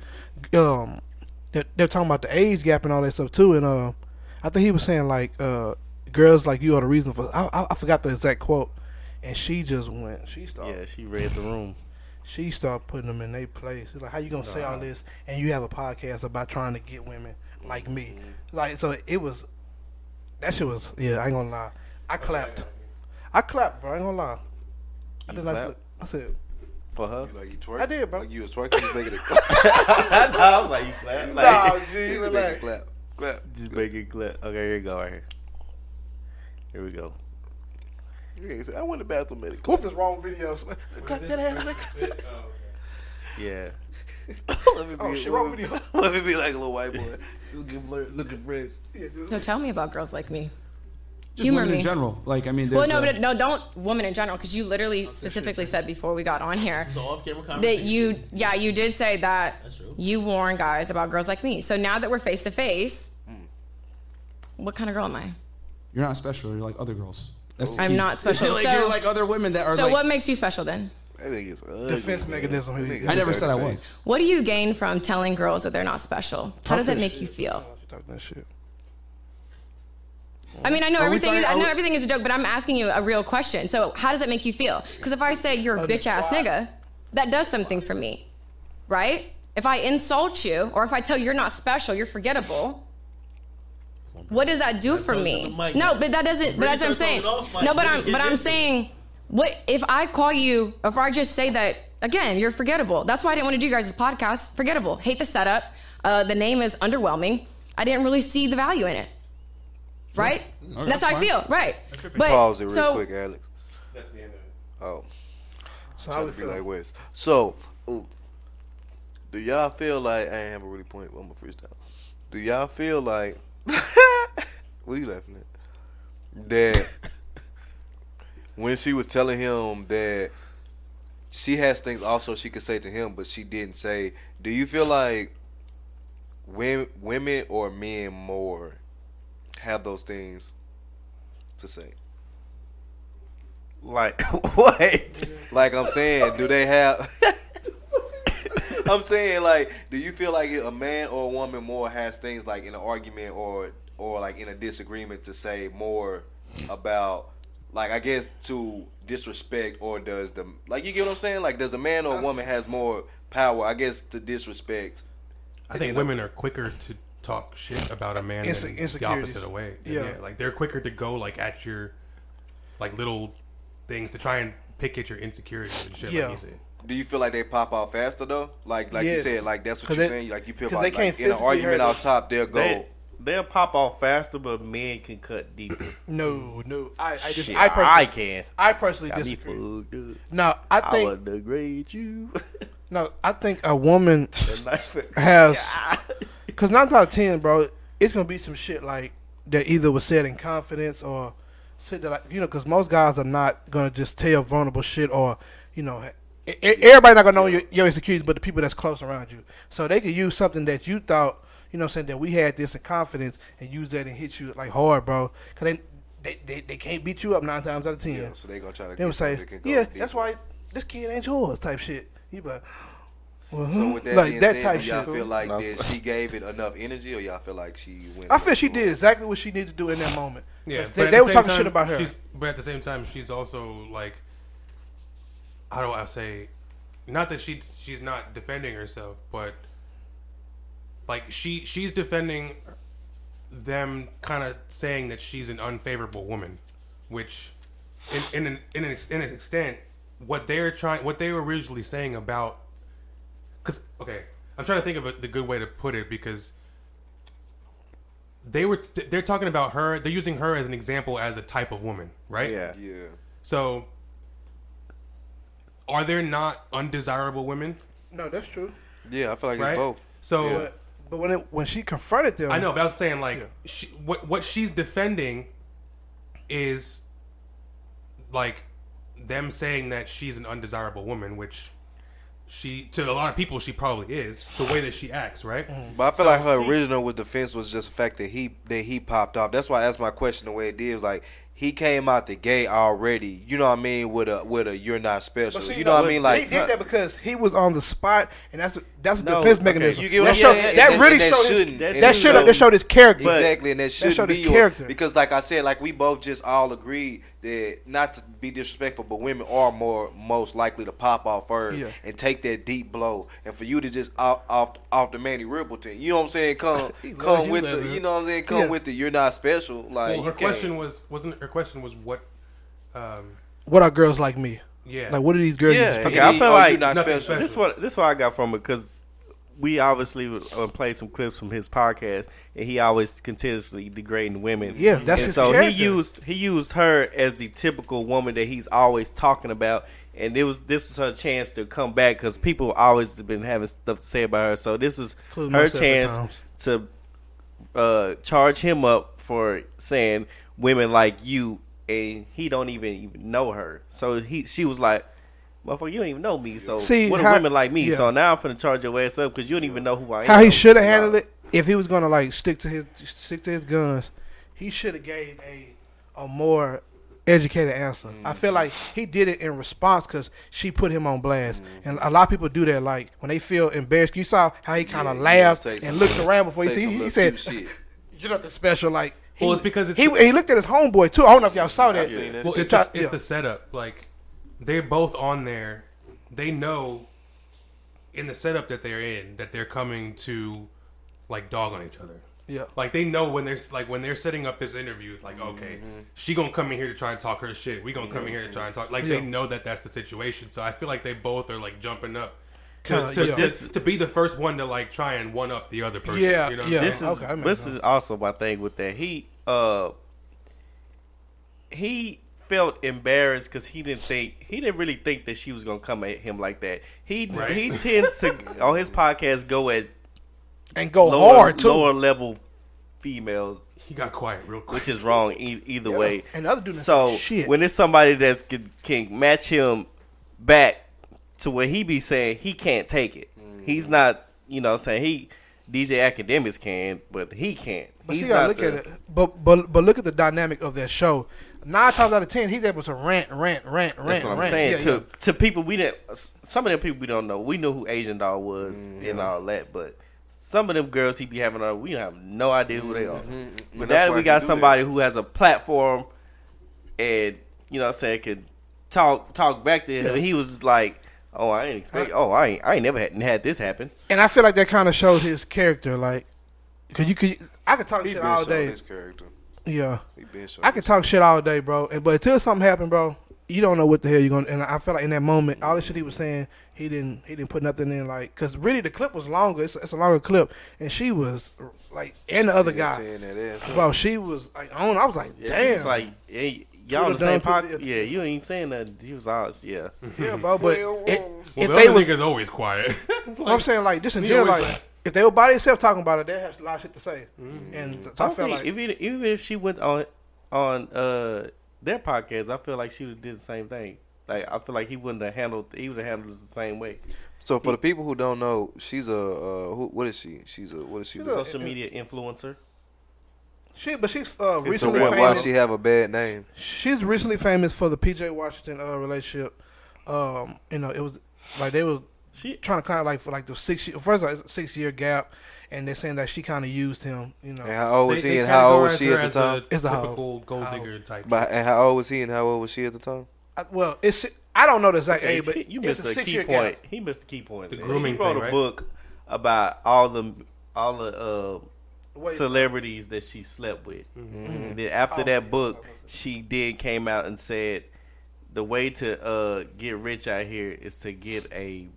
Speaker 3: um they're, they're talking about the age gap and all that stuff too, and uh I think he was saying like uh girls like you are the reason for I I, I forgot the exact quote, and she just went she started
Speaker 1: yeah. She read the room.
Speaker 3: she started putting them in their place. It's like how you gonna say all this and you have a podcast about trying to get women like me, like so it was that shit was yeah I ain't gonna lie I clapped I clapped bro I ain't gonna lie I
Speaker 1: You
Speaker 3: did not
Speaker 1: clapped?
Speaker 3: I said
Speaker 1: for her.
Speaker 2: You like you twerk?
Speaker 3: I did, bro.
Speaker 2: Like you was twerking, just make it a
Speaker 1: I was like, you clap. Like,
Speaker 3: G,
Speaker 2: Make it
Speaker 3: relax.
Speaker 2: clap. Clap.
Speaker 1: just make it clap. Okay, here you go. Right here. Here we go.
Speaker 2: You can't I went to the bathroom, made it
Speaker 3: What's this wrong video? Cut that ass, nigga.
Speaker 1: Yeah.
Speaker 2: let me oh, be,
Speaker 3: Oh, shit,
Speaker 2: let
Speaker 3: wrong
Speaker 2: me-
Speaker 3: video.
Speaker 2: Let me be like a little white boy. Looking, looking fresh.
Speaker 5: So tell me about girls like me.
Speaker 6: Just
Speaker 5: Humor
Speaker 6: women
Speaker 5: me.
Speaker 6: in general. Like I mean,
Speaker 5: Well, no,
Speaker 6: a-
Speaker 5: but no, don't women in general, because you literally specifically said before we got on here
Speaker 7: It's an off-camera
Speaker 5: that
Speaker 7: conversation.
Speaker 5: you, yeah, you did say that
Speaker 7: That's true.
Speaker 5: you warn guys about girls like me. So now that we're face to face, what kind of girl am I?
Speaker 6: you're not special. You're like other girls. That's the
Speaker 5: I'm
Speaker 6: key.
Speaker 5: not special.
Speaker 6: like,
Speaker 5: So-
Speaker 6: you're like other women that are
Speaker 5: So
Speaker 6: like.
Speaker 5: what makes you special then?
Speaker 2: That nigga is ugly.
Speaker 3: Defense
Speaker 2: man.
Speaker 3: mechanism.
Speaker 2: That nigga
Speaker 3: I
Speaker 6: I never
Speaker 2: dirty
Speaker 6: said I
Speaker 2: face.
Speaker 6: was.
Speaker 5: What do you gain from telling girls that they're not special? How does it make
Speaker 3: shit.
Speaker 5: you feel?
Speaker 3: Talk that shit.
Speaker 5: I mean, I know
Speaker 3: Are
Speaker 5: everything.
Speaker 3: talking-
Speaker 5: Is, I know
Speaker 3: we-
Speaker 5: everything is a joke, but I'm asking you a real question. So, how does it make you feel? Because if I say you're a bitch ass nigga, that does something for me, right? If I insult you, or if I tell you you're not special, you're forgettable. What does that do for me?
Speaker 7: to the mic
Speaker 5: No, but that doesn't. But that's what I'm saying.
Speaker 7: throwing off, Mike.
Speaker 5: No, but I'm. But I'm saying, what if I call you? If I just say that again, you're forgettable. That's why I didn't want to do you guys' podcast. Forgettable. Hate the setup. Uh, the name is underwhelming. I didn't really see the value in it. Right? that's,
Speaker 6: that's
Speaker 5: how I feel. Right. But
Speaker 2: Pause it real
Speaker 5: so,
Speaker 2: quick, Alex.
Speaker 4: That's the end of it.
Speaker 2: Oh,
Speaker 3: So how
Speaker 2: trying
Speaker 3: we
Speaker 2: to be
Speaker 3: feel?
Speaker 2: like Wes. So, ooh, do y'all feel like I have a really point? I'm a freestyle. Do y'all feel like what are you laughing at? That when she was telling him that she has things also she could say to him, but she didn't say. Do you feel like women, women or men more have those things to say?
Speaker 1: Like what?
Speaker 2: Like I'm saying, do they have? I'm saying, like, do you feel like a man or a woman more has things like in an argument or or like in a disagreement to say more about, like, I guess to disrespect or does the like you get what I'm saying? Like, does a man or a woman has more power? I guess to disrespect.
Speaker 4: I think women are quicker to talk shit about a man
Speaker 3: Inse-
Speaker 4: than the opposite way.
Speaker 3: Yeah.
Speaker 4: Yeah. like they're quicker to go like at your like little things to try and pick at your insecurities and shit.
Speaker 3: Yeah.
Speaker 4: Like you said.
Speaker 2: Do you feel like they pop out faster though? Like like
Speaker 3: Yes.
Speaker 2: you said, like that's what you're
Speaker 3: they-
Speaker 2: saying. Like you feel
Speaker 3: 'cause
Speaker 2: like,
Speaker 3: they can't
Speaker 2: like in an
Speaker 3: physically
Speaker 2: argument
Speaker 3: hurt
Speaker 2: out top, they'll go.
Speaker 1: They, they'll pop off faster, but men can cut deeper.
Speaker 3: No, no. I, I just,
Speaker 1: Shit,
Speaker 3: I personally,
Speaker 1: I can.
Speaker 3: I personally
Speaker 1: Got
Speaker 3: disagree. No, I
Speaker 1: I
Speaker 3: think
Speaker 1: would degrade you.
Speaker 3: no, I think a woman
Speaker 1: The knife in the
Speaker 3: has because nine out of ten, bro, it's gonna be some shit like that either was said in confidence or shit that like you know, because most guys are not gonna just tell vulnerable shit or you know. Everybody not gonna know your, your insecurities, but the people that's close around you. So they could use something that you thought, you know, what I'm saying that we had this in confidence and use that and hit you like hard, bro. Cause they they, they, they can't beat you up nine times out of ten.
Speaker 2: Yeah, so they gonna try to.
Speaker 3: They would
Speaker 2: get
Speaker 3: say,
Speaker 2: something that go
Speaker 3: "Yeah, that's why this kid ain't yours." Type shit. You be like, well,
Speaker 2: So with that
Speaker 3: like
Speaker 2: being
Speaker 3: that
Speaker 2: said,
Speaker 3: type
Speaker 2: do y'all
Speaker 3: shit.
Speaker 2: feel like
Speaker 1: No.
Speaker 2: that she gave it enough energy, or y'all feel like she went?
Speaker 3: I feel she did exactly what she needed to do in that moment.
Speaker 4: Yeah,
Speaker 3: 'Cause
Speaker 4: but
Speaker 3: they,
Speaker 4: at
Speaker 3: they were talking
Speaker 4: time,
Speaker 3: shit about her.
Speaker 4: she's- But at the same time, she's also like, how do I say? Not that she's she's not defending herself, but like she she's defending them, kind of saying that she's an unfavorable woman, which in in an, in an, ex- in an extent, what they're trying, what they were originally saying about, because okay, I'm trying to think of a, the good way to put it because they were they're talking about her they're using her as an example as a type of woman right
Speaker 1: Yeah.
Speaker 2: Yeah,
Speaker 4: so are there not undesirable women
Speaker 3: no, that's true.
Speaker 2: yeah. I feel like
Speaker 4: right
Speaker 2: it's both.
Speaker 4: so
Speaker 2: Yeah.
Speaker 3: But but when it, when she confronted them,
Speaker 4: i know but i'm saying like she, what what she's defending is like them saying that she's an undesirable woman which she to a lot of people she probably is the way that she acts, right? Mm-hmm.
Speaker 2: But I feel
Speaker 4: So
Speaker 2: like her
Speaker 4: she-
Speaker 2: original with defense was just the fact that he that he popped off. That's why I asked my question the way it did. It was like he came out the gate already. You know what I mean? With a with a you're not special.
Speaker 3: See,
Speaker 2: you know what I mean?
Speaker 3: Like he
Speaker 2: Like
Speaker 3: did that because he was on the spot, and that's that's a
Speaker 1: No,
Speaker 3: defense
Speaker 1: okay,
Speaker 3: mechanism.
Speaker 2: you get what
Speaker 3: that
Speaker 2: I'm
Speaker 3: showed,
Speaker 2: saying?
Speaker 3: that really
Speaker 2: that
Speaker 3: showed his,
Speaker 2: shouldn't-
Speaker 3: that,
Speaker 2: and
Speaker 3: showed
Speaker 2: so-
Speaker 3: that showed his character.
Speaker 2: exactly, and that should
Speaker 3: showed
Speaker 2: be
Speaker 3: his
Speaker 2: your
Speaker 3: character.
Speaker 2: because, like I said, like we both just all agreed that not to be disrespectful, but women are more most likely to pop off first
Speaker 3: Yeah.
Speaker 2: and take that deep blow, and for you to just off off, off the Mannie Rippleton, you know what I'm saying? Come come with
Speaker 3: loves
Speaker 2: the,
Speaker 3: you.
Speaker 2: you know what I'm saying? Come
Speaker 3: Yeah.
Speaker 2: with it. you're not special. Like
Speaker 4: Well, her question was wasn't her question was what? Um,
Speaker 3: What are girls like me?
Speaker 4: yeah,
Speaker 3: Like, what are these girls?
Speaker 2: Yeah,
Speaker 1: Okay, I
Speaker 2: he-
Speaker 1: feel
Speaker 2: oh,
Speaker 1: like
Speaker 2: you're not
Speaker 4: nothing
Speaker 2: special.
Speaker 4: special.
Speaker 1: This is what this is what I got from it because we obviously uh, played some clips from his podcast, and he always continuously degrading women.
Speaker 3: Yeah, that's
Speaker 1: and
Speaker 3: his
Speaker 1: so
Speaker 3: character.
Speaker 1: he used he used her as the typical woman that he's always talking about, and it was this was her chance to come back because people always have been having stuff to say about her. So this is
Speaker 3: Including
Speaker 1: her chance to uh, charge him up for saying women like you, and he don't even, even know her. So he she was like. Motherfucker, you don't even know me, so
Speaker 3: See,
Speaker 1: what are
Speaker 3: how-
Speaker 1: women like me?
Speaker 3: yeah.
Speaker 1: So now I'm finna charge your ass up because you don't even know who I am.
Speaker 3: How he should have handled it if he was gonna like stick to his stick to his guns. He should have gave a a more educated answer. I feel mm. like he did it in response because she put him on blast, mm. and a lot of people do that. Like when they feel embarrassed, you saw how he kind of
Speaker 2: Yeah,
Speaker 3: laughed
Speaker 2: say
Speaker 3: and
Speaker 2: some-
Speaker 3: looked around before he
Speaker 2: say
Speaker 3: see. He, he said,
Speaker 2: shit.
Speaker 3: "You're nothing special." Like, he,
Speaker 4: Well, it's because it's
Speaker 3: he
Speaker 4: the-
Speaker 3: he looked at his homeboy too. I don't know if y'all saw that.
Speaker 4: Well,
Speaker 2: shit.
Speaker 4: it's,
Speaker 3: Well,
Speaker 4: the, it's
Speaker 3: yeah.
Speaker 4: the setup. Like they're both on there. They know in the setup that they're in that they're coming to like dog on each other.
Speaker 3: Yeah.
Speaker 4: Like they know when they're like when they're setting up this interview. Like
Speaker 3: Mm-hmm.
Speaker 4: okay, she gonna come in here to try and talk her shit. We gonna come in here to try and talk. Like
Speaker 3: Yeah.
Speaker 4: they know that that's the situation. So I feel like they both are like jumping up. To,
Speaker 3: Kinda,
Speaker 4: to,
Speaker 3: yeah.
Speaker 4: to, to be the first one to like try and one up the other person.
Speaker 3: Yeah,
Speaker 4: you know
Speaker 3: yeah.
Speaker 1: This is
Speaker 3: Okay,
Speaker 1: this
Speaker 3: sense.
Speaker 1: is also my thing with that. He uh he felt embarrassed because he didn't think he didn't really think that she was gonna come at him like that. He
Speaker 4: Right.
Speaker 1: he tends to on his podcast go at
Speaker 3: And go
Speaker 1: lower
Speaker 3: hard too.
Speaker 1: lower level females,
Speaker 4: He got quiet real quick.
Speaker 1: which is wrong e- either way.
Speaker 3: And other dude,
Speaker 1: So
Speaker 3: shit.
Speaker 1: when it's somebody that can, can match him back to what he be saying, he can't take it.
Speaker 3: Mm-hmm.
Speaker 1: He's not, you know, I'm saying he DJ Akademiks can, but he can't.
Speaker 3: But
Speaker 1: He's
Speaker 3: see, gotta
Speaker 1: not
Speaker 3: look
Speaker 1: the-
Speaker 3: at it. But but but look at the dynamic of that show. Nine times out of ten, he's able to rant, rant, rant, rant,
Speaker 1: That's what I'm
Speaker 3: rant.
Speaker 1: saying.
Speaker 3: Yeah,
Speaker 1: to
Speaker 3: yeah.
Speaker 1: to people we didn't. Some of them people we don't know. We knew who Asian doll was
Speaker 3: Mm-hmm.
Speaker 1: and all that, but some of them girls he be having on, we have no idea who they are. But
Speaker 2: And
Speaker 1: now
Speaker 2: that's
Speaker 1: that
Speaker 2: why
Speaker 1: we got
Speaker 2: do
Speaker 1: somebody who has a platform, and you know, what I'm saying can talk talk back to him, he was just like, "Oh, I ain't expect. Oh, I ain't. I ain't never had, had this happen."
Speaker 3: And I feel like that kind of shows his character, like, cause you could, I could talk
Speaker 2: He
Speaker 3: shit
Speaker 2: been
Speaker 3: all day.
Speaker 2: his character.
Speaker 3: Yeah,
Speaker 2: He been showing
Speaker 3: I could talk shit all day, bro. And but until something happened, bro, you don't know what the hell you're gonna. And I felt like in that moment, all the shit he was saying, he didn't, he didn't put nothing in, like, cause really the clip was longer. It's, it's a longer clip, and she was like, and the other guy,
Speaker 2: tearing
Speaker 3: bro, she was like on. I was like,
Speaker 1: Yeah,
Speaker 3: damn,
Speaker 1: he was like, hey, y'all on the same
Speaker 3: done
Speaker 1: podcast. Yeah, you ain't saying that. He was ours. Yeah.
Speaker 3: yeah, bro. But
Speaker 2: Well,
Speaker 3: it,
Speaker 2: well.
Speaker 4: Well,
Speaker 3: if
Speaker 4: the
Speaker 3: they
Speaker 4: other
Speaker 3: was,
Speaker 4: nigga's always quiet. It's
Speaker 3: I'm saying like just in
Speaker 4: He
Speaker 3: general, like
Speaker 4: like-
Speaker 3: if they were by themselves talking about it, they have a lot of shit to say.
Speaker 4: Mm-hmm.
Speaker 3: And
Speaker 1: I
Speaker 3: I,
Speaker 1: don't
Speaker 3: felt
Speaker 1: think
Speaker 3: like
Speaker 1: even even if she went on on uh their podcast, I feel like she would did the same thing. Like I feel like he wouldn't have handled he would have handled it the same way.
Speaker 2: So for the people who don't know, she's a uh, who, what is she? She's a what is she?
Speaker 3: She's a-
Speaker 1: Social media influencer.
Speaker 3: she, but she's uh,
Speaker 2: So
Speaker 3: recently
Speaker 2: why, why she have a bad name?
Speaker 3: she's recently famous for the PJ Washington uh, relationship. Um, you know, it was like they was
Speaker 1: She
Speaker 3: trying to kind of like for like the six year, first like, six year gap, and they're saying that she kind of used him. You know,
Speaker 2: And how old was
Speaker 4: They-
Speaker 2: he?
Speaker 4: they
Speaker 2: And how old was she at the time?
Speaker 4: A
Speaker 3: It's a
Speaker 4: typical gold digger type.
Speaker 2: But and how old was he? And how old was she at the time?
Speaker 3: I, well, it's I don't know the exact age, but
Speaker 1: you
Speaker 3: it's
Speaker 1: missed
Speaker 3: a
Speaker 1: a
Speaker 3: six
Speaker 1: key
Speaker 3: year
Speaker 1: point.
Speaker 3: gap.
Speaker 1: He missed the key point.
Speaker 4: The
Speaker 1: man.
Speaker 4: grooming
Speaker 1: He wrote
Speaker 4: thing,
Speaker 1: a
Speaker 4: right?
Speaker 1: book about all the all the uh,
Speaker 3: Wait.
Speaker 1: celebrities that she slept with.
Speaker 4: Mm-hmm.
Speaker 1: And then after
Speaker 3: Oh,
Speaker 1: that
Speaker 3: yeah.
Speaker 1: book, she did came out and said the way to uh, get rich out here is to get a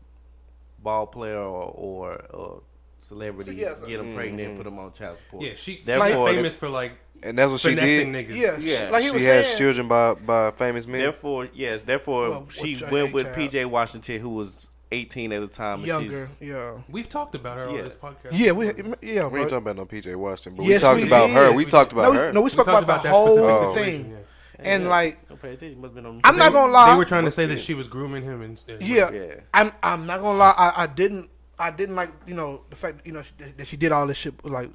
Speaker 1: ball player or, or a celebrity,
Speaker 3: So, yeah, so-
Speaker 1: get them pregnant, and mm-hmm. put them on child support.
Speaker 4: yeah, she
Speaker 1: Therefore-
Speaker 4: she's famous for like
Speaker 2: And that's what she did.
Speaker 4: niggas.
Speaker 3: Yeah,
Speaker 1: Yeah.
Speaker 3: like he
Speaker 2: She
Speaker 3: was
Speaker 2: has
Speaker 3: saying.
Speaker 2: children by by famous men.
Speaker 1: Therefore, yes, therefore
Speaker 3: Well,
Speaker 1: she went with
Speaker 3: child?
Speaker 1: PJ Washington, who was 18 at the time. and
Speaker 3: younger.
Speaker 1: she's-
Speaker 3: Yeah,
Speaker 4: We've talked about her
Speaker 1: Yeah.
Speaker 4: on this podcast.
Speaker 3: yeah, we yeah.
Speaker 2: we
Speaker 3: bro.
Speaker 2: ain't talking about no PJ Washington, but
Speaker 3: Yes,
Speaker 2: we talked
Speaker 3: we
Speaker 2: about
Speaker 3: did.
Speaker 2: her.
Speaker 3: Yes,
Speaker 2: We
Speaker 4: we
Speaker 2: talked
Speaker 4: did.
Speaker 2: about
Speaker 3: no,
Speaker 2: her.
Speaker 3: we, no, we
Speaker 4: We
Speaker 3: spoke
Speaker 4: talked
Speaker 3: about, the
Speaker 4: that
Speaker 3: whole
Speaker 4: specific
Speaker 2: Oh.
Speaker 3: thing.
Speaker 4: yeah.
Speaker 3: And
Speaker 1: Yeah.
Speaker 3: like
Speaker 1: Don't pay attention. Must have been on.
Speaker 3: I'm not gonna lie.
Speaker 4: They were trying to say that she was grooming him and and-
Speaker 3: Yeah,
Speaker 1: Yeah.
Speaker 3: I'm. I'm not gonna lie. I, I didn't. I didn't like you know the fact you know she, that she did all this shit like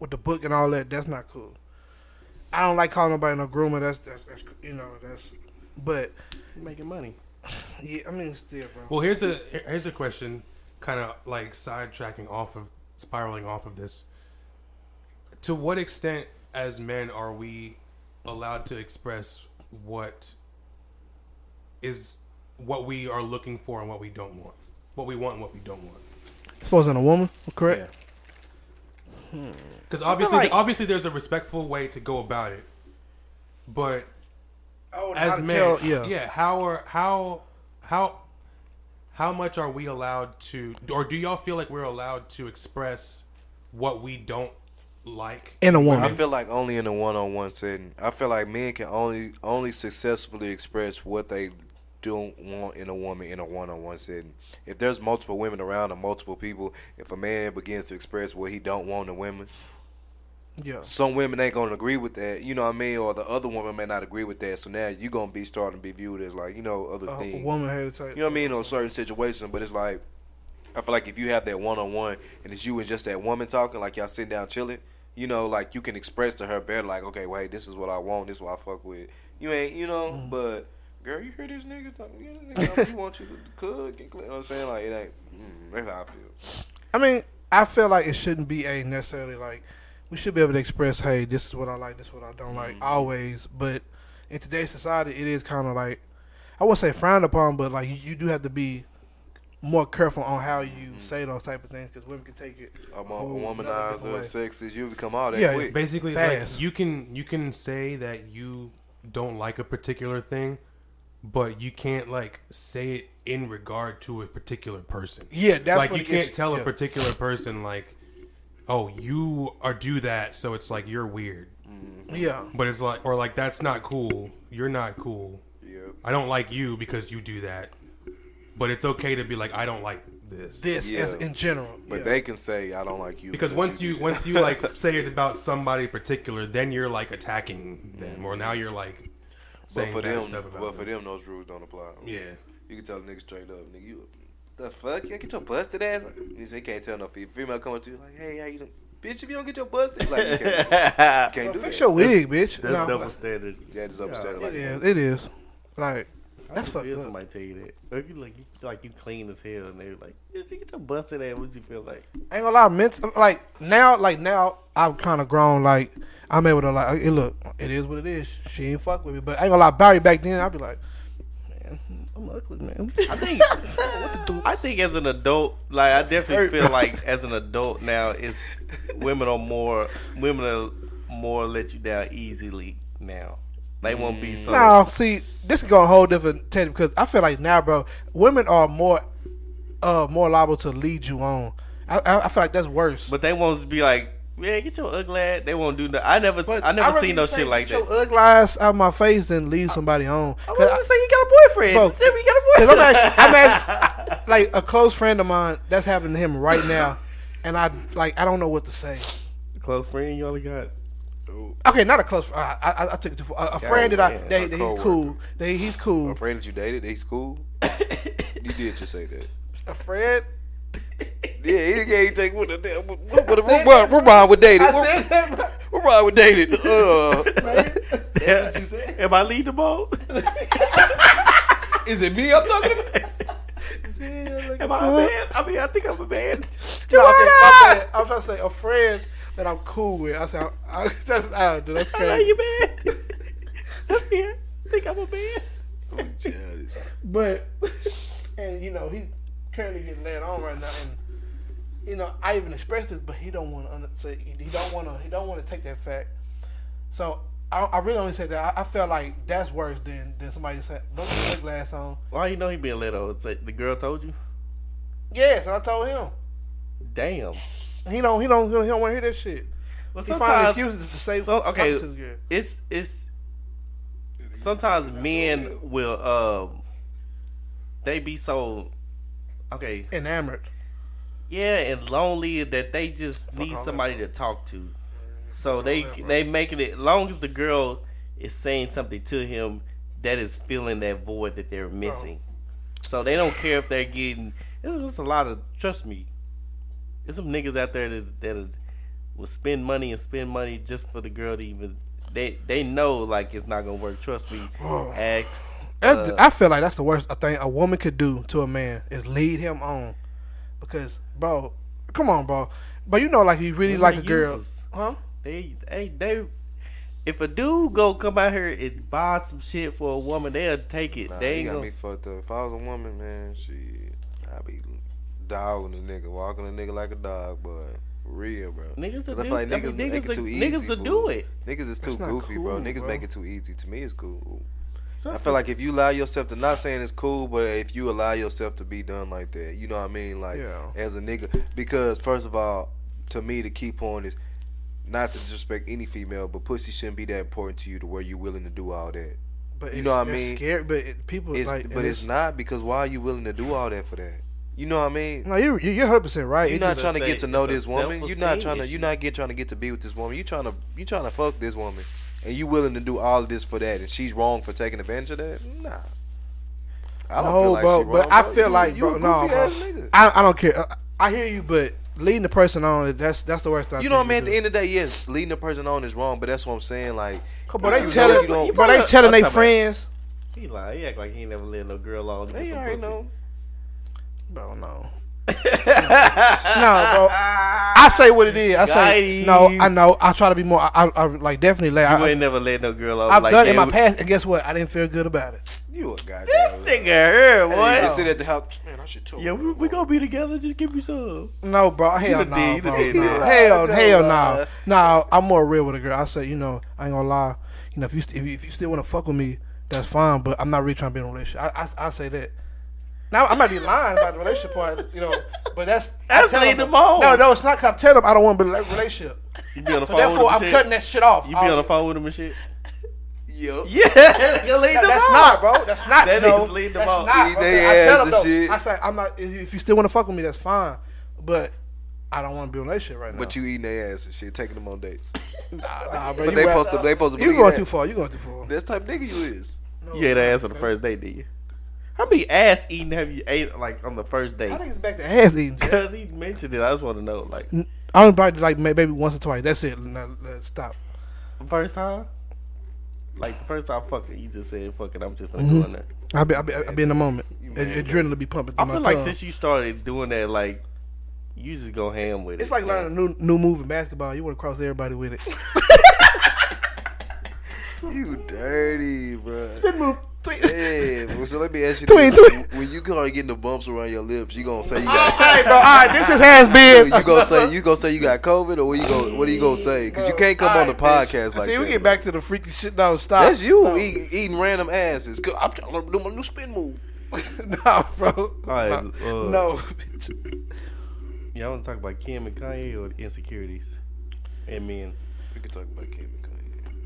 Speaker 3: with the book and all that. That's not cool. I don't like calling nobody no groomer. That's that's, that's you know that's. But
Speaker 1: making money.
Speaker 3: yeah, I mean still, bro.
Speaker 4: Well, here's a here's a question, kind of like sidetracking off of spiraling off of this. To what extent, as men, are we allowed to express what is what we are looking for and what we don't want, what we want and what we don't want?
Speaker 3: As far as in a woman, correct?
Speaker 4: Because hmm. obviously,
Speaker 1: like-
Speaker 4: obviously, there's a respectful way to go about it, but
Speaker 3: Oh,
Speaker 4: as
Speaker 3: how to
Speaker 4: men,
Speaker 3: tell- yeah.
Speaker 4: yeah, how are how how how much are we allowed to, or do y'all feel like we're allowed to express what we don't like?
Speaker 3: In a
Speaker 2: I
Speaker 3: woman, I
Speaker 2: feel like only in a one-on-one setting. I feel like men can only only successfully express what they don't want in a woman in a one-on-one setting. If there's multiple women around or multiple people, if a man begins to express what he don't want in women,
Speaker 3: yeah.
Speaker 2: some women ain't gonna agree with that. You know what I mean? Or the other woman may not agree with that. So now you're gonna be starting to be viewed as like you know other
Speaker 3: A, a
Speaker 2: things.
Speaker 3: woman had to take.
Speaker 2: You know what I mean? On certain situations, but it's like I feel like if you have that one on one and it's you and just that woman talking, like y'all sitting down chilling, you know, like you can express to her better, like, okay, wait, this is what I want, this is what I fuck with. You ain't, you know,
Speaker 3: Mm-hmm.
Speaker 2: but girl, you hear this nigga talk, yeah, nigga, he want you to cook, and clean. you know what I'm saying? Like it ain't. Mm, that's how I feel.
Speaker 3: I mean, I feel like it shouldn't be a necessarily like we should be able to express, hey, this is what I like, this is what I don't like, always. But in today's society, it is kind of like I wouldn't say frowned upon, but like you, you do have to be more careful on how you mm. say those type of things because women can take it.
Speaker 2: A,
Speaker 3: a
Speaker 2: mo-
Speaker 3: whole
Speaker 2: a
Speaker 3: nother
Speaker 2: womanizer,
Speaker 3: different way.
Speaker 2: sex is you become all that
Speaker 3: Yeah,
Speaker 2: quick.
Speaker 4: Basically, like you can you can say that you don't like a particular thing, but you can't like say it in regard to a particular person.
Speaker 3: Yeah, that's
Speaker 4: like
Speaker 3: when
Speaker 4: you
Speaker 3: it
Speaker 4: can't tell
Speaker 3: yeah.
Speaker 4: a particular person like, oh, you are do that, so it's like you're weird. Mm-hmm.
Speaker 3: Yeah,
Speaker 4: But it's like, or like that's not cool. You're not cool.
Speaker 2: Yeah.
Speaker 4: I don't like you because you do that. But it's okay to be like, I don't like this.
Speaker 3: this
Speaker 2: Yeah.
Speaker 3: as in general.
Speaker 2: But
Speaker 3: yeah.
Speaker 2: they can say, I don't like you.
Speaker 4: because once you
Speaker 2: do
Speaker 4: once you like say it about somebody particular, then you're like attacking them, or now you're like
Speaker 2: But
Speaker 4: saying
Speaker 2: for
Speaker 4: bad
Speaker 2: them,
Speaker 4: stuff about
Speaker 2: but for
Speaker 4: them.
Speaker 2: them, those rules don't apply.
Speaker 4: Yeah.
Speaker 2: You can tell a nigga straight up, nigga, you the fuck? You get your busted ass. He say, can't tell no fe- female coming to you like, hey, how you doing? Bitch, if you don't get your busted, like you can't, you can't
Speaker 3: Well,
Speaker 2: do
Speaker 3: fix
Speaker 2: that.
Speaker 3: your wig, bitch.
Speaker 1: That's
Speaker 3: No,
Speaker 1: double standard.
Speaker 2: Yeah, just upset
Speaker 3: It
Speaker 2: like
Speaker 3: is. It is. Like
Speaker 1: I
Speaker 3: that's
Speaker 1: can
Speaker 3: fucked
Speaker 1: feel
Speaker 3: up.
Speaker 1: somebody tell you that. Or if you like, you feel like you clean as hell, and they're like, "Yeah, you get your busted ass." What you feel like?
Speaker 3: I ain't gonna lie, mental, like now, like now, I've kind of grown. Like I'm able to like, hey, look, it is what it is. She ain't fuck with me, but I ain't gonna lie, Barry back then, I'd be like, man, I'm ugly, man.
Speaker 1: I think, I think as an adult, like I definitely feel like as an adult now, it's women are more women are more let you down easily now. They won't be so.
Speaker 3: Now, see, this is going a whole different tangent because I feel like now, bro, women are more, uh, more liable to lead you on. I, I, I feel like that's worse.
Speaker 1: But they won't be like, yeah, get your ugly ass. They won't do that. I never,
Speaker 3: But
Speaker 1: I never seen no shit like
Speaker 3: "Get
Speaker 1: that.
Speaker 3: Your ugly ass out my face and leave somebody on.
Speaker 1: I was
Speaker 3: I-
Speaker 1: just saying you got a boyfriend.
Speaker 3: Bro,
Speaker 1: Still, you got a boyfriend.
Speaker 3: I'm actually, I'm actually, like a close friend of mine that's happening to him right now, and I like I don't know what to say.
Speaker 1: Close friend, you only got.
Speaker 3: Okay, not a close. I, I, I took it too far. A, a friend that I
Speaker 1: man,
Speaker 3: that,
Speaker 2: a
Speaker 3: that he's
Speaker 2: coworker.
Speaker 3: cool. That he- he's cool.
Speaker 2: A friend that you dated, he's cool. you did just say that.
Speaker 3: A friend.
Speaker 2: Yeah, he can't take what the damn. What, what, what, we're, riding- we're riding with dated.
Speaker 3: I
Speaker 2: We're,
Speaker 3: said that. bro.
Speaker 2: we're riding with dated. Uh, that's what you said.
Speaker 1: Am I lead the boat?
Speaker 2: Is it me I'm talking about?
Speaker 1: Am I a man? I mean, I think I'm a man.
Speaker 3: No, okay,
Speaker 1: Joanna!
Speaker 3: my bad. I was trying to say a friend that I'm cool with. I said I, that's I, dude, that's crazy.
Speaker 1: I love you, man. I'm here. I think I'm a man.
Speaker 2: Childish.
Speaker 3: But and you know he's currently getting laid on right now, and you know I even expressed this, but he don't want to say he don't want to he don't want to take that fact. So I, I really only said that I, I felt like that's worse than than somebody said don't put your glass on.
Speaker 1: Why you know he being let on? It's like the girl told you.
Speaker 3: Yes, I told him
Speaker 1: Damn.
Speaker 3: He don't he don't he don't want to hear that shit.
Speaker 1: Well,
Speaker 3: He find excuses to say
Speaker 1: So okay,
Speaker 3: to
Speaker 1: it's it's sometimes men will um they be so okay
Speaker 3: enamored.
Speaker 1: yeah and lonely that they just need somebody to talk to. So they they making it long as the girl is saying something to him that is filling that void that they're missing. So they don't care if they're getting. There's just a lot of trust me. There's some niggas out there that that will spend money and spend money just for the girl to even. They they know like it's not gonna work. Trust me. Ask.
Speaker 3: That's-
Speaker 1: uh,
Speaker 3: I feel like that's the worst thing a woman could do to a man is lead him on, because bro, come on, bro. But you know, like you really like
Speaker 1: are
Speaker 3: a girl,
Speaker 1: users.
Speaker 3: huh?
Speaker 1: They they they. If a dude go come out here and buy some shit for a woman, they'll take it.
Speaker 2: Nah,
Speaker 1: they
Speaker 2: you
Speaker 1: ain't
Speaker 2: got
Speaker 1: gonna.
Speaker 2: me fucked up. If I was a woman, man, shit, I'd be dogging a nigga, walking a nigga like a dog, boy. For real, bro.
Speaker 1: Niggas will
Speaker 2: Cause
Speaker 1: do-
Speaker 2: feel like
Speaker 1: I mean,
Speaker 2: niggas,
Speaker 1: niggas
Speaker 2: make too easy.
Speaker 1: niggas will
Speaker 2: fool.
Speaker 1: do it.
Speaker 2: Niggas is too
Speaker 3: That's not
Speaker 2: goofy, bro. Niggas
Speaker 3: bro.
Speaker 2: make it too easy. To me, it's cool. I feel
Speaker 1: me.
Speaker 2: like if you allow yourself to, not saying it's cool, but if you allow yourself to be done like that, you know what I mean? Like,
Speaker 3: Yeah.
Speaker 2: as a nigga. Because, first of all, to me, the key point is not to disrespect any female, but pussy shouldn't be that important to you to where you're willing to do all that.
Speaker 3: But
Speaker 2: You
Speaker 3: it's,
Speaker 2: know what I mean?
Speaker 3: Scary, but it, people
Speaker 2: It's,
Speaker 3: like,
Speaker 2: but
Speaker 3: and
Speaker 2: it's not because why are you willing to do all that for that? You know what I mean?
Speaker 3: No, you you're hundred percent right.
Speaker 2: You're
Speaker 3: It
Speaker 2: not trying to get to know this woman. You're not
Speaker 1: self-esteem
Speaker 2: trying to. You're not get trying to get to be with this woman. You trying to. You trying to fuck this woman, and you willing to do all of this for that, and she's wrong for taking advantage of that. Nah. I don't
Speaker 3: no,
Speaker 2: feel like
Speaker 3: bro,
Speaker 2: she
Speaker 3: but
Speaker 2: wrong,
Speaker 3: I feel
Speaker 2: You-
Speaker 3: like,
Speaker 2: you
Speaker 3: bro,
Speaker 2: a
Speaker 3: no,
Speaker 2: goofy
Speaker 3: bro.
Speaker 2: ass nigga.
Speaker 3: I, I don't care. I, I hear you, but leading the person on that's that's the worst thing.
Speaker 2: You know what I mean? At the end of the day, yes, leading the person on is wrong, but that's what I'm saying. Like, but
Speaker 3: they telling,
Speaker 2: you don't-
Speaker 3: but they telling
Speaker 1: I'm
Speaker 3: they friends.
Speaker 1: He lie. He act like he ain't never let no girl on. to
Speaker 2: They already know.
Speaker 3: Bro, no. no, bro. I say what it is. I say
Speaker 1: Got him.
Speaker 3: no. I know. I try to be more. I, I, I like definitely. Like,
Speaker 1: You
Speaker 3: I,
Speaker 1: ain't never let no girl on.
Speaker 3: I've
Speaker 1: like
Speaker 3: done
Speaker 1: that.
Speaker 3: in my past, and guess what? I didn't feel good about it.
Speaker 2: You a goddamn.
Speaker 1: This nigga here,
Speaker 2: Hey,
Speaker 1: boy.
Speaker 2: you sit at the house. Man, I should tell
Speaker 1: Yeah, we, we gonna be together. Just give me some.
Speaker 3: No, bro. Hell
Speaker 1: done
Speaker 3: no,
Speaker 1: did, you
Speaker 3: bro.
Speaker 1: done did
Speaker 3: no.
Speaker 1: that.
Speaker 3: Hell, hell
Speaker 2: lie.
Speaker 3: no. No, I'm more real with a girl. I say, you know, I ain't gonna lie. You know, if you st- if you, if you still want to fuck with me, that's fine. But I'm not really trying to be in a relationship. I I, I say that. Now I might be lying about the relationship part, you know, but that's
Speaker 1: That's
Speaker 3: tell
Speaker 1: leading
Speaker 3: them-
Speaker 1: them on.
Speaker 3: No, no, it's not. 'cause I'm telling them I don't want to be in a relationship.
Speaker 1: You be on the
Speaker 3: So
Speaker 1: phone with
Speaker 3: therefore, I'm
Speaker 1: shit.
Speaker 3: cutting that shit off.
Speaker 1: You be on the
Speaker 3: oh.
Speaker 1: phone with him and shit.
Speaker 2: Yup.
Speaker 1: Yeah, you lead
Speaker 3: No,
Speaker 1: them
Speaker 3: that's
Speaker 1: on.
Speaker 3: not, bro. That's not.
Speaker 1: That
Speaker 3: no,
Speaker 1: nigga's leading them
Speaker 3: that's
Speaker 1: on.
Speaker 3: not.
Speaker 2: Eat
Speaker 3: I tell
Speaker 2: ass
Speaker 3: them
Speaker 2: and
Speaker 3: though.
Speaker 2: shit.
Speaker 3: I say I'm not. If if you still want to fuck with me, that's fine. But I don't want to be on that shit right now.
Speaker 2: But you eating their ass and shit, taking them on dates.
Speaker 3: nah, nah, bro.
Speaker 2: But
Speaker 3: you
Speaker 2: they
Speaker 3: right.
Speaker 2: supposed to. They supposed to.
Speaker 3: You
Speaker 2: believe
Speaker 3: going too far. You going too far.
Speaker 2: That's the type of nigga you is.
Speaker 1: You ate ass on the first date, did you? How many ass eating have you ate like on the first date?
Speaker 3: I think it's back to ass eating.
Speaker 1: Because he mentioned it, I just want to know, like,
Speaker 3: I only probably like maybe once or twice. That's it. Let's stop.
Speaker 1: first time, like the first time fucking, you just said fucking. I'm just gonna
Speaker 3: Mm-hmm.
Speaker 1: go in there.
Speaker 3: I be I be, I be in the moment.
Speaker 2: man,
Speaker 3: Ad- Adrenaline be pumping.
Speaker 1: I feel like
Speaker 3: tongue.
Speaker 1: since you started doing that, like, you just go ham with it.
Speaker 3: it's like learning a new new move in basketball. You want to cross everybody with it.
Speaker 2: You dirty, bro.
Speaker 3: Spin move. Tweet.
Speaker 2: Yeah, well, so let me ask you
Speaker 3: Tweet,
Speaker 2: this.
Speaker 3: tweet.
Speaker 2: When you start getting the bumps around your lips, you gonna say you got
Speaker 3: Hey, bro. All right, this is has been.
Speaker 2: you gonna say you gonna say you got COVID or what you go what are you gonna say? Because you can't come on the podcast like that.
Speaker 3: See,
Speaker 2: that.
Speaker 3: we get
Speaker 2: bro.
Speaker 3: back to the freaky shit. No, stop.
Speaker 2: That's you
Speaker 3: No.
Speaker 2: eating, eating random asses. 'Cause I'm trying to do my new spin move.
Speaker 3: no, bro.
Speaker 1: right,
Speaker 3: no.
Speaker 1: uh,
Speaker 3: no.
Speaker 1: Y'all want to talk about Kim and Kanye or insecurities and men?
Speaker 2: We can talk about Kim and Kanye.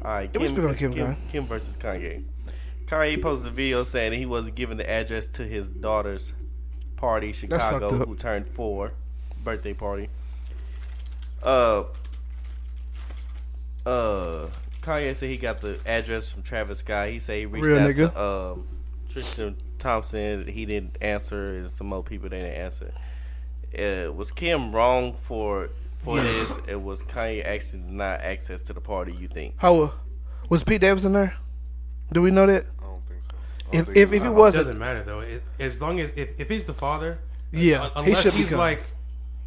Speaker 1: All right, Kim,
Speaker 3: Kim,
Speaker 1: Kim. Kim versus Kanye. Kanye posted a video saying that he wasn't giving the address to his daughter's party, Chicago, who turned four, birthday party. Uh, uh, Kanye said he got the address from Travis Scott. He said he reached
Speaker 3: Real
Speaker 1: out
Speaker 3: nigga.
Speaker 1: to um, Tristan Thompson. He didn't answer, and some more people didn't answer. Uh, was Kim wrong for for this? And was Kanye actually denied access to the party? You think?
Speaker 3: How uh, was Pete Davidson there? Do we know that?
Speaker 2: I don't think so. Don't
Speaker 3: If
Speaker 2: think
Speaker 3: if, if it
Speaker 4: It
Speaker 3: wasn't,
Speaker 4: doesn't matter though. It, as long as if, if he's the father,
Speaker 3: yeah,
Speaker 4: un-
Speaker 3: he
Speaker 4: unless
Speaker 3: should
Speaker 4: he's
Speaker 3: be
Speaker 4: like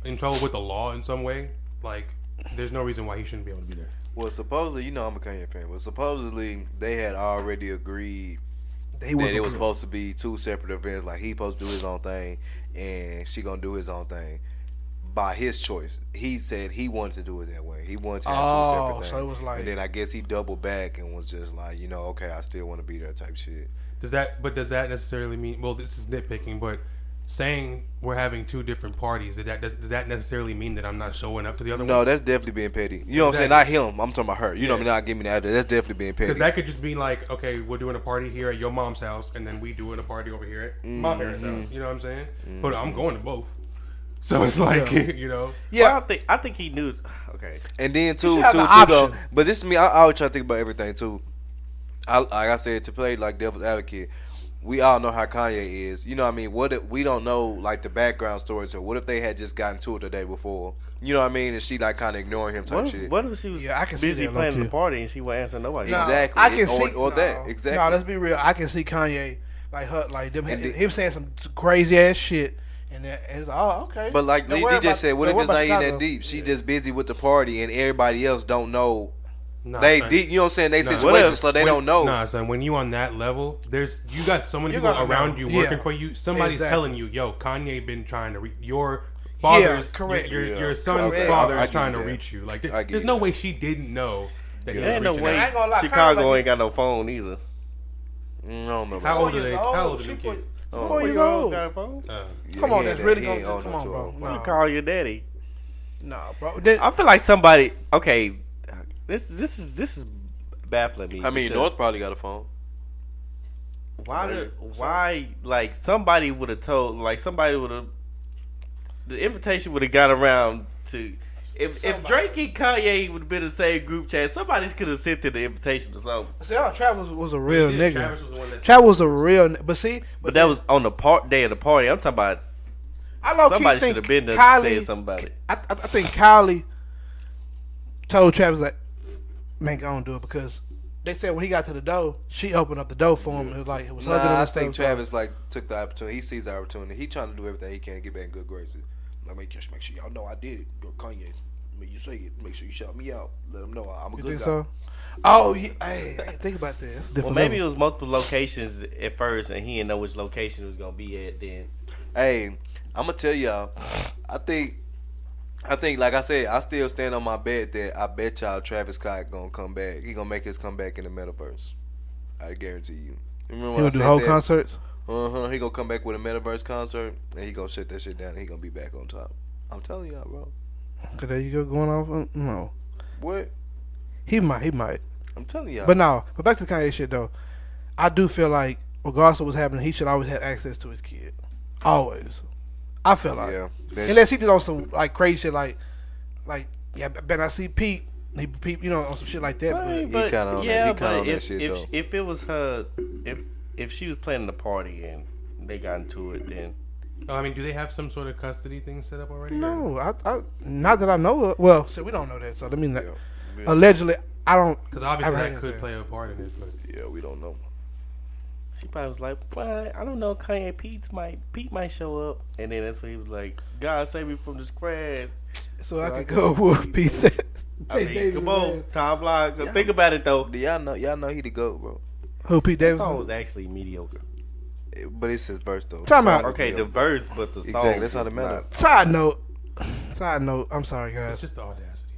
Speaker 4: in trouble with the law in some way, like there's no reason why he shouldn't be able to be there.
Speaker 2: Well, supposedly, you know, I'm a Kanye fan, but supposedly they had already agreed
Speaker 3: They
Speaker 2: that it was
Speaker 3: was
Speaker 2: supposed to be two separate events. Like he supposed to do his own thing, and she gonna do his own thing by his choice. He said he wanted to do it that way. He wanted to have
Speaker 3: Oh,
Speaker 2: two separate things.
Speaker 3: so it was like-
Speaker 2: and then I guess he doubled back and was just like, you know, okay, I still want to be there, type shit.
Speaker 4: Does that? But does that necessarily mean? Well, this is nitpicking, but saying we're having two different parties, does that does, does that necessarily mean that I'm not showing up to the other
Speaker 2: No,
Speaker 4: one?
Speaker 2: that's definitely being petty. You know what I'm saying? Not him. I'm talking about her. You know what I mean? Not give me that. That's definitely being petty.
Speaker 4: Because that could just be like, okay, we're doing a party here at your mom's house, and then we doing a party over here at my parents'
Speaker 2: Mm-hmm.
Speaker 4: house. You know what I'm saying? But I'm going to both. So it's like, you know,
Speaker 1: Yeah,
Speaker 3: Yeah.
Speaker 1: I think I think he knew. Okay,
Speaker 2: And then too,
Speaker 3: should
Speaker 2: too, too though. But this is me. I, I always try to think about everything too. I, like I said, to play like devil's advocate, we all know how Kanye is. You know what I mean? What if we don't know like the background stories or what if they had just gotten to it the day before? You know what I mean? And she like kind of ignoring him type
Speaker 1: What
Speaker 2: shit.
Speaker 1: if, what if she was
Speaker 3: Yeah, I can see
Speaker 1: busy
Speaker 3: that,
Speaker 1: planning the party and she wasn't answering nobody?
Speaker 2: Nah. Exactly.
Speaker 3: I can
Speaker 2: Or-
Speaker 3: see
Speaker 2: or that.
Speaker 3: no.
Speaker 2: Exactly.
Speaker 3: No, let's be real. I can see Kanye like her, like them,
Speaker 2: And the-
Speaker 3: him saying some crazy ass shit, and, then, it's like, oh, okay.
Speaker 2: But like Lee DeeJay
Speaker 3: about-
Speaker 2: said, what if it's not even that deep? She just busy with the party and everybody else don't know.
Speaker 4: Nah,
Speaker 2: they
Speaker 4: son.
Speaker 2: deep, you know what I'm saying? They
Speaker 4: Nah.
Speaker 2: situation,
Speaker 1: What if-
Speaker 2: so they
Speaker 4: When-
Speaker 2: don't know.
Speaker 4: Nah, son. When you on that level, there's you got so many
Speaker 3: You
Speaker 4: people around
Speaker 3: know.
Speaker 4: you working
Speaker 3: Yeah.
Speaker 4: for you. Somebody's
Speaker 3: Exactly.
Speaker 4: telling you, "Yo, Kanye been trying to reach your father's,
Speaker 3: correct.
Speaker 4: your your, your son's
Speaker 2: correct.
Speaker 4: father
Speaker 2: I- I
Speaker 4: is trying to
Speaker 2: that.
Speaker 4: reach you." Like,
Speaker 2: I
Speaker 4: there- there's no
Speaker 2: that.
Speaker 4: way she didn't know that he
Speaker 1: There
Speaker 4: was
Speaker 1: ain't no way
Speaker 4: out.
Speaker 3: ain't lie,
Speaker 1: Chicago ain't got no phone either.
Speaker 2: Mm, I don't know.
Speaker 4: How old are they? How old are
Speaker 3: She
Speaker 4: them kids?
Speaker 3: Four
Speaker 1: Four
Speaker 3: years
Speaker 1: year old
Speaker 3: old.
Speaker 1: got a phone.
Speaker 4: Uh,
Speaker 2: Yeah,
Speaker 3: Come
Speaker 2: he
Speaker 3: on,
Speaker 2: ain't
Speaker 3: that's
Speaker 2: that-
Speaker 3: really gonna
Speaker 2: ain't
Speaker 3: come on, bro.
Speaker 2: own
Speaker 3: No.
Speaker 1: You call your daddy.
Speaker 3: Nah, bro. Then,
Speaker 1: I feel like somebody. Okay, this this is this is baffling me.
Speaker 2: I mean,
Speaker 1: because
Speaker 2: North probably got a phone.
Speaker 1: Why? Did- Why? Like somebody would have told. Like somebody would have. The invitation would have got around to. If if Drake and Kanye would have been the same group chat, somebody could have sent them the invitation or something.
Speaker 3: see, oh, Travis was a real
Speaker 4: yeah,
Speaker 3: nigga.
Speaker 4: Travis was the one that-
Speaker 3: Travis was a real, n- but see,
Speaker 1: But that was on the part day of the party. I'm talking about
Speaker 3: I low-key
Speaker 1: somebody should have been there
Speaker 3: Kylie,
Speaker 1: to say something about it.
Speaker 3: I, I, I think Kylie told Travis like, "Man, go on do it," because they said when he got to the door, she opened up the door for him. It was like it was hugging him
Speaker 2: Nah, I think. Travis like took the opportunity. He sees the opportunity. He trying to do everything he can to get back in good graces. Like make just make sure y'all know I did it. Yo, Kanye, when you say it, make sure you shout me out. Let them know I'm a
Speaker 3: You
Speaker 2: good
Speaker 3: think
Speaker 2: guy.
Speaker 3: so? Oh, yeah. Hey, hey, think about this.
Speaker 1: Well,
Speaker 3: different
Speaker 1: maybe it was multiple locations at first, and he didn't know which location it was gonna be at. Then
Speaker 2: Hey, I'm gonna tell y'all. I think, I think, like I said, I still stand on my bet that I bet y'all Travis Scott gonna come back. He gonna make his comeback in the metaverse. I guarantee you. Remember
Speaker 3: He
Speaker 2: when I
Speaker 3: gonna do whole
Speaker 2: that?
Speaker 3: concerts.
Speaker 2: Uh huh. He gonna come back with a metaverse concert, and he gonna shut that shit down. and He gonna be back on top. I'm telling y'all, bro.
Speaker 3: Okay, there you go, going off. on- No,
Speaker 2: What?
Speaker 3: he might, he might.
Speaker 2: I'm telling y'all.
Speaker 3: But no, but back to the Kanye shit though. I do feel like, regardless of what's happening, he should always have access to his kid. Always. I feel like.
Speaker 2: yeah,
Speaker 3: Unless he did on some like crazy shit, like, like yeah, better I see Pete. He Pete, you know, on some shit like that.
Speaker 1: Right,
Speaker 3: But
Speaker 2: he kinda on that-
Speaker 1: yeah,
Speaker 2: he kinda
Speaker 1: but
Speaker 2: on that
Speaker 1: if
Speaker 2: shit,
Speaker 1: if
Speaker 2: though.
Speaker 1: if it was her, if if she was planning the party and they got into it, then
Speaker 4: Oh, I mean, do they have some sort of custody thing set up already?
Speaker 3: no, I, I, not that I know of. Well, so we don't know that. So let me. Not,
Speaker 2: Yeah.
Speaker 3: Allegedly, I don't.
Speaker 4: Because obviously
Speaker 3: I
Speaker 4: that could play a part in it. But
Speaker 2: yeah, we don't know.
Speaker 1: she probably was like, "Well, I don't know, Kanye Pete might Pete might show up," and then that's when he was like, "God save me from this crash."
Speaker 3: So, I could go with Pete. said.
Speaker 1: I mean, come on. Tom Block. Think about it though.
Speaker 2: Do y'all know? Y'all know he the goat, bro.
Speaker 3: Who Pete
Speaker 1: That
Speaker 3: Davidson?
Speaker 1: song was actually mediocre.
Speaker 2: But it's his verse though.
Speaker 3: Time
Speaker 2: The
Speaker 3: out.
Speaker 1: Okay, the verse, but the song.
Speaker 2: Exactly, that's how it matter.
Speaker 1: not-
Speaker 3: Side note. Side note. I'm sorry, guys.
Speaker 4: it's just the audacity.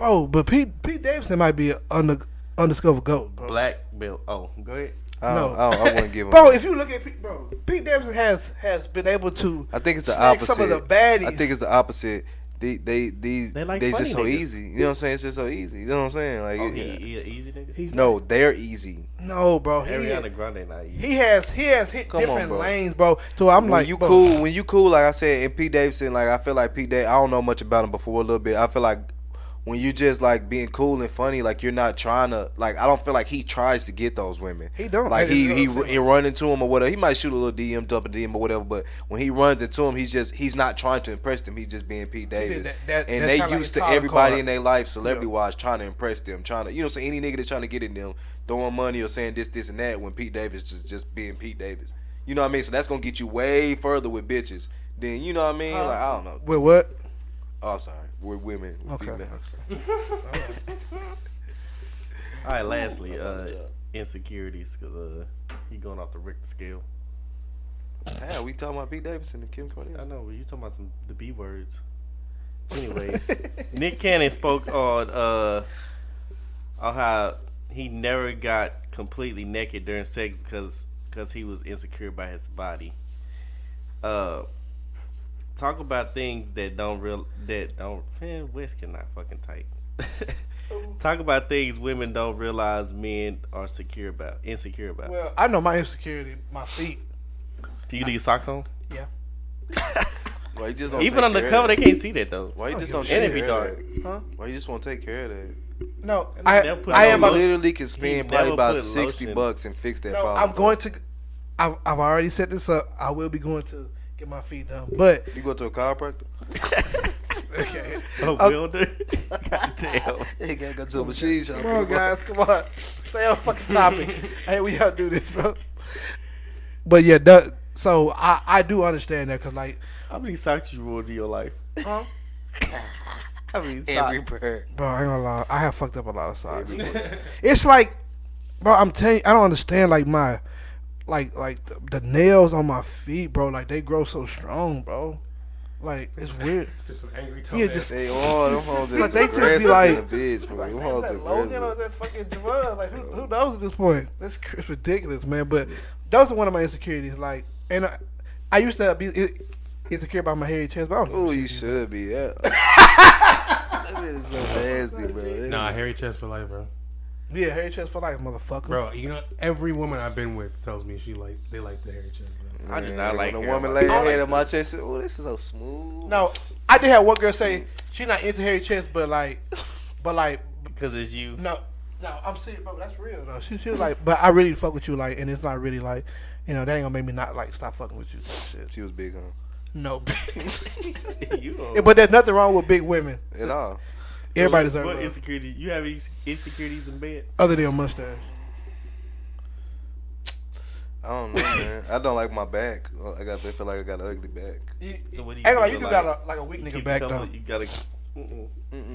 Speaker 3: Oh, but Pete Pete Davidson might be an under, undiscovered goat, bro.
Speaker 1: Black belt. Oh, go ahead.
Speaker 2: I,
Speaker 3: No.
Speaker 2: don't, I, don't, I wouldn't give him.
Speaker 3: Bro, if you look at Pete, bro, Pete Davidson has has been able to.
Speaker 2: I think it's the opposite.
Speaker 3: Some of the baddies.
Speaker 2: I think it's the opposite. They they these
Speaker 1: They like
Speaker 2: they,
Speaker 1: just
Speaker 2: so
Speaker 1: niggas.
Speaker 2: easy. You know what I'm saying? It's just so easy. You know what I'm saying? Like
Speaker 1: Oh,
Speaker 2: it-
Speaker 1: he, he a easy nigga.
Speaker 3: He's
Speaker 2: no, they're easy.
Speaker 3: no, bro. He,
Speaker 1: Ariana Grande not easy.
Speaker 3: he has he has hit
Speaker 2: Come on,
Speaker 3: different
Speaker 2: bro.
Speaker 3: lanes, bro. So I'm
Speaker 2: when
Speaker 3: like,
Speaker 2: you
Speaker 3: bro,
Speaker 2: cool, when you cool, like I said, and Pete Davidson, like I feel like Pete Dav I don't know much about him before a little bit. I feel like when you just like being cool and funny, like you're not trying to, like I don't feel like he tries to get those women.
Speaker 3: He don't.
Speaker 2: Like he he,
Speaker 3: what I'm saying.
Speaker 2: he run into him or whatever. He might shoot a little DM, dump a DM or whatever. But when he runs into him, he's just he's not trying to impress them. He's just being Pete Davis.
Speaker 3: that- that-
Speaker 2: and they
Speaker 3: kinda like
Speaker 2: used to everybody
Speaker 3: card.
Speaker 2: in their life, celebrity wise, trying to impress them, trying to you know, say any nigga that's trying to get in them, throwing money or saying this, this, and that. When Pete Davis just just being Pete Davis. You know what I mean? So that's gonna get you way further with bitches than you know what I mean. like I don't know.
Speaker 3: Wait, what?
Speaker 2: Oh, I'm sorry. We're women. We're
Speaker 3: Okay.
Speaker 2: females.
Speaker 1: All right, lastly, uh, insecurities because uh, he going off the Richter scale.
Speaker 2: Yeah, we talking about Pete Davidson and Kim Kardashian.
Speaker 1: I know, but you talking about some the B words. Anyways, Nick Cannon spoke on uh on how he never got completely naked during sex because because he was insecure by his body. Uh, talk about things that don't real that don't man West cannot fucking tight. talk about things women don't realize men are secure about insecure about.
Speaker 3: Well, I know my insecurity, my feet.
Speaker 1: Do you leave socks on?
Speaker 3: Yeah.
Speaker 2: Why you just don't
Speaker 1: Even
Speaker 2: take
Speaker 1: on the cover, they can't see that though.
Speaker 2: Why you just don't
Speaker 3: a
Speaker 2: take.
Speaker 1: And it be dark.
Speaker 2: that?
Speaker 3: Huh?
Speaker 2: Why you just won't take care of that?
Speaker 3: No,
Speaker 1: And
Speaker 3: I, I am
Speaker 1: on
Speaker 2: You
Speaker 3: about to,
Speaker 2: literally can spend
Speaker 1: never
Speaker 2: probably about sixty
Speaker 1: lotion.
Speaker 2: bucks and fix that
Speaker 3: no,
Speaker 2: problem.
Speaker 3: I'm going to. I've, I've already set this up. I will be going to get my feet done, but
Speaker 2: You go to a chiropractor?
Speaker 3: okay.
Speaker 1: A builder. God damn.
Speaker 2: You gotta go to a machine shop.
Speaker 3: Come on, guys, come on. Stay on fucking topic. hey, we gotta do this, bro. But yeah, that, so I I do understand that because like,
Speaker 1: How many socks you ruined in your life?
Speaker 3: huh?
Speaker 1: How many socks?
Speaker 2: Every pair.
Speaker 3: bro, I ain't gonna lie, I have fucked up a lot of socks. it's like, bro, I'm telling you, I don't understand like my, like like the, the nails on my feet, bro. Like they grow so strong, bro. Like it's weird.
Speaker 4: Just some angry
Speaker 3: Yeah, just
Speaker 2: They all them hoes
Speaker 3: Like, they could be like-
Speaker 2: bitch, bro. Them hoes
Speaker 3: that Logan or that fucking Johvan? Like who, who knows at this point? That's it's ridiculous, man. But those are one of my insecurities. Like, and I, I used to be i- insecure about my hairy chest, but I don't
Speaker 2: Ooh,
Speaker 3: know.
Speaker 2: you should be. Yeah. that shit is so nasty, bro.
Speaker 4: Nah, hairy chest for life, bro.
Speaker 3: Yeah, hairy chest for life, motherfucker.
Speaker 4: Bro, you know, every woman I've been with tells me she like they like the hairy chest. Bro.
Speaker 1: I do not like
Speaker 2: when a woman
Speaker 1: on
Speaker 2: lay her head
Speaker 1: like
Speaker 2: on my chest. Oh, this is so smooth.
Speaker 3: No, I did have one girl say she not into hairy chest, but like, but like,
Speaker 1: Because it's you.
Speaker 3: no, no, I'm serious, bro. That's real though. She, she was like, but I really fuck with you, like, and it's not really like, you know, that ain't gonna make me not like stop fucking with you. Shit.
Speaker 2: She was big, huh?
Speaker 3: No,
Speaker 1: you.
Speaker 3: Yeah, but there's nothing wrong with big women.
Speaker 2: At all.
Speaker 3: Everybody deserves
Speaker 1: What
Speaker 3: love.
Speaker 1: insecurity? You have ins- insecurities in bed?
Speaker 3: other than your mustache.
Speaker 2: I don't know, man. I don't like my back. I got. I feel like I got an ugly back.
Speaker 3: You,
Speaker 1: So what do
Speaker 3: ain't like you
Speaker 1: to,
Speaker 3: do got a, like a weak nigga back
Speaker 1: the
Speaker 3: though.
Speaker 1: You gotta mm-mm,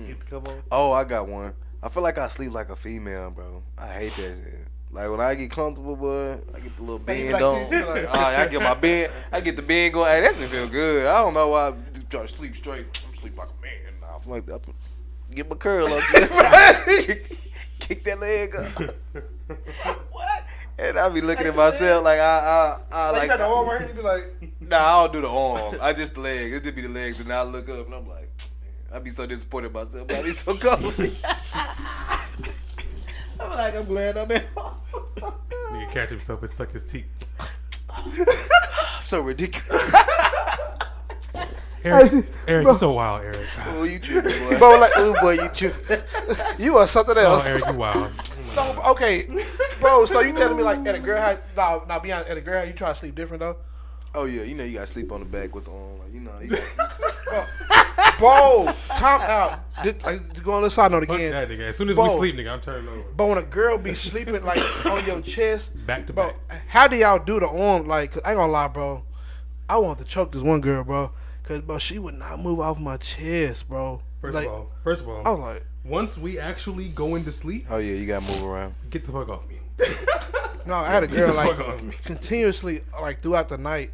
Speaker 1: get the cover on.
Speaker 2: Oh, I got one. I feel like I sleep like a female, bro. I hate that shit. Like when I get comfortable, boy, I get the little
Speaker 3: Like, you
Speaker 2: bend
Speaker 3: like
Speaker 2: on.
Speaker 3: this, like-
Speaker 2: oh, I get my bend. I get the bend going. Hey, that's me feel good. I don't know why I try to sleep straight. I'm sleep like a man. Nah, I feel like that. Get my curl up. Kick that leg up. what? And I be looking at myself like I, I, I
Speaker 3: Like,
Speaker 2: like.
Speaker 3: you got the arm right here, you be like,
Speaker 2: Nah, I don't do the arm. I just the legs. It just be the legs, and I look up and I'm like, man, I be so disappointed in myself. But I be so cozy. I'm like, I'm glad I'm in.
Speaker 4: Nigga catch himself and suck his teeth.
Speaker 2: so ridiculous.
Speaker 4: Airrick, Airrick, you so wild, Airrick.
Speaker 2: Oh, you tripping, boy?
Speaker 3: Bro, like-
Speaker 2: oh, boy, you tripping?
Speaker 3: you are something
Speaker 4: Oh,
Speaker 3: else.
Speaker 4: Airrick, you wild.
Speaker 3: So okay, bro. So you telling me like at a girl house? Now, now, be honest. At a girl house, you try to sleep different though,
Speaker 2: Oh yeah, you know you gotta sleep on the back with the arm. Like you know, you gotta sleep.
Speaker 3: bro. Time out. Did, like, go on the side note
Speaker 4: Fuck
Speaker 3: again.
Speaker 4: that, nigga. As soon as
Speaker 3: Bro.
Speaker 4: we sleep, nigga, I'm turning over.
Speaker 3: But when a girl be sleeping like on your chest,
Speaker 4: Back to
Speaker 3: bro,
Speaker 4: back.
Speaker 3: how do y'all do the arm? Like, 'cause I ain't gonna lie, bro. I want to choke this one girl, bro, cause bro, she would not move off my chest, bro.
Speaker 4: First
Speaker 3: like,
Speaker 4: of all, first of all,
Speaker 3: I was like,
Speaker 4: once we actually go into sleep,
Speaker 2: Oh yeah, you gotta move around.
Speaker 4: get the fuck off me.
Speaker 3: no, I had a girl like
Speaker 4: fuck off me.
Speaker 3: continuously like throughout the night.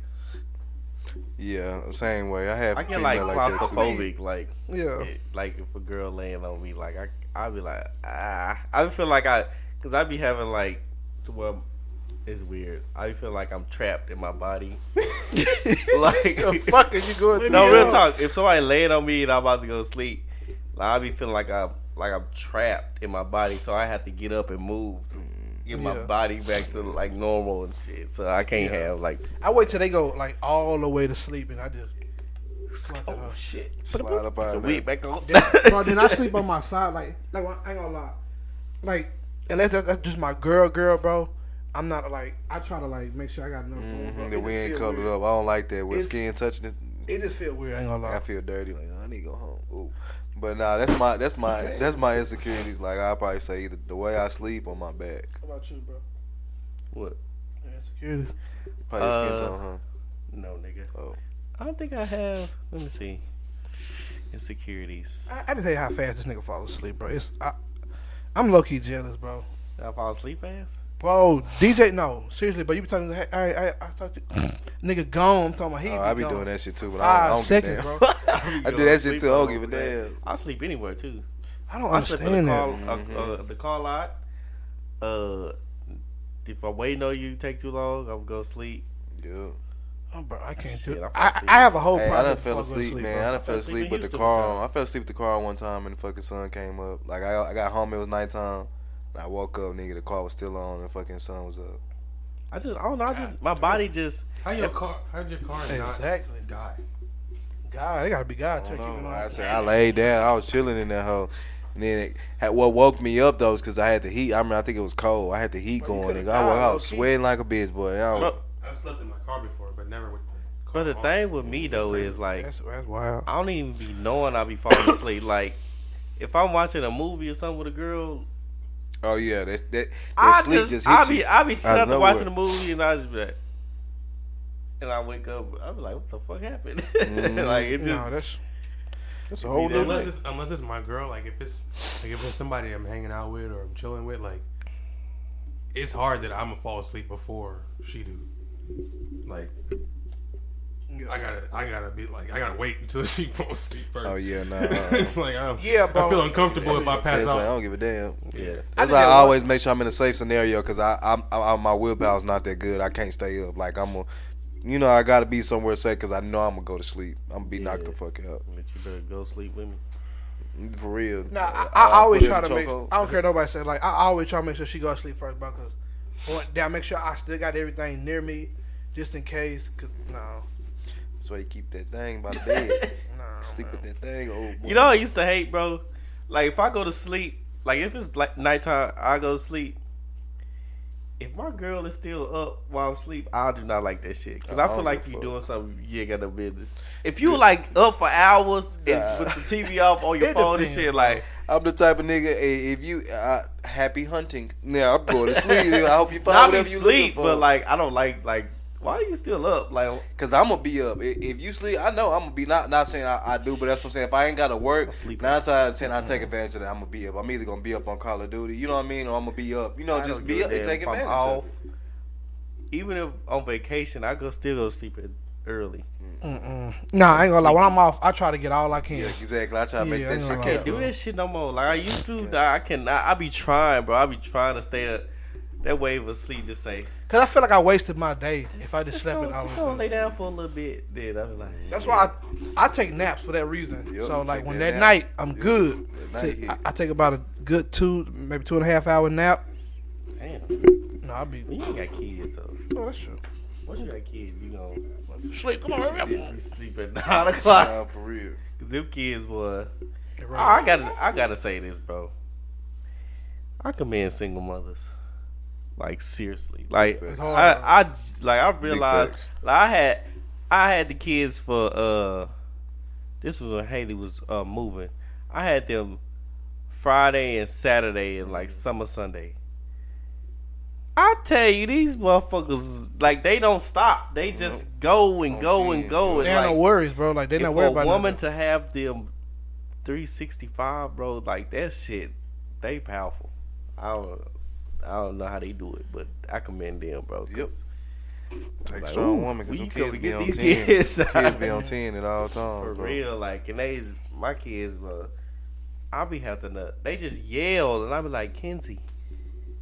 Speaker 2: Yeah, same way. I have.
Speaker 1: I get
Speaker 2: female
Speaker 1: like
Speaker 2: that, too.
Speaker 1: claustrophobic, like
Speaker 3: Yeah.
Speaker 1: it- like if a girl laying on me, like I I be like ah, I feel like I, cause I be having like, well, it's weird. I feel like I'm trapped in my body. like the
Speaker 3: Fuck is you going through?
Speaker 1: no real talk. If somebody laying on me and I'm about to go to sleep, like I be feeling like I'm like I'm trapped in my body, so I have to get up and move. to Get my body back to like normal and shit. So I can't have like
Speaker 3: I wait till they go like all the way to sleep, and I just
Speaker 1: oh shit.
Speaker 2: Slide up out
Speaker 1: The
Speaker 2: of there.
Speaker 1: back on.
Speaker 3: bro. Then I sleep on my side, like like I ain't gonna lie, like unless that, that's just my girl, girl, bro. I'm not like I try to like make sure I got enough room. Bro.
Speaker 2: Mm-hmm.
Speaker 3: It
Speaker 2: The
Speaker 3: just
Speaker 2: we ain't
Speaker 3: feel
Speaker 2: colored
Speaker 3: weird.
Speaker 2: up. I don't like that. With
Speaker 3: It's-
Speaker 2: skin touching it,
Speaker 3: It just feel weird. I ain't gonna lie.
Speaker 2: I feel dirty. Like I need to go home. Ooh. But nah, that's my that's my that's my insecurities. Like I probably say either the way I sleep or my back.
Speaker 3: How about you, bro?
Speaker 1: What?
Speaker 3: Insecurity.
Speaker 2: Probably your skin
Speaker 1: Uh,
Speaker 2: tone, huh?
Speaker 1: No, nigga.
Speaker 2: Oh.
Speaker 1: I don't think I have. Let me see. Insecurities.
Speaker 3: I, I just hate how fast this nigga fall asleep, bro. It's I, I'm low key jealous, bro.
Speaker 1: Did I fall asleep fast?
Speaker 3: Bro, DeeJay, no, seriously, but you be talking. Hey, I, I, I talked to nigga gone. I'm talking about he.
Speaker 2: Oh, I be
Speaker 3: gone.
Speaker 2: doing that shit too, but I
Speaker 3: Five
Speaker 2: don't, I don't
Speaker 3: seconds,
Speaker 2: give a
Speaker 3: bro.
Speaker 2: damn. I do that shit too. I don't give a damn.
Speaker 1: I sleep anywhere too.
Speaker 3: I don't
Speaker 1: I sleep in the
Speaker 3: understand
Speaker 1: call,
Speaker 3: that.
Speaker 1: uh, uh, the call lot. Uh, if I wait on you take too long, I'll go sleep.
Speaker 2: Yeah.
Speaker 3: Oh, bro, I can't
Speaker 1: Shit,
Speaker 3: do it. I. I have a whole
Speaker 2: Hey, I
Speaker 3: process.
Speaker 2: done
Speaker 3: before
Speaker 2: fell
Speaker 3: I
Speaker 2: asleep, man.
Speaker 3: bro.
Speaker 2: I done
Speaker 1: fell
Speaker 2: fell
Speaker 1: asleep
Speaker 2: asleep with the car on. I fell asleep with the car on one time, and the fucking sun came up. Like I, I got home, it was nighttime. And I woke up, nigga, the car was still on, and the fucking sun was up.
Speaker 1: I just, I don't know. I just, my body just.
Speaker 4: How your car? How did your car
Speaker 3: Exactly.
Speaker 4: not die?
Speaker 3: God, they gotta be God.
Speaker 2: I
Speaker 3: Check
Speaker 2: don't know. I said I laid down. I was chilling in that hole. And then it, had, what woke me up though is because I had the heat. I mean, I think it was cold. I had the heat
Speaker 3: Bro, you
Speaker 2: going.
Speaker 3: could've
Speaker 2: Nigga. I, was,
Speaker 3: died,
Speaker 2: I was
Speaker 3: low-key.
Speaker 2: sweating like a bitch, boy. I was,
Speaker 1: But,
Speaker 4: I've slept in my car before, but never with the.
Speaker 1: but the
Speaker 4: car
Speaker 1: thing with me though is like
Speaker 3: That's, that's wild.
Speaker 1: I don't even be knowing I be falling asleep. like if I'm watching a movie or something with a girl,
Speaker 2: oh yeah, that that, that
Speaker 1: I
Speaker 2: sleep
Speaker 1: just,
Speaker 2: just,
Speaker 1: I
Speaker 2: hit
Speaker 1: be
Speaker 2: you.
Speaker 1: I be sitting
Speaker 2: of
Speaker 1: up there watching the movie and I just be like, and I wake up, I be like, what the fuck happened?
Speaker 2: Mm-hmm.
Speaker 1: like it just
Speaker 3: No, that's that's a whole
Speaker 1: that
Speaker 3: new
Speaker 4: unless it's unless it's my girl, like if it's like if it's somebody I'm hanging out with or I'm chilling with, like it's hard that I'm gonna fall asleep before she do. Like I gotta, I gotta be like, I gotta wait until she falls asleep first.
Speaker 2: Oh yeah, nah.
Speaker 4: it's like I don't,
Speaker 3: Yeah, bro.
Speaker 4: I feel uncomfortable if I pass
Speaker 2: It's like, I don't give a damn.
Speaker 1: yeah.
Speaker 2: That's
Speaker 3: just
Speaker 2: why I
Speaker 3: get
Speaker 2: always make sure I'm in a safe scenario because I, I'm, I, my willpower's not that good. I can't stay up. Like I'm, a, you know, I gotta be somewhere safe because I know I'm gonna go to sleep. I'm gonna be knocked the fuck out
Speaker 1: But you better go sleep with me.
Speaker 2: for real.
Speaker 3: Nah, I,
Speaker 2: Uh,
Speaker 3: I
Speaker 2: I'll
Speaker 3: always try to
Speaker 2: the
Speaker 3: make.
Speaker 2: chokehold.
Speaker 3: I don't care nobody say. Like I always try to make sure she go to sleep first, bro. Cause I want- damn, make sure I still got everything near me, just in case. Cause no,
Speaker 2: That's why you keep that thing by the bed.
Speaker 3: no.
Speaker 2: Sleep with that thing. Oh, boy.
Speaker 1: You know, what I used to hate, bro. Like if I go to sleep, like if it's like nighttime, I go to sleep. If my girl is still up while I'm asleep, I do not like that shit because I
Speaker 2: I
Speaker 1: feel like you
Speaker 2: fuck.
Speaker 1: doing something you ain't got no business. If you like up for hours and with the TV off on your
Speaker 3: It
Speaker 1: phone and
Speaker 3: depends,
Speaker 1: shit, like
Speaker 2: I'm the type of nigga. Hey, if you uh, happy hunting, now I'm going to sleep. I hope you find
Speaker 1: not be
Speaker 2: whatever you
Speaker 1: sleep,
Speaker 2: looking for.
Speaker 1: but like I don't like like why are you still up? Like
Speaker 2: Cause I'm gonna be up. If you sleep, I know I'm gonna be not not saying I, I do, but that's what I'm saying. If I ain't gotta work,
Speaker 1: sleep.
Speaker 2: nine times out of ten I take mm-hmm. advantage of that. I'm gonna be up. I'm either gonna be up on Call of Duty, you know what I mean, or I'm gonna be up. You know,
Speaker 1: I
Speaker 2: just be
Speaker 1: give
Speaker 2: up and take
Speaker 1: if I'm
Speaker 2: advantage
Speaker 1: off.
Speaker 2: of it.
Speaker 1: Even if on vacation, I go still go to sleep at early.
Speaker 3: Nah, I ain't gonna lie. When I'm off, I try to get all I can.
Speaker 2: Yeah, exactly. I try to make
Speaker 3: Yeah, I
Speaker 2: that shit
Speaker 1: I can't do that shit no more. Like I used to. I can. I, I be trying, bro. I be trying to stay up. That wave of sleep just say.
Speaker 3: Cause I feel like I wasted my day if I just slept
Speaker 1: go,
Speaker 3: it all
Speaker 1: just
Speaker 3: the
Speaker 1: go
Speaker 3: time.
Speaker 1: lay down for a little bit. Then I be like,
Speaker 3: That's why I, I take naps for that reason.
Speaker 2: Yep,
Speaker 3: so like when
Speaker 2: that
Speaker 3: that
Speaker 2: nap.
Speaker 3: night I'm
Speaker 2: Yeah,
Speaker 3: good.
Speaker 2: night
Speaker 3: See. I, I take about a good two, maybe two and a half hour nap.
Speaker 1: damn,
Speaker 3: No, I'll be.
Speaker 1: you ain't got kids, so
Speaker 3: Oh, that's true.
Speaker 1: once you got kids, you gonna
Speaker 3: Sleep. Come on, hurry up.
Speaker 1: you sleep at nine o'clock.
Speaker 2: Nah, for real.
Speaker 1: Cause them kids, boy.
Speaker 3: Oh, right.
Speaker 1: I gotta, I gotta say this, bro. I commend single mothers. Like seriously, like I, I, like I realized, like I had, I had the kids for uh, this was when Haley was uh moving. I had them Friday and Saturday and like summer Sunday. I tell you, these motherfuckers like they don't stop. They just go and
Speaker 2: On
Speaker 1: go and go. And
Speaker 3: They ain't
Speaker 1: like,
Speaker 3: no worries, bro. Like they
Speaker 1: if
Speaker 3: not
Speaker 1: a
Speaker 3: worried about a
Speaker 1: woman
Speaker 3: nothing.
Speaker 1: to have them 365, bro, like that shit, they powerful. I don't, I don't know how they do it, but I commend them, bro. 'cause
Speaker 2: Take
Speaker 1: Like,
Speaker 2: strong
Speaker 1: ooh,
Speaker 2: woman because
Speaker 1: we
Speaker 2: them
Speaker 1: come
Speaker 2: kids
Speaker 1: to
Speaker 2: be
Speaker 1: get
Speaker 2: on
Speaker 1: these
Speaker 2: 10.
Speaker 1: kids.
Speaker 2: kids be on 10 at all times.
Speaker 1: For
Speaker 2: bro.
Speaker 1: real, like, and they, my kids, bro, I be having to, they just yell, and I be like, Kenzie,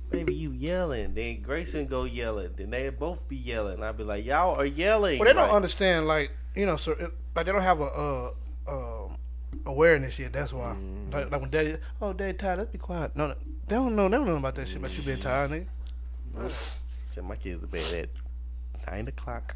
Speaker 1: baby, you yelling. Then Grayson go yelling. Then they both be yelling. I be like, y'all are yelling.
Speaker 3: Well, they don't
Speaker 1: Like,
Speaker 3: understand, like you know, so it, like they don't have a uh, um, awareness yet. That's why.
Speaker 2: Mm-hmm.
Speaker 3: Like, like when daddy, oh, daddy tired. Let's be quiet. No, no, they don't know. They don't know about that shit. About you being tired, nigga.
Speaker 1: Send my kids to bed at nine o'clock.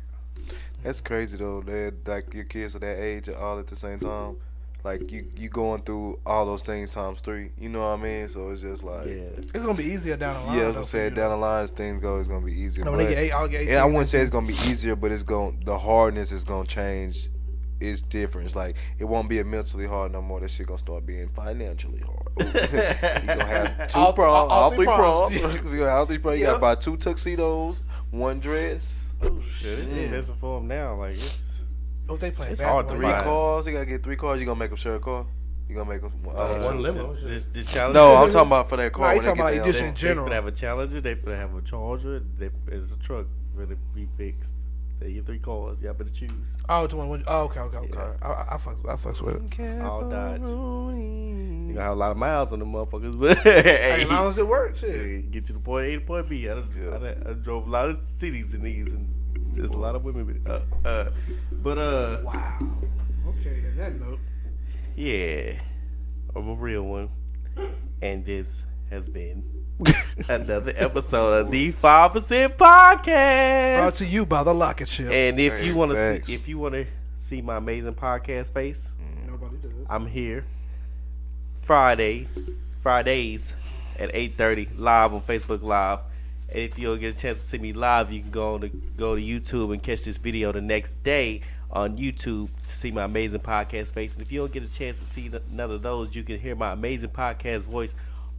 Speaker 2: That's crazy though. That like your kids are that age all at the same time. Like you you going through all those things times three. You know what I mean? So it's just like
Speaker 1: Yeah.
Speaker 3: It's gonna be easier down the line.
Speaker 2: yeah, I
Speaker 3: though, for
Speaker 2: said,
Speaker 3: you,
Speaker 2: down
Speaker 3: though.
Speaker 2: the line as things go, it's gonna be easier.
Speaker 3: No, when they
Speaker 2: but-
Speaker 3: get eight, I'll get eighteen.
Speaker 2: and I wouldn't say it's gonna be easier, but it's going the hardness is gonna change. It's different. It's like it won't be a mentally hard no more. This shit gonna start being financially hard. Ooh. you gonna have two
Speaker 3: All-
Speaker 2: prom,
Speaker 3: all-
Speaker 2: all,
Speaker 3: all
Speaker 2: three
Speaker 3: three
Speaker 2: proms.
Speaker 3: proms.
Speaker 2: you gonna have three proms. You
Speaker 3: Yep.
Speaker 2: gotta buy two tuxedos, one dress, Oh shit!
Speaker 1: Yeah, it's expensive for them now. Like it's
Speaker 3: If they play
Speaker 1: It's hard
Speaker 2: three
Speaker 1: Fine.
Speaker 2: cars. You gotta get three cars. You gonna make them share a car. You gonna make them. Uh,
Speaker 4: one limo.
Speaker 1: the, the, the challenge.
Speaker 2: no, I'm talking about for that
Speaker 3: Nah,
Speaker 2: car.
Speaker 3: you
Speaker 2: when
Speaker 3: talking about
Speaker 2: get
Speaker 3: just in general.
Speaker 1: They finna have a challenger. They finna have a charger. They, it's a truck. Finna be fixed. They get three cars. Y'all better choose.
Speaker 3: Oh, to one. Oh, okay, okay, okay.
Speaker 1: Yeah.
Speaker 3: I, I, I fucks, I fucks with it.
Speaker 1: All Dodge.
Speaker 2: Cabaroni.
Speaker 1: You gonna have a lot of miles on the motherfuckers, but
Speaker 3: Hey,
Speaker 1: hey,
Speaker 3: as long as it works, shit.
Speaker 1: get to the point A to point B. I, done,
Speaker 2: Yeah.
Speaker 1: I, done, I drove a lot of cities in these, and there's a lot of women. with- Uh, uh, but uh,
Speaker 3: Wow. Okay, on that note.
Speaker 1: yeah, I'm a real one, and this has been another episode of the Five Percent Podcast.
Speaker 3: Brought to you by the Locket Ship.
Speaker 1: And if
Speaker 2: Hey,
Speaker 1: you want to see, if you want to see my amazing podcast face,
Speaker 3: Nobody does.
Speaker 1: I'm here Friday, Fridays at 8:30 live on Facebook Live. And if you don't get a chance to see me live, you can go on to go to YouTube and catch this video the next day on YouTube to see my amazing podcast face. And if you don't get a chance to see none of those, you can hear my amazing podcast voice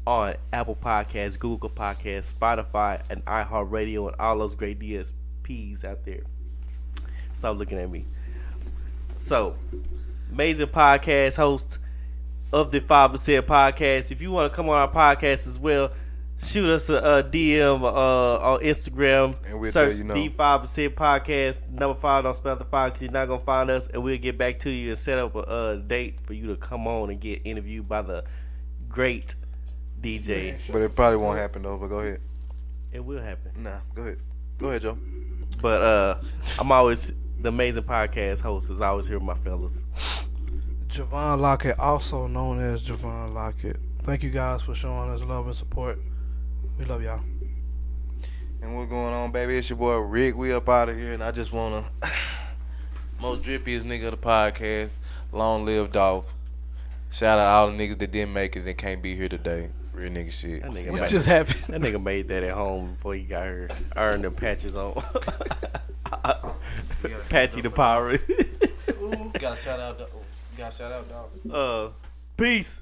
Speaker 1: on Apple Podcasts, Google Podcasts, Spotify, and iHeartRadio, and all those great DSPs out there. Stop looking at me. So, amazing podcast host of the Five Percent Podcast. If you want to come on our podcast as well, shoot us a, a DM uh, on Instagram.
Speaker 2: And we'll
Speaker 1: search
Speaker 2: tell you no.
Speaker 1: the Five Percent Podcast. Number five, don't spell the five because you're not gonna find us, and we'll get back to you and set up a, a date for you to come on and get interviewed by the great DeeJay.
Speaker 2: But it probably won't happen though. But go ahead.
Speaker 1: It will happen.
Speaker 2: Nah, go ahead. Go ahead, Joe.
Speaker 1: But uh, I'm always the amazing podcast host. Is always here with my fellas.
Speaker 3: Johvan Lockett, also known as Johvan Lockett. Thank you guys for showing us love and support. We love y'all.
Speaker 2: And what's going on, baby? It's your boy Rick. We up out of here, and I just wanna most drippiest nigga of the podcast. Long live Dolph. Shout out all the niggas that didn't make it and can't be here today. Real nigga shit.
Speaker 1: That nigga
Speaker 3: What
Speaker 2: y'all.
Speaker 3: just happened?
Speaker 1: That nigga made that at home before he got here. Earned the patches on. Patchy the pirate.
Speaker 2: Gotta shout out. Gotta shout out, dog.
Speaker 1: uh, peace.